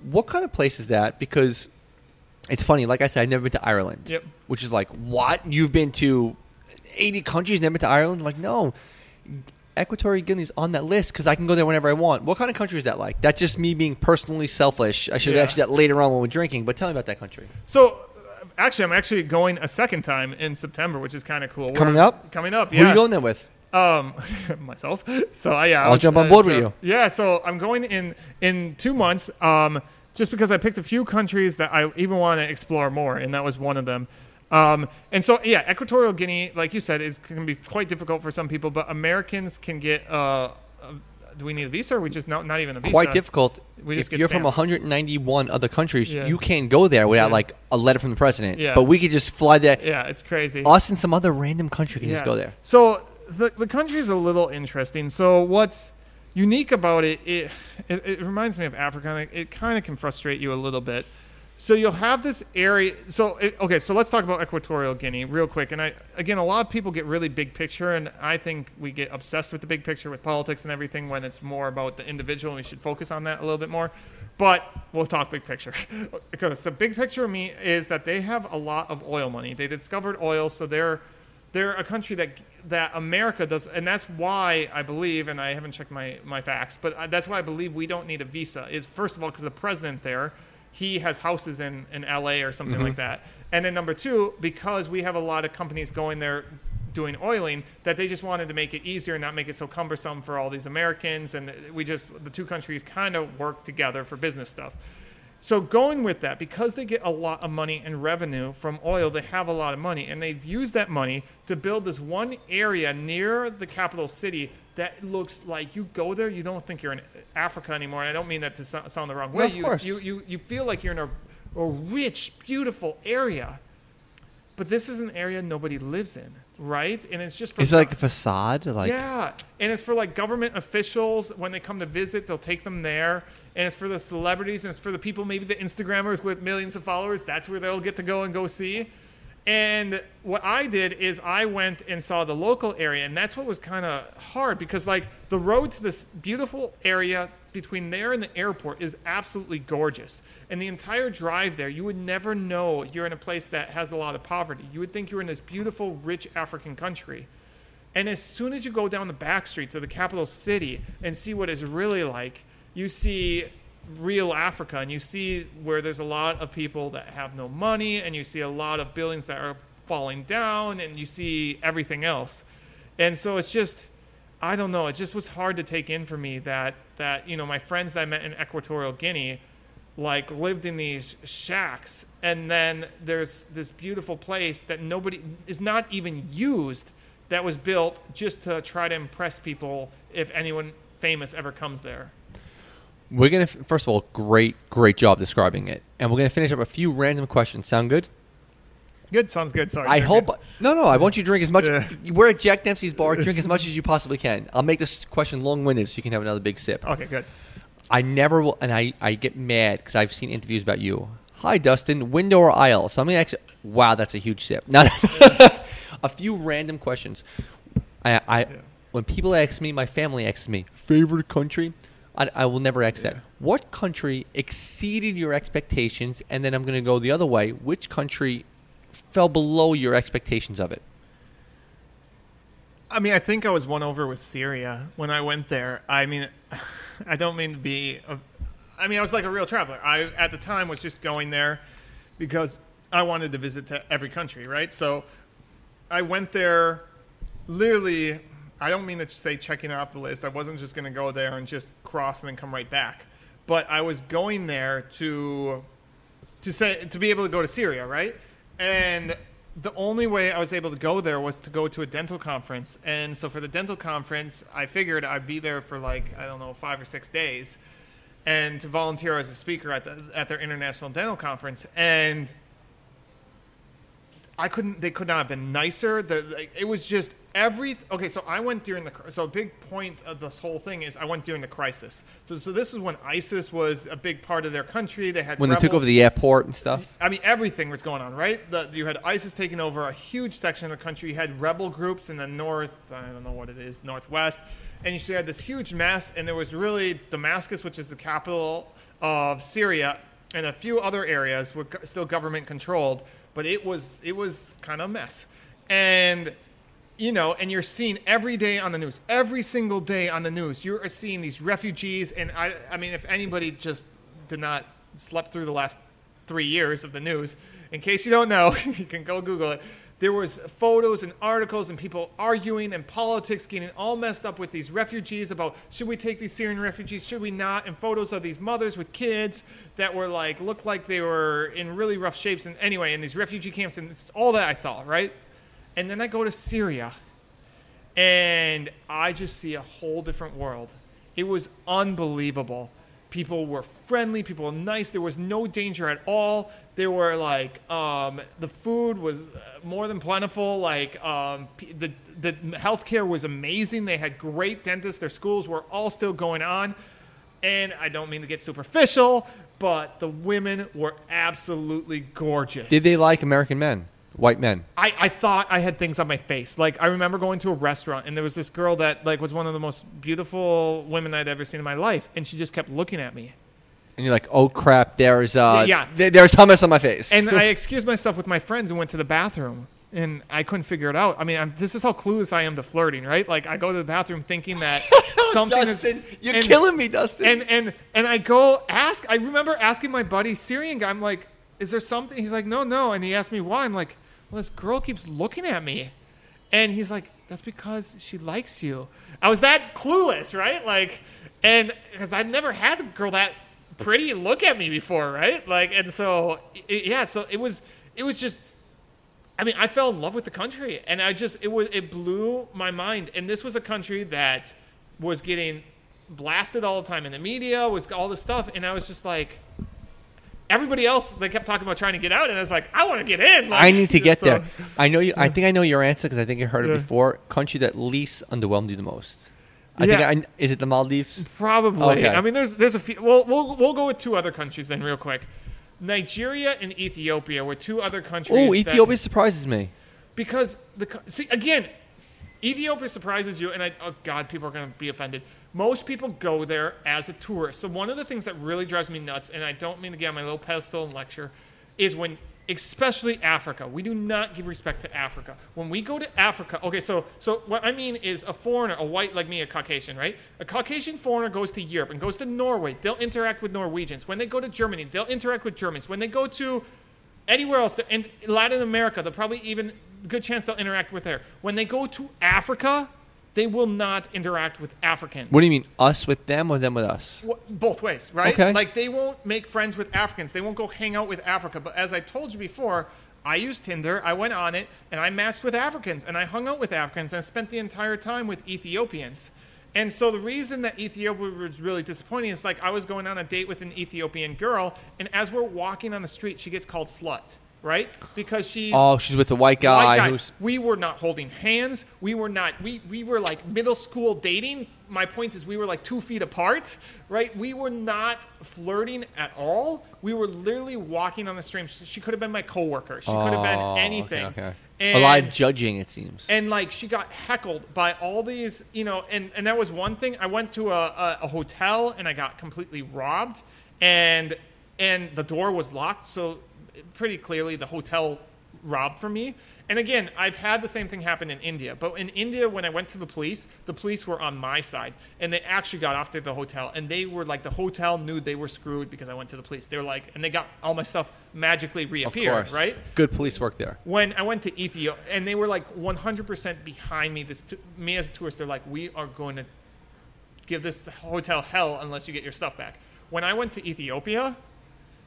What kind of place is that? Because it's funny. Like I said, I've never been to Ireland. Yep. Which is like, what? You've been to 80 countries, never been to Ireland? Like, no. Equatorial Guinea is on that list because I can go there whenever I want. What kind of country is that like? That's just me being personally selfish. I should Yeah. actually that later on when we're drinking. But tell me about that country. So uh, actually, I'm actually going a second time in September, which is kind of cool. Coming We're- up? Coming up. Yeah. Who are you going there with? Um, myself. So I yeah, I I'll was, jump on uh, board with you. Yeah, so I'm going in in two months. Um, just because I picked a few countries that I even want to explore more, and that was one of them. Um, and so yeah, Equatorial Guinea, like you said, is can be quite difficult for some people, but Americans can get. Uh, uh, do we need a visa? or we just not not even a visa. Quite difficult. We just if you're from 191 other countries, Yeah. you can't go there without Yeah. like a letter from the president. Yeah. But we could just fly there. Yeah, it's crazy. Us and some other random country can just go there. So the the country is a little interesting. So what's unique about it? It it, it reminds me of Africa. it kind of can frustrate you a little bit. So you'll have this area. So it, okay, so let's talk about Equatorial Guinea real quick. And I again, a lot of people get really big picture, and I think we get obsessed with the big picture with politics and everything when it's more about the individual, and we should focus on that a little bit more. But we'll talk big picture. because the big picture of me is that they have a lot of oil money. They discovered oil, so they're they're a country that that America does, and that's why I believe, and I haven't checked my my facts, but I- that's why I believe we don't need a visa. Is first of all because the president there, he has houses in in L.A. or something like mm-hmm. that, and then number two because we have a lot of companies going there doing oiling that they just wanted to make it easier and not make it so cumbersome for all these Americans, and we just the two countries kind of work together for business stuff. So going with that, because they get a lot of money and revenue from oil, they have a lot of money, and they've used that money to build this one area near the capital city that looks like you go there, you don't think you're in Africa anymore. And I don't mean that to sound the wrong way. of you, course. you you you feel like you're in a, a rich, beautiful area, but this is an area nobody lives in, right? And it's just for Is it like a facade? Like yeah, and it's for like government officials when they come to visit, they'll take them there, and it's for the celebrities and it's for the people, maybe the Instagrammers with millions of followers. That's where they'll get to go and go see. And what I did is I went and saw the local area, and that's what was kind of hard because like the road to this beautiful area between there and the airport is absolutely gorgeous. And the entire drive there, you would never know you're in a place that has a lot of poverty. You would think you're in this beautiful, rich African country. And as soon as you go down the back streets of the capital city and see what it's really like, you see real Africa and you see where there's a lot of people that have no money and you see a lot of buildings that are falling down and you see everything else. And so it's just I don't know, it just was hard to take in for me that that you know my friends that I met in Equatorial Guinea like lived in these shacks and then there's this beautiful place that nobody is not even used that was built just to try to impress people if anyone famous ever comes there. We're gonna first of all, great, great job describing it, and we're gonna finish up a few random questions. Sound good? Good, sounds good. Sorry. I hope. good. No, no. I want you to drink as much. Yeah. We're at Jack Dempsey's bar. Drink as much as you possibly can. I'll make this question long-winded so you can have another big sip. Okay, good. I never will, and I, I get mad because I've seen interviews about you. Hi, Dustin. Window or aisle? So I'm gonna actually. Wow, that's a huge sip. Not a few random questions. I, I when people ask me, my family asks me, favorite country. I, I will never ask that. Yeah. What country exceeded your expectations? And then I'm gonna go the other way. Which country fell below your expectations of it? I mean, I think I was won over with Syria when I went there. I mean, I don't mean to be. A, I mean, I was like a real traveler. I at the time was just going there because I wanted to visit to every country, right? So I went there. Literally, I don't mean to say checking off the list. I wasn't just going to go there and just cross and then come right back. But I was going there to to say to be able to go to Syria, right? And the only way I was able to go there was to go to a dental conference. And so for the dental conference, I figured I'd be there for like I don't know five or six days, and to volunteer as a speaker at the at their international dental conference. And I couldn't. They could not have been nicer. The, like, it was just every. Okay, so I went during the. So a big point of this whole thing is I went during the crisis. So so this is when ISIS was a big part of their country. They had When they took over the airport and stuff. I mean, everything was going on, right? The, you had ISIS taking over a huge section of the country. You had rebel groups in the north, I don't know what it is, northwest. And you had this huge mess. And there was really Damascus, which is the capital of Syria, and a few other areas were still government controlled. But it was, it was kind of a mess. And you know, and you're seeing every day on the news, every single day on the news, you're seeing these refugees. And I, I mean, if anybody just did not slept through the last three years of the news, in case you don't know, you can go Google it. There was photos and articles and people arguing and politics getting all messed up with these refugees about should we take these Syrian refugees, should we not? And photos of these mothers with kids that were like looked like they were in really rough shapes. And anyway, in these refugee camps, and it's all that I saw, right? And then I go to Syria and I just see a whole different world. It was unbelievable. People were friendly, people were nice. There was no danger at all. There were like um, the food was uh, more than plentiful. Like um, the the healthcare was amazing. They had great dentists. Their schools were all still going on. And I don't mean to get superficial, but the women were absolutely gorgeous. Did they like American men, white men? I, I thought I had things on my face. Like I remember going to a restaurant and there was this girl that like was one of the most beautiful women I'd ever seen in my life, and she just kept looking at me. And you're like, oh crap, there's uh, Yeah, there- there's hummus on my face. And I excused myself with my friends and went to the bathroom, and I couldn't figure it out. I mean, I'm, this is how clueless I am to flirting, right? Like I go to the bathroom thinking that something Dustin, is. you're and- killing me, Dustin. And and and I go ask. I remember asking my buddy Syrian guy. I'm like, "Is there something?" He's like, "No, no." And he asked me why. I'm like, "Well, this girl keeps looking at me," and he's like, "That's because she likes you." I was that clueless, right? Like, and because I'd never had a girl that pretty look at me before, right? Like, and so i yeah, so it was it was just I mean, I fell in love with the country, and I just it was it blew my mind. And this was a country that was getting blasted all the time in the media, was all this stuff, and I was just like, everybody else they kept talking about trying to get out, and I was like, I want to get in. Like, I need to get so- there. I know you. I think I know your answer because I think I heard it Yeah. before. Country that least underwhelmed you the most. I Yeah. think I, is it the Maldives? Probably. Okay. I mean, there's there's a few. Well, we'll we'll go with two other countries then, real quick. Nigeria and Ethiopia were two other countries. Oh, that- Ethiopia surprises me. because the see again ethiopia surprises you and i oh god people are going to be offended most people go there as a tourist so one of the things that really drives me nuts and i don't mean to get on my little pedestal and lecture is when especially Africa. We do not give respect to Africa. When we go to Africa, okay, so so what I mean is a foreigner, a white like me, a Caucasian, right? A Caucasian foreigner goes to Europe and goes to Norway. They'll interact with Norwegians. When they go to Germany, they'll interact with Germans. When they go to anywhere else in Latin America, they'll probably even good chance they'll interact with there. When they go to Africa, they will not interact with Africans. What do you mean, us with them or them with us? Well, both ways, right? Okay. Like they won't make friends with Africans. They won't go hang out with Africa. But as I told you before, I used Tinder. I went on it and I matched with Africans and I hung out with Africans and spent the entire time with Ethiopians. And so the reason that Ethiopia was really disappointing is like I was going on a date with an Ethiopian girl, and as we're walking on the street, she gets called slut, right? Because she's Oh, she's with the white guy, white guy. who's. We were not holding hands. We were not. We we were like middle school dating. My point is, we were like two feet apart, right? We were not flirting at all. We were literally walking on the street. She, she could have been my coworker. She could have been Oh, okay, anything. okay. And, a lot of judging, it seems. and like she got heckled by all these, you know, and and that was one thing. I went to a, a, a hotel and I got completely robbed, and and the door was locked, so pretty clearly the hotel robbed from me. And again, I've had the same thing happen in India, but in India, when I went to the police, the police were on my side, and they actually got off to the hotel, and they were like, the hotel knew they were screwed because I went to the police. They were like, and they got all my stuff magically of reappeared, course. right? Good police work there. when I went to Ethiopia, and they were like 100% behind me. This t- me as a tourist, they're like, we are going to give this hotel hell unless you get your stuff back. When I went to Ethiopia,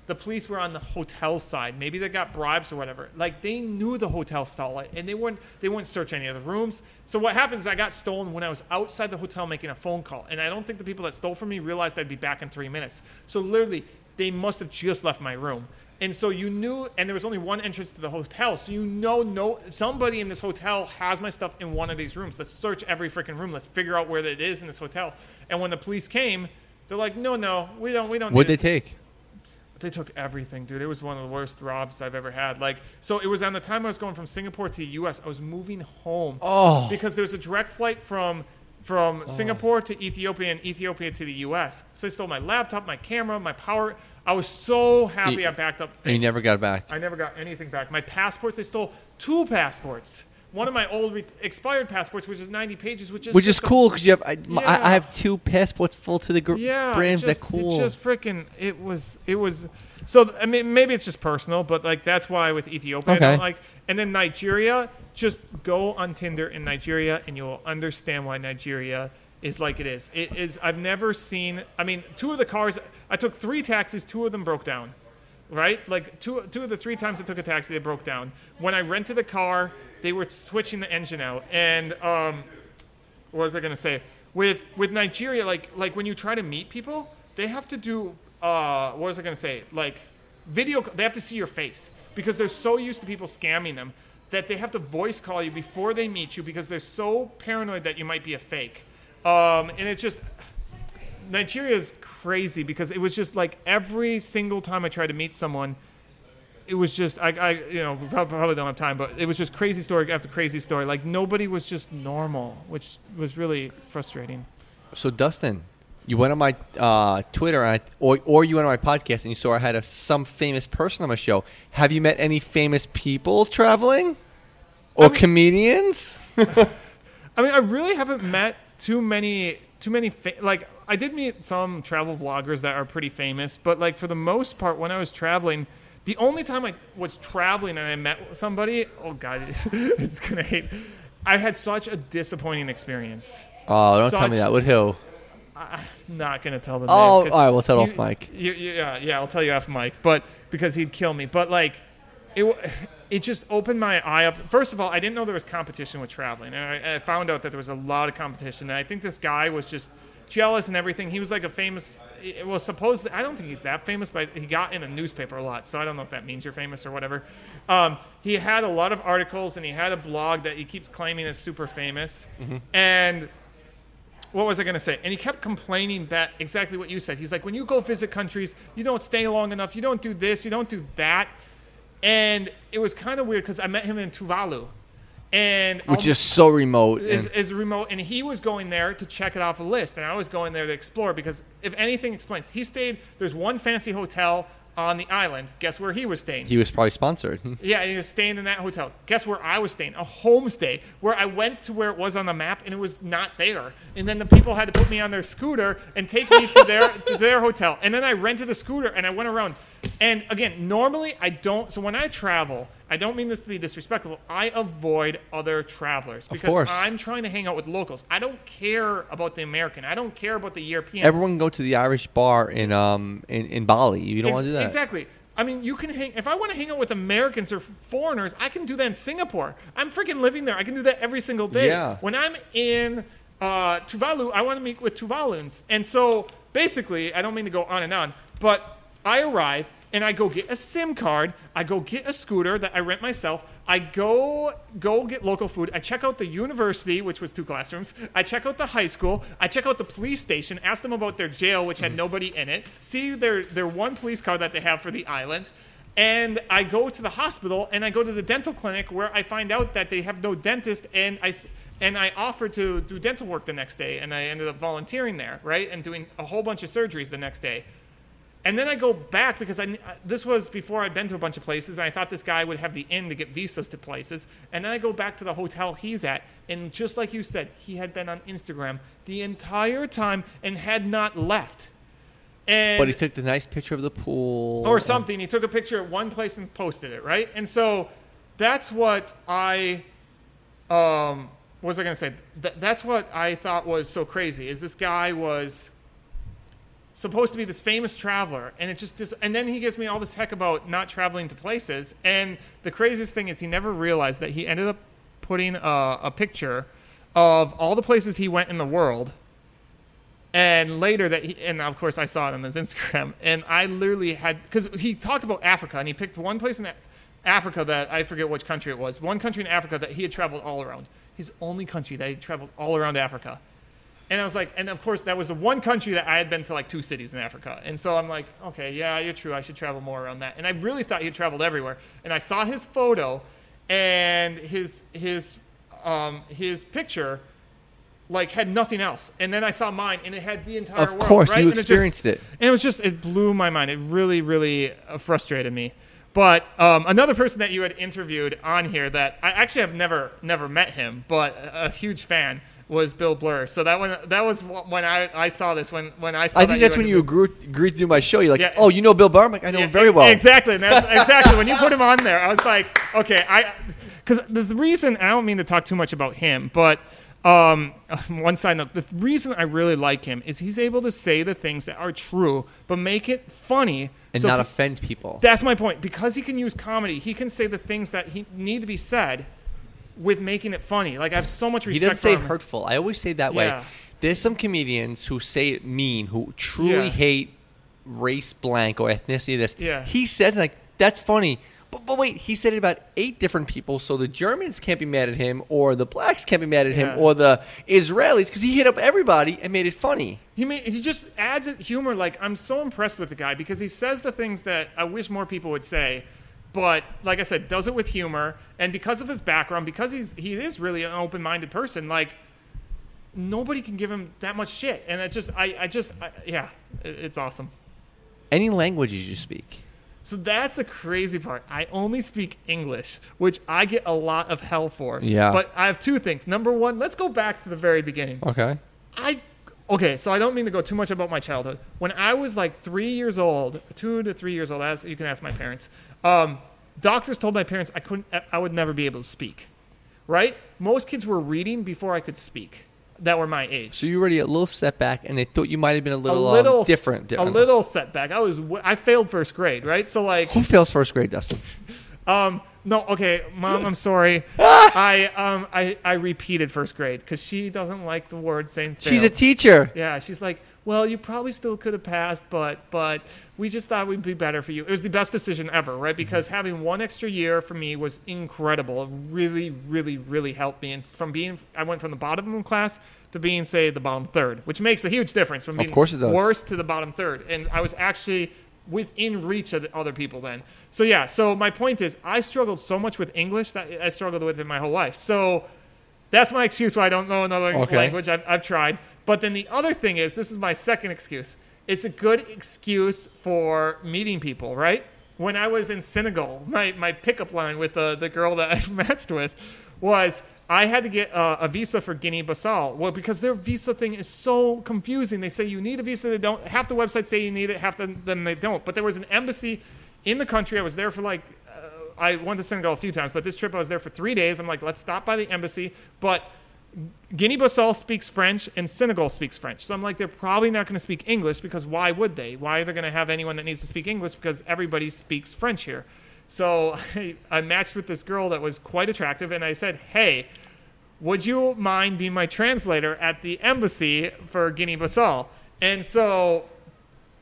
the police were on the hotel side. Maybe they got bribes or whatever. Like they knew the hotel stole it, and they wouldn't they wouldn't search any of the rooms. So what happens? is I got stolen when I was outside the hotel making a phone call, and I don't think the people that stole from me realized I'd be back in three minutes. So literally, they must have just left my room. And so you knew, and there was only one entrance to the hotel. So you know, no, somebody in this hotel has my stuff in one of these rooms. Let's search every freaking room. Let's figure out where it is in this hotel. And when the police came, they're like, "No, no, we don't, we don't." What'd they this." take? They took everything, dude. It was one of the worst robs I've ever had. Like, so it was on the time I was going from Singapore to the U.S. I was moving home Oh. because there's a direct flight from from oh. Singapore to Ethiopia and Ethiopia to the U.S. So they stole my laptop, my camera, my power. I was so happy You- I backed up. And you never got back. I never got anything back. My passports, they stole two passports. One of my old re- expired passports, which is 90 pages, which is Which is cool because you have I, my- I- I have two passports full to the gr- yeah, They're cool. It just freaking. It was. It was. So I mean, maybe it's just personal, but like that's why with Ethiopia, I Okay. don't like. And then Nigeria, just go on Tinder in Nigeria, and you'll understand why Nigeria is like it is. It is. I've never seen. I mean, two of the cars. I took three taxis. Two of them broke down. Right, like two two of the three times I took a taxi, they broke down. When I rented a car, they were switching the engine out, and um, what was I gonna say? With with Nigeria, like like when you try to meet people, they have to do uh, what was I gonna say? Like video. They have to see your face because they're so used to people scamming them that they have to voice call you before they meet you because they're so paranoid that you might be a fake. Um, and it just Nigeria is crazy because it was just like every single time I tried to meet someone, it was just I, I you know we prob- probably don't have time, but it was just crazy story after crazy story. Like nobody was just normal, which was really frustrating. So Dustin, you went on my uh, Twitter and I, or or you went on my podcast and you saw I had a, some famous person on my show. Have you met any famous people traveling, or mean- comedians? I mean, I really haven't met too many too many fa- like I did meet some travel vloggers that are pretty famous, but like for the most part, when I was traveling. The only time I was traveling and I met somebody, oh god, it's gonna hate. I had such a disappointing experience. Oh, don't tell me that. With who? I- I'm not gonna tell them. Oh, all right, we'll tell off mic. You, you- yeah, yeah, I'll tell you off mic, but because he'd kill me. But like, it w- it just opened my eye up. First of all, I didn't know there was competition with traveling, and I, I found out that there was a lot of competition. And I think this guy was just jealous and everything. He was like a famous. It was supposed. I don't think he's that famous, but he got in a newspaper a lot. So I don't know if that means you're famous or whatever. Um, he had a lot of articles, and he had a blog that he keeps claiming is super famous, Mm-hmm. and what was I going to say? And he kept complaining that exactly what you said. He's like, when you go visit countries, you don't stay long enough. You don't do this. You don't do that. And it was kind of weird because I met him in Tuvalu, and Which is so remote. is, and- is remote, and he was going there to check it off a list, and I was going there to explore because if anything explains, he stayed. There's one fancy hotel on the island. Guess where he was staying? He was probably sponsored. Yeah, he was staying in that hotel. Guess where I was staying? A homestay where I went to where it was on the map and it was not there. And then the people had to put me on their scooter and take me to their to their hotel. And then I rented a scooter and I went around. And again, normally I don't. So when I travel, I don't mean this to be disrespectful. I avoid other travelers because course. I'm trying to hang out with locals. I don't care about the American. I don't care about the European. Everyone can go to the Irish bar in um in, in Bali. You don't Ex- want to do that. Exactly. I mean, you can hang. If I want to hang out with Americans or foreigners, I can do that in Singapore. I'm freaking living there. I can do that every single day. Yeah. When I'm in uh, Tuvalu, I want to meet with Tuvaluans, and so basically, I don't mean to go on and on, but I arrive and I go get a SIM card. I go get a scooter that I rent myself. I go go get local food. I check out the university, which was two classrooms. I check out the high school. I check out the police station. Ask them about their jail, which had mm-hmm. nobody in it. See their their one police car that they have for the island. And I go to the hospital and I go to the dental clinic where I find out that they have no dentist and I and I offered to do dental work the next day and I ended up volunteering there, right? And doing a whole bunch of surgeries the next day. And then I go back because I, this was before I'd been to a bunch of places, and I thought this guy would have the in to get visas to places. And then I go back to the hotel he's at, and just like you said, he had been on Instagram the entire time and had not left. And But he took the nice picture of the pool or something. He took a picture at one place and posted it, right? And so that's what I um what was I going to say? Th- that's what I thought was so crazy. Is this guy was supposed to be this famous traveler and it just dis- and then he gives me all this heck about not traveling to places and the craziest thing is he never realized that he ended up putting a, a picture of all the places he went in the world and later that he, and of course I saw it on his Instagram, and I literally had because he talked about Africa, and he picked one place in Africa that I forget which country it was, one country in Africa that he had traveled all around, his only country that he traveled all around Africa, and I was like, and of course that was the one country that I had been to like two cities in Africa, and so I'm like, okay, yeah, you're true, I should travel more around that, and I really thought he traveled everywhere, and I saw his photo, and his his um, his picture like had nothing else. And then I saw mine, and it had the entire Of world. course, right? you And experienced it. and it was just it blew my mind. It really, really uh, frustrated me. But um, another person that you had interviewed on here that I actually have never never met him, but a huge fan was Bill Burr. So that one that was when I, I saw this when when I saw. I that think that's when you agreed, agreed to do my show. You're like, Yeah. oh, you know Bill Burr? I'm like, I know yeah, him very well. Exactly. And that's exactly when you put him on there, I was like, okay, I because the, the reason I don't mean to talk too much about him, but um, one side note, the reason I really like him is he's able to say the things that are true, but make it funny And so not pe- offend people. That's my point. Because he can use comedy, he can say the things that he need to be said with making it funny. Like I have so much respect. He doesn't say him. hurtful. I always say that Yeah. way. There's some comedians who say it mean, who truly Yeah. hate race blank or ethnicity. This. Yeah. He says like that's funny. But, but wait, he said it about eight different people, so the Germans can't be mad at him, or the blacks can't be mad at Yeah. him, or the Israelis, because he hit up everybody and made it funny. He may, he just adds it humor. Like I'm so impressed with the guy because he says the things that I wish more people would say, but like I said, does it with humor. And because of his background, because he's he is really an open-minded person, like nobody can give him that much shit. And it just I I just I, yeah, it, it's awesome. Any languages you speak. So that's the crazy part. I only speak English, which I get a lot of hell for. Yeah. But I have two things. Number one, let's go back to the very beginning. Okay. I okay, so I don't mean to go too much about my childhood. When I was like three years old, two to three years old, as you can ask my parents. Um, doctors told my parents I couldn't, I would never be able to speak. Right? Most kids were reading before I could speak. That were my age. So you were already a little setback, and they thought you might have been a A little, um, little different, a little setback. I was, I failed first grade, right? So like, Who fails first grade, Dustin? Um, no, okay, mom, I'm sorry. I um, I, I repeated first grade because she doesn't like the word saying. She's a teacher. Yeah, she's like, well, you probably still could have passed, but but we just thought we'd be better for you. It was the best decision ever, right? Mm-hmm. Because having one extra year for me was incredible. It really, really, really helped me. And from being, I went from the bottom of the class to being, say, the bottom third, which makes a huge difference from being course it does. worst to the bottom third. And I was actually within reach of the other people then. So yeah, so my point is, I struggled so much with English that I struggled with it my whole life. So that's my excuse why I don't know another Okay. language. I've, I've tried. But then the other thing is, this is my second excuse, it's a good excuse for meeting people, right? When I was in Senegal, my, my pickup line with the, the girl that I matched with was I had to get uh, a visa for Guinea-Bissau. Well, because their visa thing is so confusing. They say you need a visa. They don't. Half the websites say you need it. Half the, them they don't. But there was an embassy in the country. I was there for like uh, I went to Senegal a few times, but this trip I was there for three days. I'm like, let's stop by the embassy. But Guinea-Bissau speaks French and Senegal speaks French. So I'm like, they're probably not going to speak English because why would they? Why are they going to have anyone that needs to speak English? Because everybody speaks French here. So I, I matched with this girl that was quite attractive, and I said, hey would you mind being my translator at the embassy for Guinea-Bissau? And so,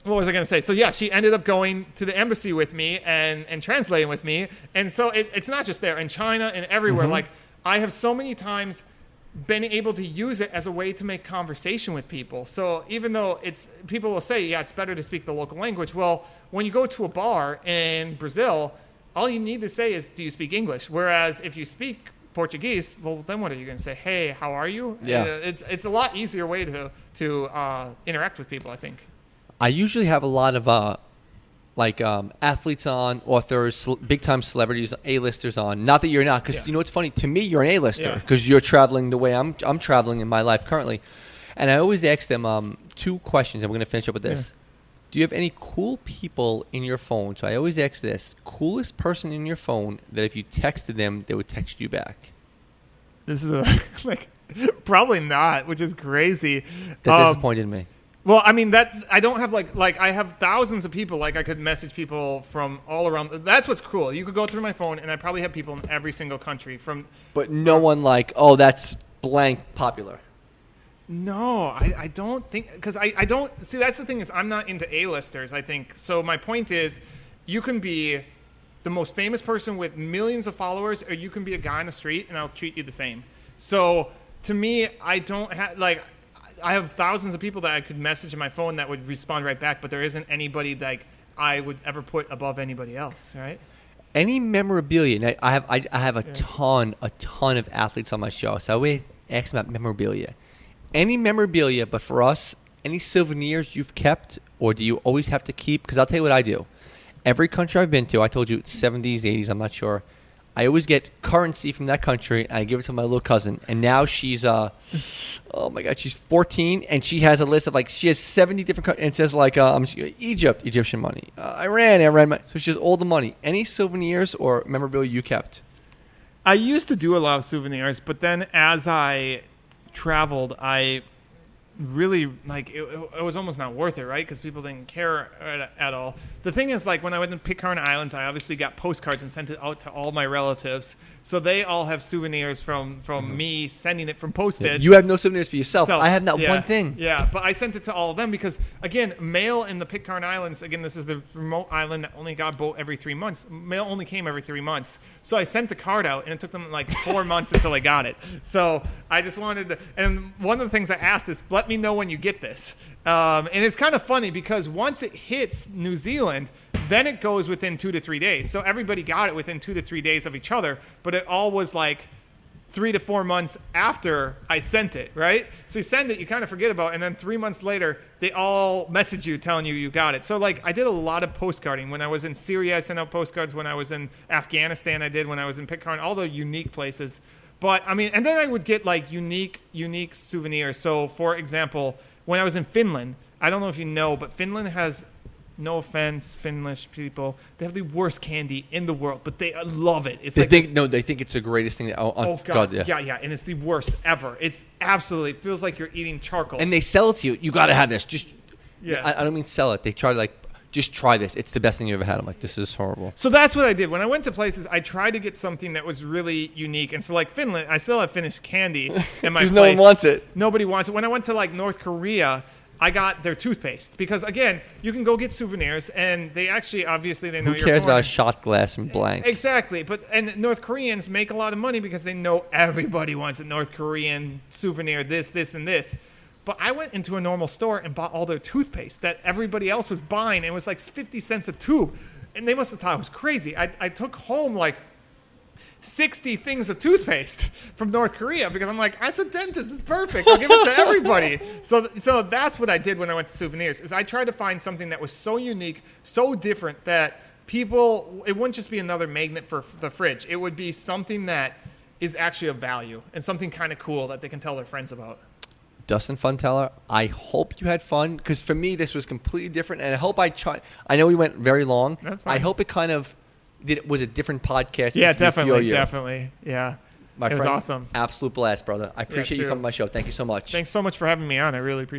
what was I going to say? So yeah, she ended up going to the embassy with me and, and translating with me. And so it, it's not just there in China and everywhere. Mm-hmm. Like I have so many times been able to use it as a way to make conversation with people. So even though it's people will say, yeah, it's better to speak the local language. Well, when you go to a bar in Brazil, all you need to say is, "Do you speak English?" Whereas if you speak Portuguese, well, then what are you going to say? Hey, how are you? Yeah. Uh, it's it's a lot easier way to to uh, interact with people. I think. I usually have a lot of uh, like um, athletes on, authors, big time celebrities, A-listers on. Not that you're not, because Yeah. you know what's funny. To me, you're an A-lister Yeah. because you're traveling the way I'm I'm traveling in my life currently. And I always ask them um, two questions, and we're going to finish up with this. Do you have any cool people in your phone? So I always ask this: coolest person in your phone that if you texted them, they would text you back. This is a like probably not, which is crazy. That Um, disappointed me. Well, I mean that I don't have like like I have thousands of people like I could message people from all around. That's what's cool. You could go through my phone and I probably have people in every single country from But no one like, oh, that's blank popular. No, I, I don't think because I, I don't see that's the thing is I'm not into A-listers. I think so. My point is, you can be the most famous person with millions of followers, or you can be a guy on the street, and I'll treat you the same. So to me, I don't have like I have thousands of people that I could message in my phone that would respond right back, but there isn't anybody like I would ever put above anybody else, right? any memorabilia I- have i, I have a ton a ton of athletes on my show so i always ask them about memorabilia. Any memorabilia but for us any souvenirs you've kept or do you always have to keep? Because i'll tell you what i do. Every country i've been to i told you it's 70s 80s i'm not sure i always get currency from that country and i give it to my little cousin and now she's uh oh my god she's 14 and she has a list of like she has 70 different co- and it says like um, egypt egyptian money uh, iran iran money. so she has all the money any souvenirs or memorabilia you kept I used to do a lot of souvenirs, but then as I traveled, I really like it, it was almost not worth it, right? Because people didn't care at, at all. The thing is, like when I went to Pitcairn Islands, I obviously got postcards and sent it out to all my relatives, so they all have souvenirs from from mm-hmm. me sending it from postage. you have no souvenirs for yourself So, i have not yeah, one thing Yeah, but I sent it to all of them because again, mail in the Pitcairn Islands. Again, this is the remote island that only got boat every three months. Mail only came every three months, so I sent the card out, and it took them like four months until I got it. So I just wanted to. And one of the things I asked is, let me know when you get this. Um, and it's kind of funny because once it hits New Zealand, then it goes within two to three days. So everybody got it within two to three days of each other, but it all was like three to four months after I sent it, right? So you send it, you kind of forget about, it, and then three months later, they all message you telling you you got it. So like I did a lot of postcarding when I was in Syria. I sent out postcards when I was in Afghanistan. I did when I was in Pitcairn, all the unique places. But I mean, and then I would get like unique, unique souvenirs. So for example, when I was in Finland, I don't know if you know, but Finland has no offense, Finnish people. They have the worst candy in the world, but they love it. It's they like think this- no they think it's the greatest thing that, oh, Oh oh god, yeah. yeah. yeah, and it's the worst ever. It's absolutely it feels like you're eating charcoal. and they sell it to you you got to have this just Yeah. I, I don't mean sell it they try to like just try this it's the best thing you ever had i'm like this is horrible so that's what I did when I went to places. I tried to get something that was really unique, and so like Finland, I still have Finnish candy in my place. Because no one wants it. Nobody wants it. When I went to like North Korea. I got their toothpaste because again, you can go get souvenirs, and they actually obviously they know who you're cares about a shot glass and blank Exactly, but and North Koreans make a lot of money because they know everybody wants a North Korean souvenir, this, this, and this. But I went into a normal store and bought all their toothpaste that everybody else was buying. And it was like fifty cents a tube, and they must have thought I was crazy. I, I took home like 60 things of toothpaste from North Korea because I'm like, that's a dentist. It's perfect. I'll give it to everybody. so, so that's what I did when I went to souvenirs. Is I tried to find something that was so unique, so different that people. It wouldn't just be another magnet for the fridge. It would be something that is actually of value and something kind of cool that they can tell their friends about. Dustin Pfundheller, I hope you had fun because for me this was completely different, and I hope I. I know we went very long. That's I hope it kind of did was a different podcast. Yeah, definitely, definitely. Yeah, My it was awesome. Absolute blast, brother. I appreciate you coming to my show. Thank you so much. Thanks so much for having me on. I really appreciate.